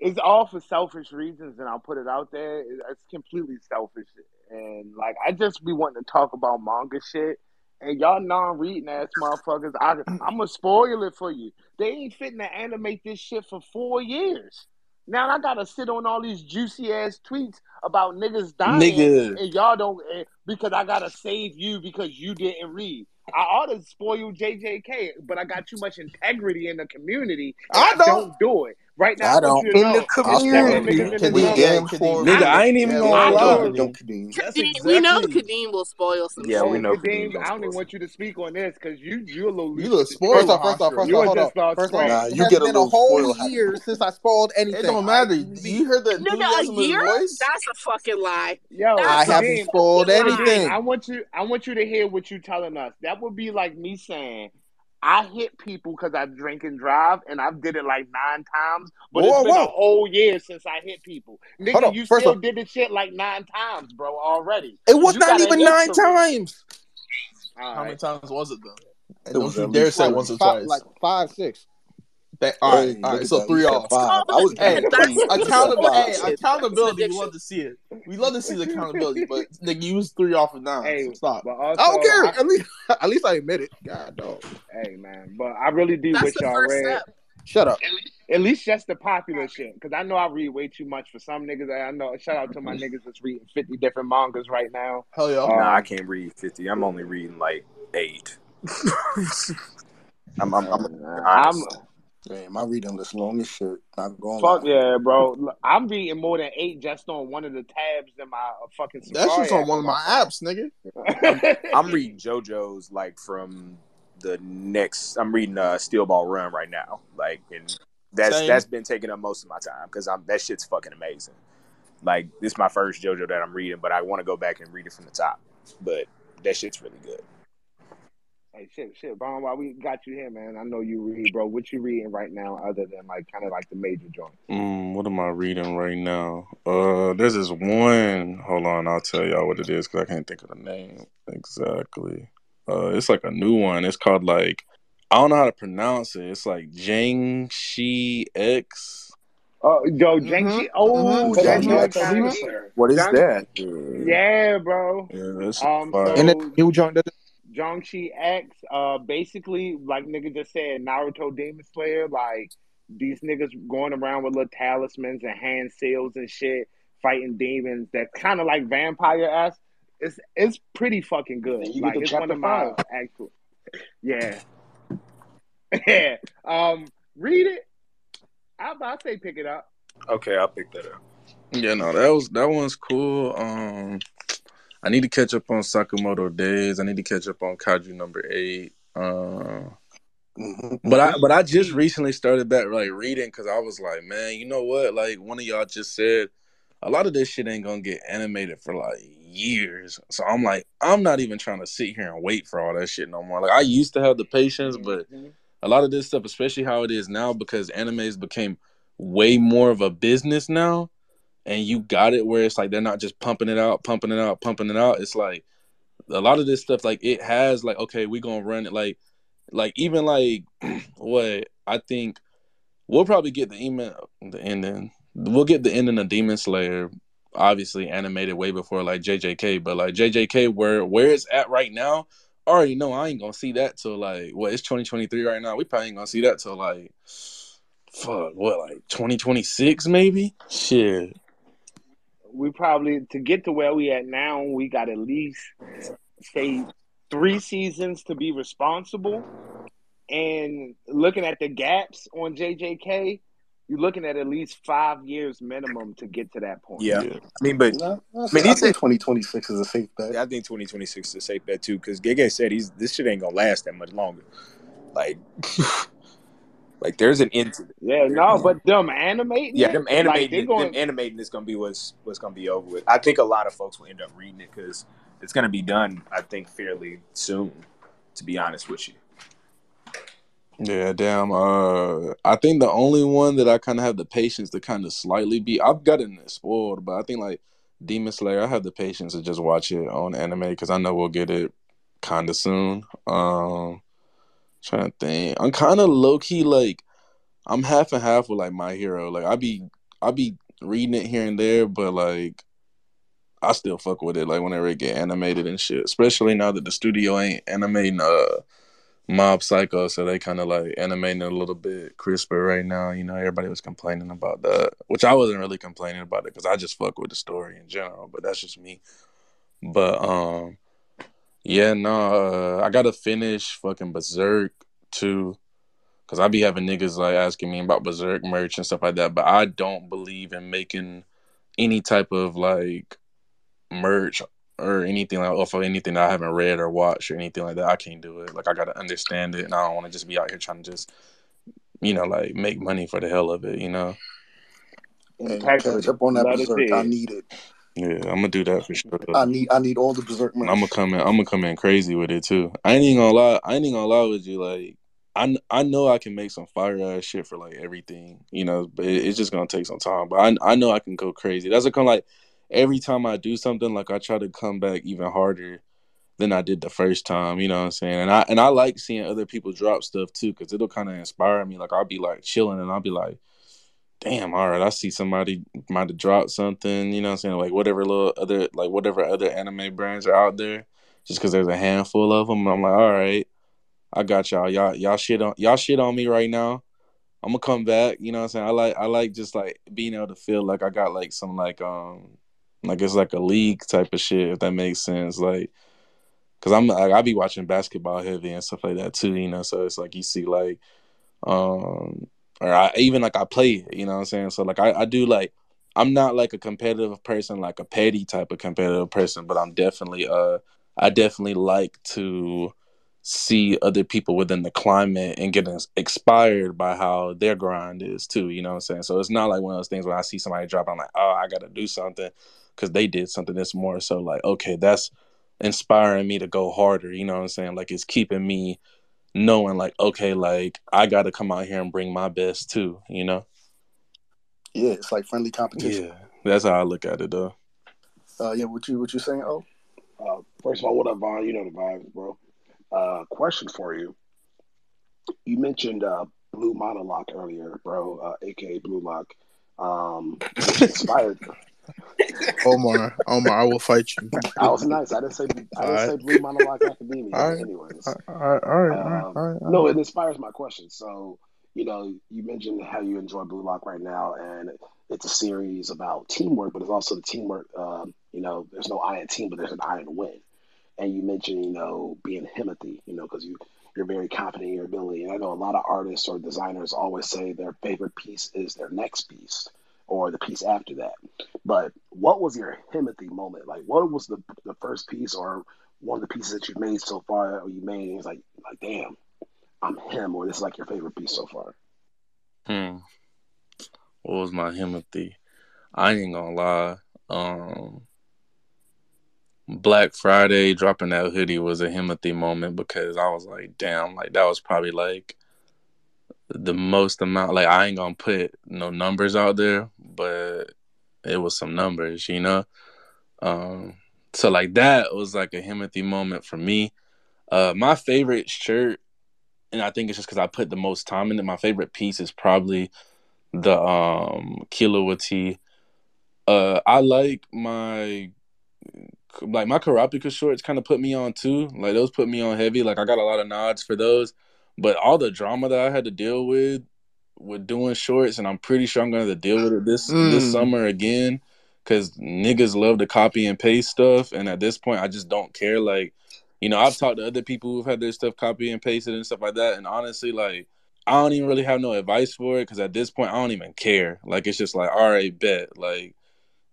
it's all for selfish reasons, and I'll put it out there. It's completely selfish, and like I just be wanting to talk about manga shit, and y'all non-reading ass motherfuckers. I I'm gonna spoil it for you. They ain't fitting to animate this shit for four years. Now I gotta sit on all these juicy ass tweets about niggas dying, Nigga. and y'all don't eh, because I gotta save you because you didn't read. I ought to spoil JJK, but I got too much integrity in the community. I I, don't. don't do it Right now, I I don't. you In the know that community, them niggas we the Kadeem, damn Kadeem. Nigga, I ain't yeah, even yeah, gonna I I we lie. know. you Kadeem. Kadeem, we know exactly. Kadeem will spoil some Yeah, shit. we know Kadeem Kadeem, I don't even want you to speak on this because you you a little You loose look spoiled, First off, first off, Hofstra. first You off, hold just up. start First off. Nah, you get a been a whole year since I spoiled anything. It anything. don't matter. you You heard the Nigga, a enthusiasm in his year? voice. That's a fucking lie. Yo, I haven't spoiled fucking lie. Kadeem, anything. I want you I want you to hear what you're telling us. That would be like me saying I hit people because I drink and drive, and I've did it like nine times. But Whoa, it's whoa, been a whole year since I hit people. Hold Nigga, you First still off, did the shit like nine times, bro, already. it was You not even nine times. All How many times was it though? And It don't was you dare say once or twice. like five, six. That, all right, Hey, all look right. So that. Three off. five. I was but Hey, giving it that's three. You said accountable. five. Hey, accountability. We love to see it. We love to see the accountability, but (laughs) nigga, you was three off and nine. So Hey, stop. but I don't care. I, At least, (laughs) at least I admit it. God dog. hey man, but I really do That's wish y'all first read step. Shut up. at least just the popular shit. Because I know I read way too much for some niggas. I know. Shout out to my niggas that's reading fifty different mangas right now. Hell yeah. Nah, I Um, can't read fifty. I'm only reading like eight. (laughs) I'm, I'm, I'm I'm honest. Man, my reading list long as shit. Not gonna fuck lie. yeah, bro. Look, I'm reading more than eight just on one of the tabs in my uh, fucking That shit's Safari on app one of my my apps, nigga. (laughs) I'm, I'm reading JoJo's like from the next. I'm reading uh, Steel Ball Run right now. Like, and that's Same. that's been taking up most of my time because I'm that shit's fucking amazing. Like, this is my first JoJo that I'm reading, but I want to go back and read it from the top. But that shit's really good. Hey, shit, shit, Bon, while we got you here, man, I know you read, bro. What you reading right now, other than like kind of like the major joints? Mm, what am I reading right now? Uh, there's this one. Hold on, I'll tell y'all what it is because I can't think of the name exactly. Uh, it's like a new one. It's called like I don't know how to pronounce it. It's like Jang Shi X. Oh, yo, Mm-hmm. Janky. Oh, Sound that like joint a kind demon of slayer. What is Junk. that? Yeah, bro. Yeah, that's Um, fire. And the new joint that Jongchi X, uh, basically, like nigga just said, Naruto Demon Slayer, like these niggas going around with little talismans and hand seals and shit, fighting demons. That kind of like vampire ass. It's it's pretty fucking good. You Like it's one of my five. actual. Yeah. (laughs) yeah. Um, read it. I about to say pick it up. Okay, I'll pick that up. Yeah, no, that was that one's cool. Um, I need to catch up on Sakamoto Days. I need to catch up on Kaiju number eight. Uh, but I but I just recently started back like reading because I was like, man, you know what? Like one of y'all just said, a lot of this shit ain't gonna get animated for like years. So I'm like, I'm not even trying to sit here and wait for all that shit no more. Like I used to have the patience, but Mhm. a lot of this stuff, especially how it is now, because animes became way more of a business now, and you got it where it's like they're not just pumping it out, pumping it out, pumping it out. It's like a lot of this stuff, like it has like, okay, we're gonna run it like like even like (clears throat) what I think we'll probably get the email the ending. We'll get the ending of Demon Slayer, obviously animated way before like JJK, but like JJK where where it's at right now, I already know I ain't gonna see that till like what it's 2023 right now. We probably ain't gonna see that till like fuck what like 2026 maybe. Shit. We probably to get to where we at now, we got at least say three seasons to be responsible. And looking at the gaps on JJK, you're looking at at least five years minimum to get to that point. Yeah, Yeah. I mean, but Nah, I I mean, I he's think 2026 is a safe bet. Yeah, I think 2026 is a safe bet too, because Gege said he's this shit ain't gonna last that much longer. Like, (laughs) like there's an end to it. Yeah, no, but them animating Yeah, them animating, they're going. them animating is gonna be what's what's gonna be over with. I think a lot of folks will end up reading it because it's gonna be done. I think fairly soon. To be honest with you, Yeah, damn. Uh, I think the only one that I kind of have the patience to kind of slightly be, I've gotten it spoiled, but I think like Demon Slayer, I have the patience to just watch it on anime because I know we'll get it kind of soon. Um, trying to think, I'm kind of low key like I'm half and half with like My Hero. Like I be, I be reading it here and there, but like I still fuck with it. Like whenever it get animated and shit, especially now that the studio ain't animating uh Mob Psycho, so they kind of like animating a little bit crisper right now. You know, everybody was complaining about that, which I wasn't really complaining about it because I just fuck with the story in general. But that's just me. But um, yeah, no, uh, I gotta finish fucking Berserk too, Cause I be having niggas like asking me about Berserk merch and stuff like that, but I don't believe in making any type of like merch or anything like off of anything that I haven't read or watched or anything like that. I can't do it. Like I gotta understand it, and I don't want to just be out here trying to just, you know, like make money for the hell of it. You know? And Catch catch up on that berserk. I need it. Yeah, I'm gonna do that for sure. I need I need all the berserk And I'm gonna come in. I'm gonna come in crazy with it too. I ain't even gonna lie. I ain't even gonna lie with you. Like, I I know I can make some fire ass shit for like everything, you know. But it, it's just gonna take some time. But I I know I can go crazy. That's kind of like every time I do something, like I try to come back even harder than I did the first time. You know what I'm saying? And I and I like seeing other people drop stuff too, because it'll kind of inspire me. Like I'll be like chilling, and I'll be like. Damn, all right. I see somebody might have dropped something, you know what I'm saying? Like whatever little other like whatever other anime brands are out there just because there's a handful of them. I'm like, all right, I got y'all. Y'all y'all shit on y'all shit on me right now. I'm gonna come back. You know what I'm saying? I like I like just like being able to feel like I got like some like um like it's like a league type of shit if that makes sense. Like, cause I'm like I be watching basketball heavy and stuff like that too. You know, so it's like you see like um or I even like I play. You know what I'm saying? So like I I do like. I'm not like a competitive person, like a petty type of competitive person, but I'm definitely uh I definitely like to see other people within the climate and get inspired by how their grind is too. You know what I'm saying? So it's not like one of those things when I see somebody drop, I'm like, oh, I got to do something because they did something that's more so like, okay, that's inspiring me to go harder. You know what I'm saying? Like it's keeping me knowing like, okay, like I got to come out here and bring my best too. You know? Yeah, it's like friendly competition. Yeah, that's how I look at it though. Uh, yeah, what you what you saying? Oh, Uh, first of all, what up, Vaughn? You know the vibes, bro. Uh, question for you. You mentioned uh, Blue Monologue earlier, bro, uh, aka Blue Lock, um, (laughs) inspired. Omar, Omar, I will fight you. I was nice. I didn't say I didn't Alright. say Blue Monologue Academia. All right. Anyways, All right, all right, all right, um, all right. all no, it inspires my question. So, you know, you mentioned how you enjoy Blue Lock right now, and it's a series about teamwork, but it's also the teamwork. Um, you know, there's no I in team, but there's an I in win. And you mentioned, you know, being Himothy, you know, because you you're very confident in your ability. And I know a lot of artists or designers always say their favorite piece is their next piece or the piece after that. But what was your Himothy moment? Like, what was the the first piece or one of the pieces that you've made so far, or you made? It's like, like, damn, I'm him, or this is like your favorite piece so far. Hmm. What was my Himothy? I ain't gonna lie. Um, Black Friday dropping that hoodie was a Himothy moment because I was like, damn, like that was probably like the most amount. Like I ain't gonna put no numbers out there, but it was some numbers, you know. Um, so like that was like a Himothy moment for me. Uh, my favorite shirt, and I think it's just because I put the most time in it. My favorite piece is probably the um Kilowati. Uh, I like my like my Kurapika shorts kind of put me on too. Like those put me on heavy. Like I got a lot of nods for those, but all the drama that I had to deal with with doing shorts, and I'm pretty sure I'm gonna have to deal with it this this Mm. summer again, because niggas love to copy and paste stuff, and at this point, I just don't care. Like, you know, I've talked to other people who've had their stuff copy and pasted and stuff like that, and honestly, like. I don't even really have no advice for it because at this point I don't even care. Like it's just like, all right, bet. Like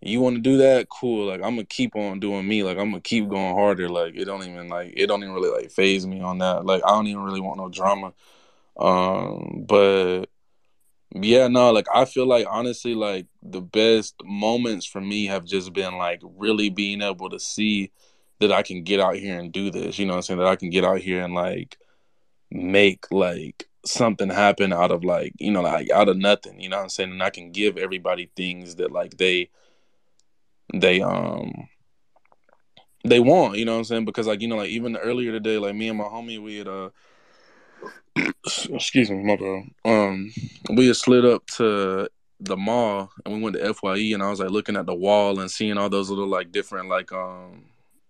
you want to do that, cool. Like I'm gonna keep on doing me. Like I'm gonna keep going harder. Like it don't even like it don't even really like phase me on that. Like I don't even really want no drama. Um, but yeah, no, like I feel like honestly, like the best moments for me have just been like really being able to see that I can get out here and do this. You know what I'm saying? That I can get out here and like make like something happen out of like, you know, like out of nothing. You know what I'm saying? And I can give everybody things that like they they um they want, you know what I'm saying? Because like, you know, like even earlier today, like me and my homie, we had uh (clears throat) excuse me, my bro. Um we had slid up to the mall and we went to FYE and I was like looking at the wall and seeing all those little like different like um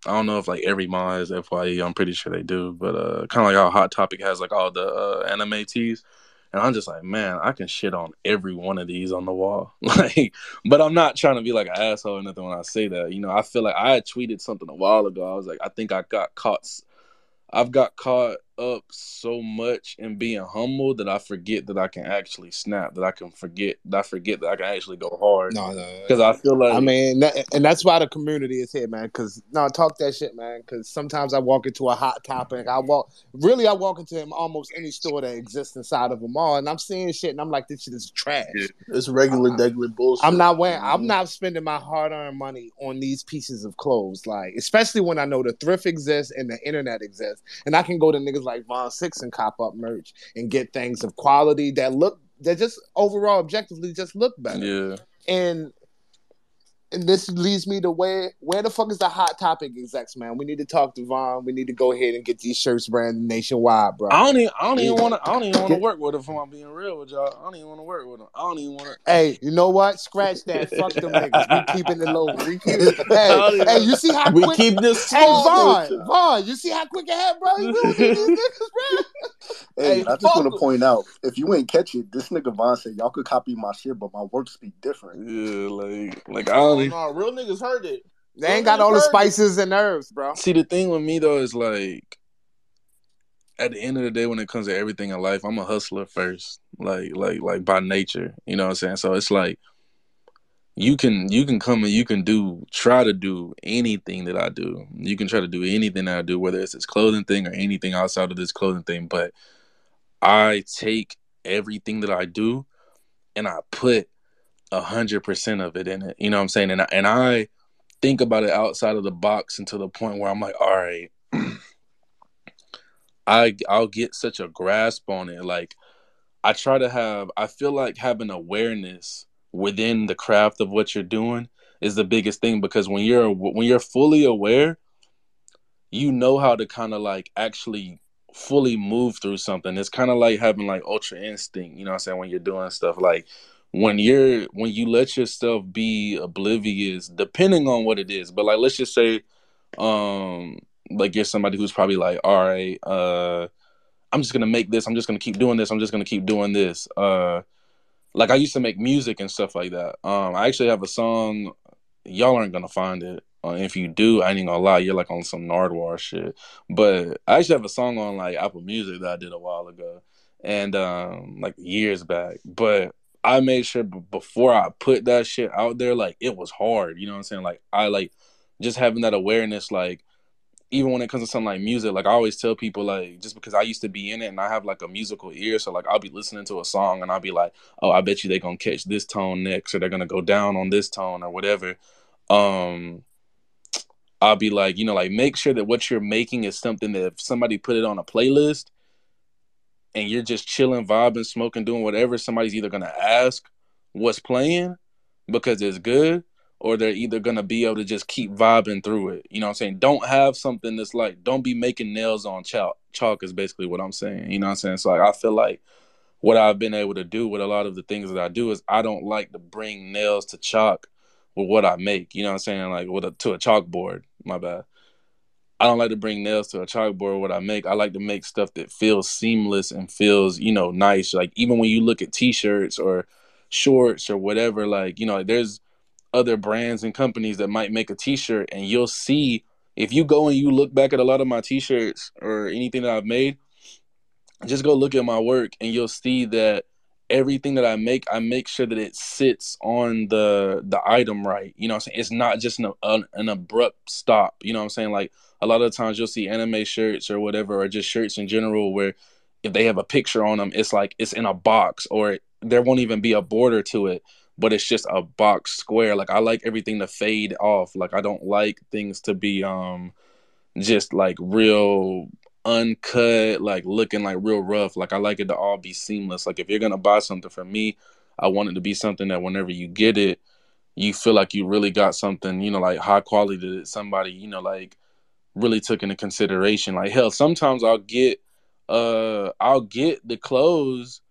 I don't know if like every mall has FYE, I'm pretty sure they do, but uh kinda like how Hot Topic has like all the uh anime tees. And I'm just like, man, I can shit on every one of these on the wall. (laughs) Like, but I'm not trying to be like an asshole or nothing when I say that. You know, I feel like I had tweeted something a while ago. I was like, I think I got caught. I've got caught up so much in being humble that I forget that I can actually snap, that I can forget, that I forget that I can actually go hard. No, no. Because I feel like I mean, that, and that's why the community is here, man. Because no, talk that shit, man. Because sometimes I walk into a hot topic. I walk, really, I walk into almost any store that exists inside of a mall, and I'm seeing shit, and I'm like, this shit is trash. It's regular, regular bullshit. I'm not wearing. I'm mm-hmm. not spending my hard-earned money on these pieces of clothes, like especially when I know the thrift exists and the internet exists, and I can go to niggas like Von Six and cop up merch and get things of quality that look that just overall objectively just look better. yeah. And and this leads me to where where the fuck is the hot topic execs, man? We need to talk to Von. We need to go ahead and get these shirts branded nationwide, bro. I don't even, I don't even want to, I don't even want to work with him. If I'm being real with y'all, I don't even want to work with him. I don't even want to. Hey, you know what? Scratch that. Fuck them niggas. We keeping it low. We keep, (laughs) don't hey, hey, you see how (laughs) We quick? keep this small. Hey, small. Vaughn, Vaughn, you see how quick it had, bro? You really need these niggas, bro? Hey, Hey, I just want to point out, if you ain't catch it, this nigga Von said y'all could copy my shit, but my work speak different. Yeah, like, like I don't even. no, real niggas heard it. They ain't got all the spices and herbs, bro. See, the thing with me though is like, at the end of the day, when it comes to everything in life, I'm a hustler first, like, like, like by nature. You know what I'm saying? So it's like, you can, you can come and you can do, try to do anything that I do. You can try to do anything that I do, whether it's this clothing thing or anything outside of this clothing thing. But I take everything that I do, and I put a hundred percent of it in it. You know what I'm saying? And I, and I think about it outside of the box until the point where I'm like, all right, (clears throat) I I'll get such a grasp on it. Like I try to have I feel like having awareness within the craft of what you're doing is the biggest thing because when you're when you're fully aware, you know how to kind of like actually fully move through something. It's kind of like having like ultra instinct, you know what I'm saying, when you're doing stuff like when you're when you let yourself be oblivious depending on what it is. But like let's just say um like you're somebody who's probably like, all right, uh I'm just gonna make this, I'm just gonna keep doing this, I'm just gonna keep doing this. Uh like I used to make music and stuff like that. Um I actually have a song, y'all aren't gonna find it. Uh, if you do, I ain't gonna lie, you're like on some Nardwuar shit. But I actually have a song on like Apple Music that I did a while ago, and um, like years back. But I made sure before I put that shit out there, like it was hard. You know what I'm saying? Like I like just having that awareness, like even when it comes to something like music, like I always tell people, like just because I used to be in it and I have like a musical ear, so like I'll be listening to a song and I'll be like, oh, I bet you they're gonna catch this tone next, or they're gonna go down on this tone or whatever. Um, I'll be like, you know, like make sure that what you're making is something that if somebody put it on a playlist and you're just chilling, vibing, smoking, doing whatever, somebody's either gonna ask what's playing because it's good, or they're either gonna be able to just keep vibing through it. You know what I'm saying? Don't have something that's like, don't be making nails on chalk. Chalk is basically what I'm saying. You know what I'm saying? So like I feel like what I've been able to do with a lot of the things that I do is I don't like to bring nails to chalk with what I make. You know what I'm saying? Like with a, to a chalkboard. My bad. I don't like to bring nails to a chalkboard what I make. I like to make stuff that feels seamless and feels, you know, nice. Like even when you look at t-shirts or shorts or whatever, like, you know, there's other brands and companies that might make a t-shirt and you'll see if you go and you look back at a lot of my t-shirts or anything that I've made, just go look at my work and you'll see that everything that I make, I make sure that it sits on the the item right. You know what I'm saying? It's not just an, an, an abrupt stop. You know what I'm saying? Like a lot of times you'll see anime shirts or whatever, or just shirts in general where if they have a picture on them, it's like it's in a box or there won't even be a border to it, but it's just a box square. Like I like everything to fade off. Like I don't like things to be um just like real uncut, like looking like real rough. Like I like it to all be seamless. Like if you're gonna buy something from me, I want it to be something that whenever you get it, you feel like you really got something, you know, like high quality that somebody, you know, like really took into consideration. Like hell, sometimes I'll get uh I'll get the clothes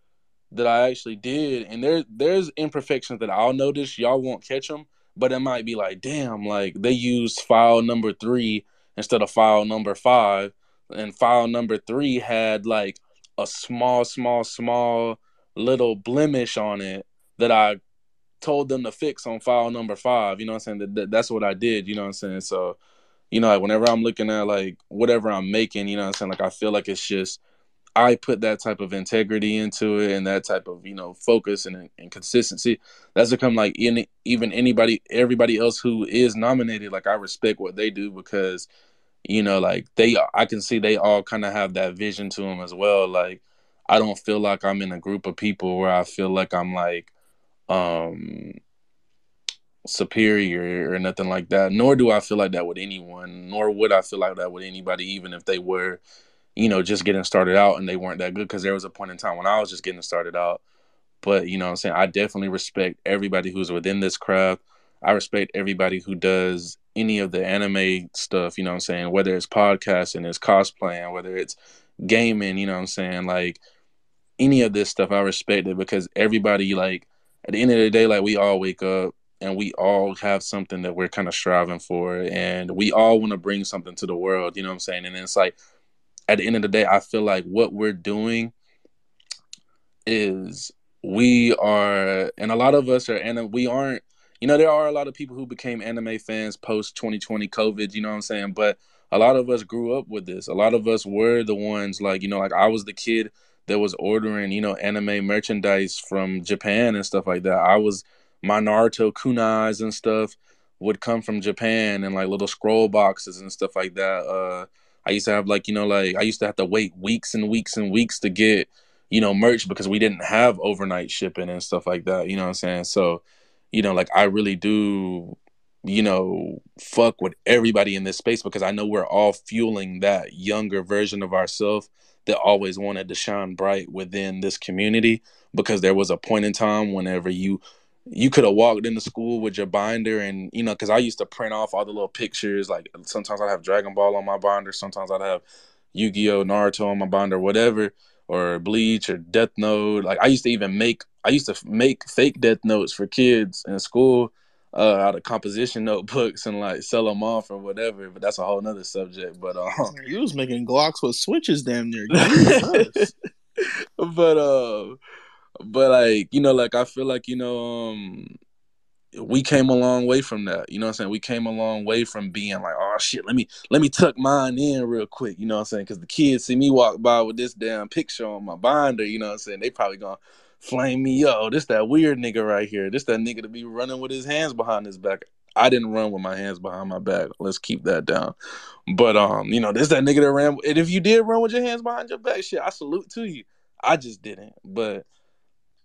that I actually did, and there there's imperfections that I'll notice. Y'all won't catch them, but it might be like, damn, like they used file number three instead of file number five, and file number three had like a small, small, small little blemish on it that I told them to fix on file number five. You know what I'm saying? That, that that's what I did. You know what I'm saying? So you know, like whenever I'm looking at like whatever I'm making, you know what I'm saying? Like I feel like it's just I put that type of integrity into it and that type of, you know, focus and, and consistency. That's become like any even anybody everybody else who is nominated, like I respect what they do because, you know, like they I can see they all kind of have that vision to them as well. Like I don't feel like I'm in a group of people where I feel like I'm like um superior or nothing like that. Nor do I feel like that with anyone, nor would I feel like that with anybody, even if they were, you know, just getting started out and they weren't that good. Because there was a point in time when I was just getting started out. But you know what I'm saying? I definitely respect everybody who's within this craft. I respect everybody who does any of the anime stuff, you know what I'm saying? Whether it's podcasting, it's cosplaying, whether it's gaming, you know what I'm saying? Like any of this stuff, I respect it because everybody, like, at the end of the day, like, we all wake up and we all have something that we're kind of striving for and we all want to bring something to the world you know what i'm saying and it's like at the end of the day i feel like what we're doing is we are and a lot of us are and we aren't you know there are a lot of people who became anime fans post 2020 covid you know what i'm saying but a lot of us grew up with this a lot of us were the ones like you know like i was the kid that was ordering you know anime merchandise from japan and stuff like that i was my Naruto kunais and stuff would come from Japan and like little scroll boxes and stuff like that. Uh, I used to have like you know like I used to have to wait weeks and weeks and weeks to get you know merch because we didn't have overnight shipping and stuff like that. You know what I'm saying? So you know like I really do you know fuck with everybody in this space because I know we're all fueling that younger version of ourselves that always wanted to shine bright within this community because there was a point in time whenever you you could have walked into school with your binder and you know because i used to print off all the little pictures like sometimes i'd have dragon ball on my binder sometimes i'd have yu-gi-oh naruto on my binder whatever or bleach or death note. Like i used to even make i used to make fake death notes for kids in school uh, out of composition notebooks and like sell them off or whatever but that's a whole nother subject but uh (laughs) you was making glocks with switches damn near. (laughs) But uh but like you know like i feel like you know um we came a long way from that you know what i'm saying we came a long way from being like oh shit let me let me tuck mine in real quick you know what i'm saying because the kids see me walk by with this damn picture on my binder you know what i'm saying they probably gonna flame me yo this that weird nigga right here this that nigga to be running with his hands behind his back I didn't run with my hands behind my back. Let's keep that down. But um, you know, this that nigga that ran. And if you did run with your hands behind your back, shit, I salute to you. I just didn't. But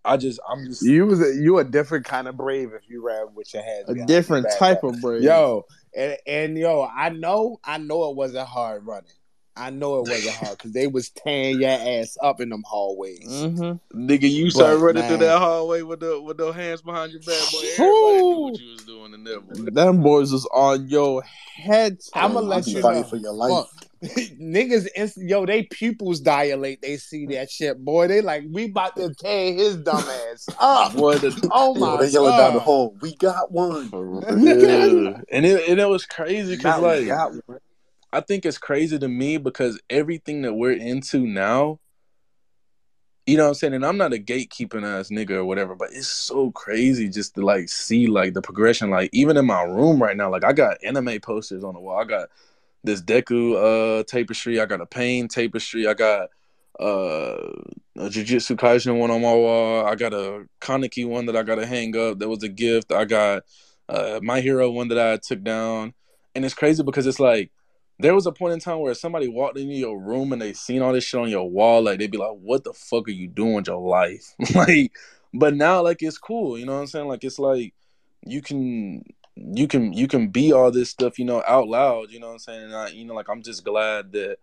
I just I'm just you was a, you a different kind of brave if you ran with your hands. A different type of brave. Yo, and, and yo, I know I know it wasn't hard running. I know it wasn't hard because they was tearing your ass up in them hallways. Mm-hmm. Nigga, you started running man. through that hallway with the with those hands behind your back, boy. Everybody knew what you was doing in there. Boy. Them boys was on your head. I'm gonna let you know for your life. Niggas, yo, they pupils dilate. They see that shit, boy. They like, we about to tear his dumb ass up. boy, the, (laughs) oh my yo, they yelling God. down the hall. We got one. (laughs) yeah. and it and it was crazy because like I think it's crazy to me because everything that we're into now, you know what I'm saying? And I'm not a gatekeeping ass nigga or whatever, but it's so crazy just to like see like the progression. Like even in my room right now, like I got anime posters on the wall. I got this Deku uh tapestry, I got a pain tapestry, I got uh a Jujutsu Kaisen one on my wall, I got a Kaneki one that I gotta hang up that was a gift. I got uh my hero one that I took down. And it's crazy because it's like there was a point in time where somebody walked into your room and they seen all this shit on your wall, like they'd be like, "What the fuck are you doing with your life?" (laughs) like, but now like it's cool, you know what I'm saying? Like it's like you can you can you can be all this stuff, you know, out loud, you know what I'm saying? I, you know, like I'm just glad that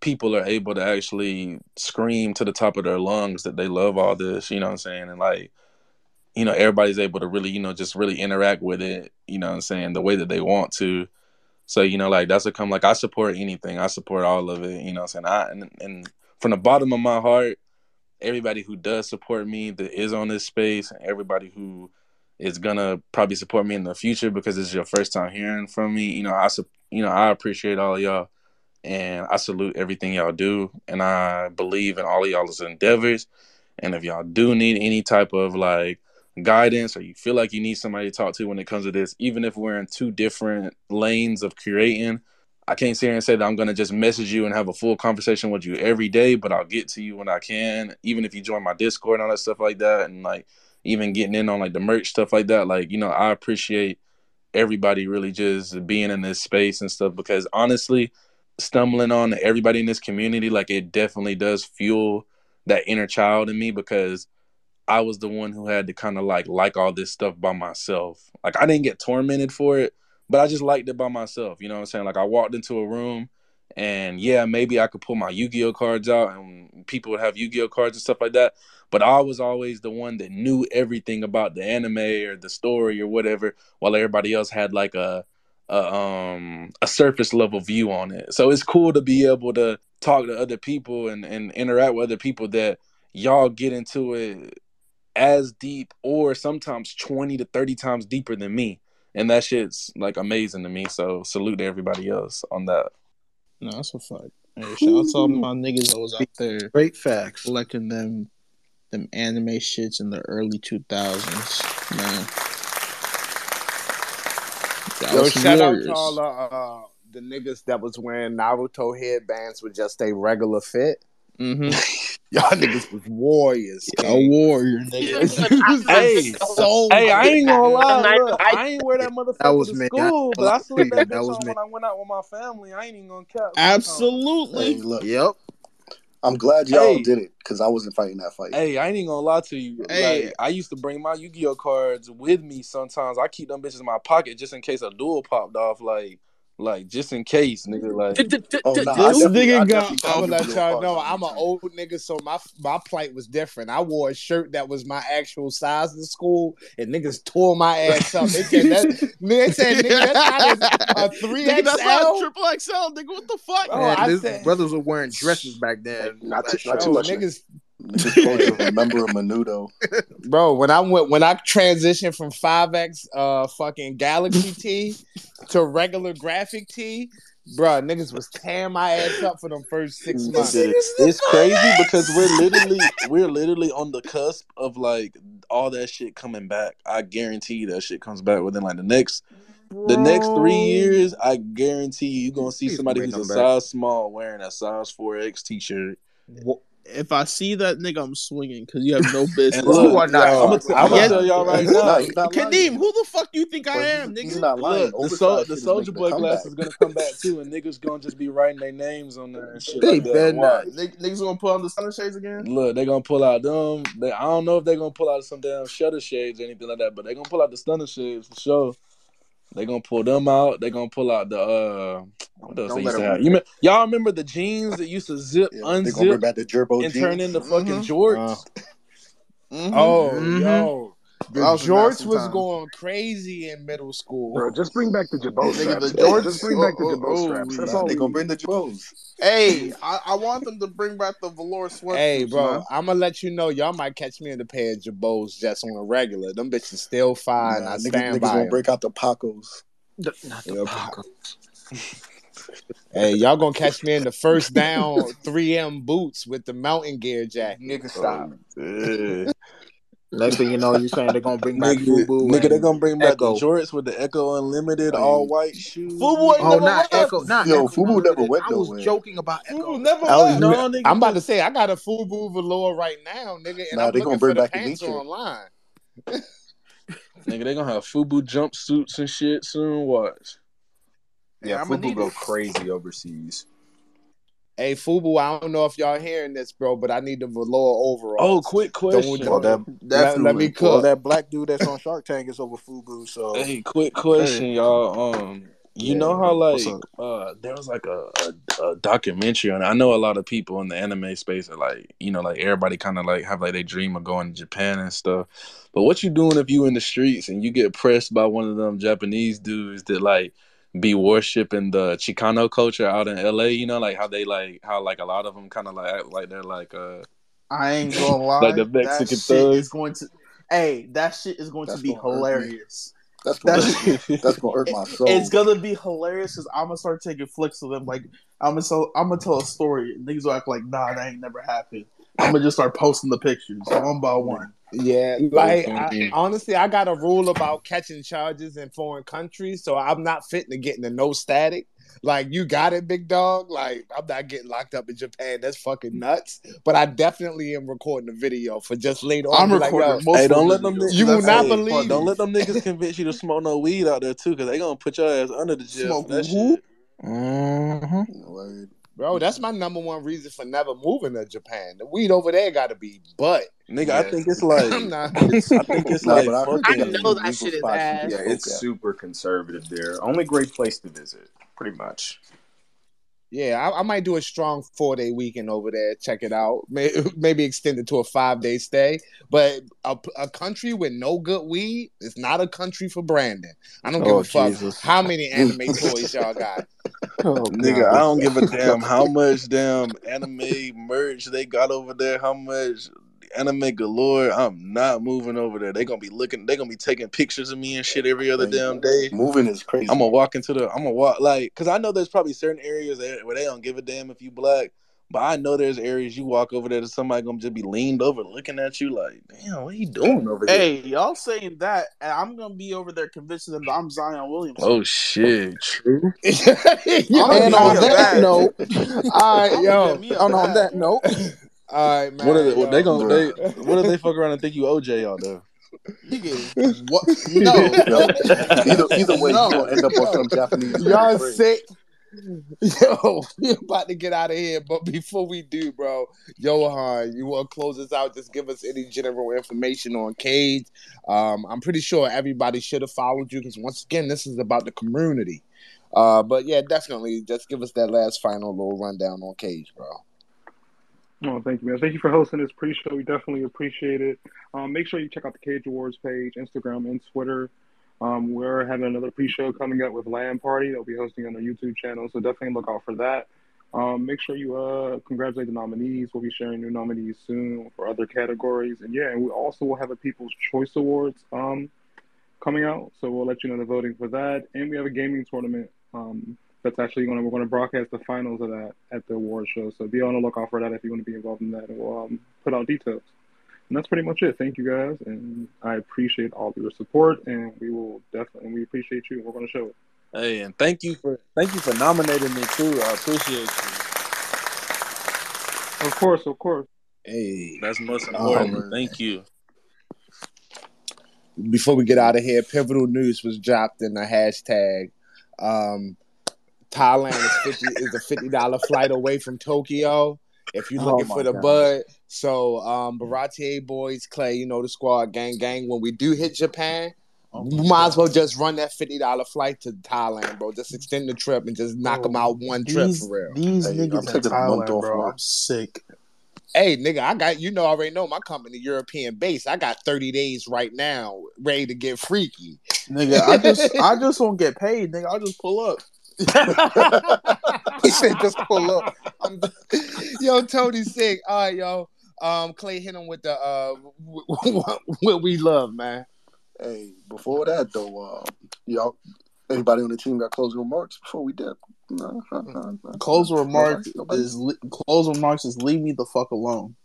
people are able to actually scream to the top of their lungs that they love all this, you know what I'm saying? And like, you know, everybody's able to really, you know, just really interact with it, you know what I'm saying, the way that they want to. So, you know, like that's a come like I support anything. I support all of it, you know what I'm saying? I and, and from the bottom of my heart, everybody who does support me that is on this space and everybody who is gonna probably support me in the future because it's your first time hearing from me. You know, I you know I appreciate all y'all, and I salute everything y'all do, and I believe in all of y'all's endeavors. And if y'all do need any type of like guidance or you feel like you need somebody to talk to when it comes to this, even if we're in two different lanes of creating, I can't sit here and say that I'm gonna just message you and have a full conversation with you every day, but I'll get to you when I can. Even if you join my Discord and all that stuff like that, and like even getting in on like the merch stuff like that, like you know, I appreciate everybody really just being in this space and stuff because honestly, stumbling on everybody in this community, like it definitely does fuel that inner child in me because I was the one who had to kind of like like all this stuff by myself. Like I didn't get tormented for it, but I just liked it by myself. You know what I'm saying? Like I walked into a room and yeah, maybe I could pull my Yu-Gi-Oh cards out and people would have Yu-Gi-Oh cards and stuff like that. But I was always the one that knew everything about the anime or the story or whatever, while everybody else had like a a, um, a surface level view on it. So it's cool to be able to talk to other people and, and interact with other people that y'all get into it as deep or sometimes 20 to 30 times deeper than me. And that shit's like amazing to me. So salute to everybody else on that. No, that's a fact. Hey, shout out to all my niggas that was out there Great facts. collecting them them anime shits in the early two thousands, man. That Yo, was some shout out to all the, uh, the niggas that was wearing Naruto headbands with just a regular fit. Mm-hmm. (laughs) Y'all niggas was warriors. A king. warrior, nigga. (laughs) Hey, so hey, I ain't gonna lie. Look, I ain't wear that motherfucker That was to me. school, I- but I slipped that that bitch was on me. when I went out with my family. I ain't even gonna cap. Absolutely. Hey, look, Yep. I'm glad y'all Hey. did it because I wasn't fighting that fight. Hey, I ain't even gonna lie to you. Hey. Like, I used to bring my Yu-Gi-Oh cards with me sometimes. I keep them bitches in my pocket just in case a duel popped off. Like, like just in case, nigga. Like, Oh, nah, I This nigga I got- I'm got gonna let y'all know I'm an old nigga, so my my plight was different. I wore a shirt that was my actual size in school, and niggas tore my ass up. They said that (laughs) they said (laughs) nigga that's not a, a three Nigga, that's not XL. triple XL, nigga. What the fuck? Oh, Man, I said- brothers were wearing dresses back then. Not That too- not too Oh, much, niggas, Niggas supposed to remember a Menudo. bro. When I went when I transitioned from five X uh fucking Galaxy T to regular graphic T, bro, niggas was tearing my ass up for them first six months. Nigga, it's crazy because we're literally we're literally on the cusp of like all that shit coming back. I guarantee that shit comes back within like the next the next three years. I guarantee you you're gonna see Please somebody who's a back. size small wearing a size four X t shirt. If I see that nigga, I'm swinging because you have no (laughs) business. Look, you are not- I'm gonna I'm Yeah. tell y'all right He's now. not, he's not Kadeem, lying. who the fuck do you think I am, he's, nigga? he's not lying. Look, the, Oversized sol- shit the soldier boy comeback. glass is gonna come back too, and niggas gonna just be writing their names on there and shit They like better not. Nigg- Niggas gonna put on the sunny shades again? Look, they gonna pull out them. They, I don't know if they're gonna pull out some damn shutter shades or anything like that, but they gonna pull out the stunner shades for sure. They gonna pull them out. They gonna pull out the uh, what else they used to have? You me- y'all remember the jeans that used to zip, Yeah, they're gonna bring unzip, back the Girbaud and jeans. turn into fucking Mhm. jorts? Mhm. Oh, Mhm. yo. The That was a jorts was time. going crazy in middle school. Bro, just bring back the Girbaud Nigga, straps. the Just- Jordans- Just bring back the oh, Girbaud oh, straps. That's yeah. all they we gonna bring the Girbauds. Hey, I, I want them to bring back the velour sweatsuits. Hey, bro, man. I'm gonna let you know, y'all might catch me in a pair of Girbauds just on a regular. Them bitches still fine. Nah, I niggas, stand niggas by gonna break out the Pacos. The- Not the Yep. Paco. Hey, y'all gonna catch me in the first down 3M boots with the mountain gear jacket. Nigga, stop. (laughs) Yeah. Next thing you know, you're saying they're gonna bring back Nigga, Fubu. nigga, they're gonna bring back Ecko. the jorts with the Ecko Unlimited Hey. all white shoes. Fubu ain't Oh, never not left. Ecko. Not Yo, Ecko. Fubu no, never nigga. went I was joking about Ecko. Fubu never I was, left. No, nigga, I'm about to say I got a Fubu velour right now, nigga, and Nah, I'm they looking gonna for bring the back pants Elytra. online. (laughs) Nigga, they gonna have Fubu jumpsuits and shit soon. Watch. Yeah, I'ma Fubu go it. crazy overseas. Hey, Fubu, I don't know if y'all hearing this, bro, but I need the velour overall. Oh, quick question. Don't- Well, that, Let, let me Definitely. Well, that black dude that's on Shark Tank is over Fubu. So Hey, quick question, y'all. Um, you Yeah, know how like uh there was like a, a, a documentary on. it. I know a lot of people in the anime space are like, you know, like everybody kind of like have like they dream of going to Japan and stuff. But what you doing if you in the streets and you get pressed by one of them Japanese dudes that like be worshiping the Chicano culture out in LA? You know, like how they like how like a lot of them kind of like act like they're like uh I ain't gonna lie. (laughs) Like the that Mexican shit thugs. is going to. Hey, that shit is going That's to be gonna hurt me. hilarious. that's gonna That's (laughs) that's gonna hurt my soul. It's gonna be hilarious because I'm gonna start taking flicks of them. Like I'm gonna tell, I'm gonna tell a story. And niggas will act like, nah, that ain't never happened. I'm gonna just start posting the pictures one by one. Yeah, like I, honestly, I got a rule about catching charges in foreign countries, so I'm not fitting to get into no static. Like you got it, big dog. Like I'm not getting locked up in Japan. That's fucking nuts. But I definitely am recording the video for just later on. I'm Be like, recording Hey, don't let them. videos. ni- you will not Hey, believe. don't let them niggas convince you to smoke no weed out there too, because they gonna put your ass under the jail Smoke that who? shit. Mm-hmm. Word. Bro, that's my number one reason for never moving to Japan. The weed over there got to be butt. Nigga, I think it's like (laughs) I'm not. It's, I think it's (laughs) like I heard I they got fucking. know that shit is spots ass. Yeah, it's at. super conservative there. Only great place to visit, pretty much. Yeah, I, I might do a strong four day weekend over there. Check it out. May, (laughs) maybe extend it to a five day stay. But a, a country with no good weed is not a country for Brandon. I don't give Oh a fuck Jesus, how many (laughs) anime toys y'all got. oh nigga, I don't give a damn how much damn anime merch they got over there, how much anime galore. I'm not moving over there. They're gonna be looking. They're gonna be taking pictures of me and shit every other damn day. moving is crazy. I'm gonna walk into the. I'm gonna walk like, cause I know there's probably certain areas that, where they don't give a damn if you black, but I know there's areas you walk over there that somebody gonna just be leaned over looking at you like, damn, what are you doing over there? Hey, y'all saying that, and I'm gonna be over there convincing them that I'm Zion Williamson. Oh shit, true. (laughs) And on get me a that note, (laughs) all right, I'm yo, me a and on that note, all right, man. What are they? What they gonna? They (laughs) what if they fuck around and think you OJ out there? Nigga, what? No, Yo, either either way, no, gonna end up on some Japanese (laughs) y'all sick. Yo, we about to get out of here, but before we do, bro, Johan, you want to close us out? Just give us any general information on Cage. Um, I'm pretty sure everybody should have followed you because once again, this is about the community. Uh, but yeah, definitely, just give us that last final little rundown on Cage, bro. Oh, thank you, man. Thank you for hosting this pre-show. We definitely appreciate it. Um, make sure you check out the Cage Awards page, Instagram and Twitter. Um, we're having another pre-show coming up with Land Party. They'll be hosting on our YouTube channel, so definitely look out for that. Um, make sure you uh, congratulate the nominees. We'll be sharing new nominees soon for other categories, and yeah, and we also will have a People's Choice Awards um, coming out, so we'll let you know the voting for that. And we have a gaming tournament um, that's actually going to we're going to broadcast the finals of that at the award show. So be on the lookout for that if you want to be involved in that, and we'll um, put out details. And that's pretty much it. Thank you guys, and I appreciate all of your support, and we will definitely we appreciate you. We're going to show it. Hey, and thank you for thank you for nominating me too. I appreciate you. Of course, of course. Hey, That's most important. um, Thank you. before we get out of here, pivotal news was dropped in the hashtag. Um, Thailand is fifty is a fifty dollar flight away from Tokyo. If you're Oh looking my for the God. bud, so um, Baratier boys, Clay, you know the squad, gang, gang. When we do hit Japan, Oh we my might as well just run that fifty dollar flight to Thailand, bro. Just extend the trip and just knock them out one trip these for real. these Hey, I'm niggas in taking a month Thailand, off bro. I'm sick. Hey, nigga, I got you know I already know my company European base. I got thirty days right now, ready to get freaky. Nigga, I just (laughs) I just won't get paid, nigga. I'll just pull up. He said just pull up. I'm yo, Tony sick. All right, yo. Um, Clay hit him with the uh, (laughs) what we love, man. Hey, before that though, uh, y'all, anybody on the team got closing remarks before we dip? No, no, no, no. Closing remarks Nobody? is li- closing remarks is leave me the fuck alone.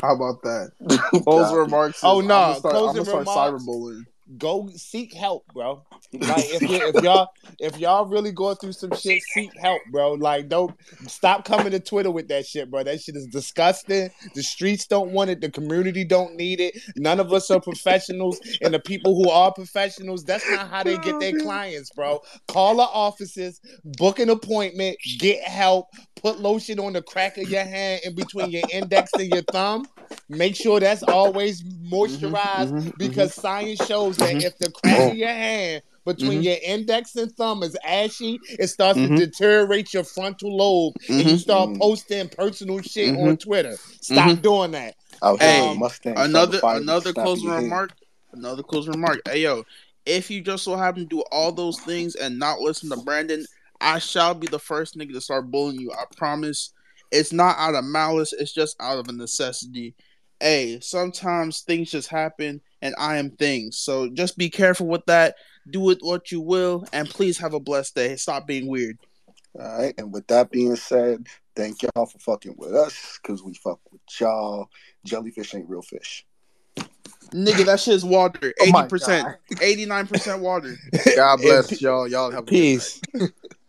How about that? (laughs) Closing Copy. remarks. Is, Oh, I'm no, gonna start, I'm closing gonna start remarks. cyberbullying. Go seek help, bro. Like if if y'all if y'all really going through some shit, seek help, bro. Like don't stop coming to Twitter with that shit, bro. That shit is disgusting. The streets don't want it. The community don't need it. None of us are professionals, and the people who are professionals, that's not how they get their clients, bro. Call the offices, book an appointment, get help, put lotion on the crack of your hand in between your index and your thumb. Make sure that's always moisturized mhm, because science shows that if the crack Oh. of your hand between Mhm. your index and thumb is ashy, it starts Mhm. to deteriorate your frontal lobe, and you Mhm. start Mhm. posting personal shit on Twitter. Stop Mhm. doing that. Out here Hey, with Mustang, Another another the closing your hand. remark. Another closing remark. Hey yo, if you just so happen to do all those things and not listen to Brandon, I shall be the first nigga to start bullying you. I promise. It's not out of malice. It's just out of a necessity. Hey, sometimes things just happen, and I am things. So just be careful with that. Do it what you will, and please have a blessed day. Stop being weird. All right, and with that being said, thank y'all for fucking with us because we fuck with y'all. Jellyfish ain't real fish. Nigga, that shit's water. Oh Eighty percent, eighty nine percent water. God (laughs) bless y'all. Y'all have a good peace. night. (laughs)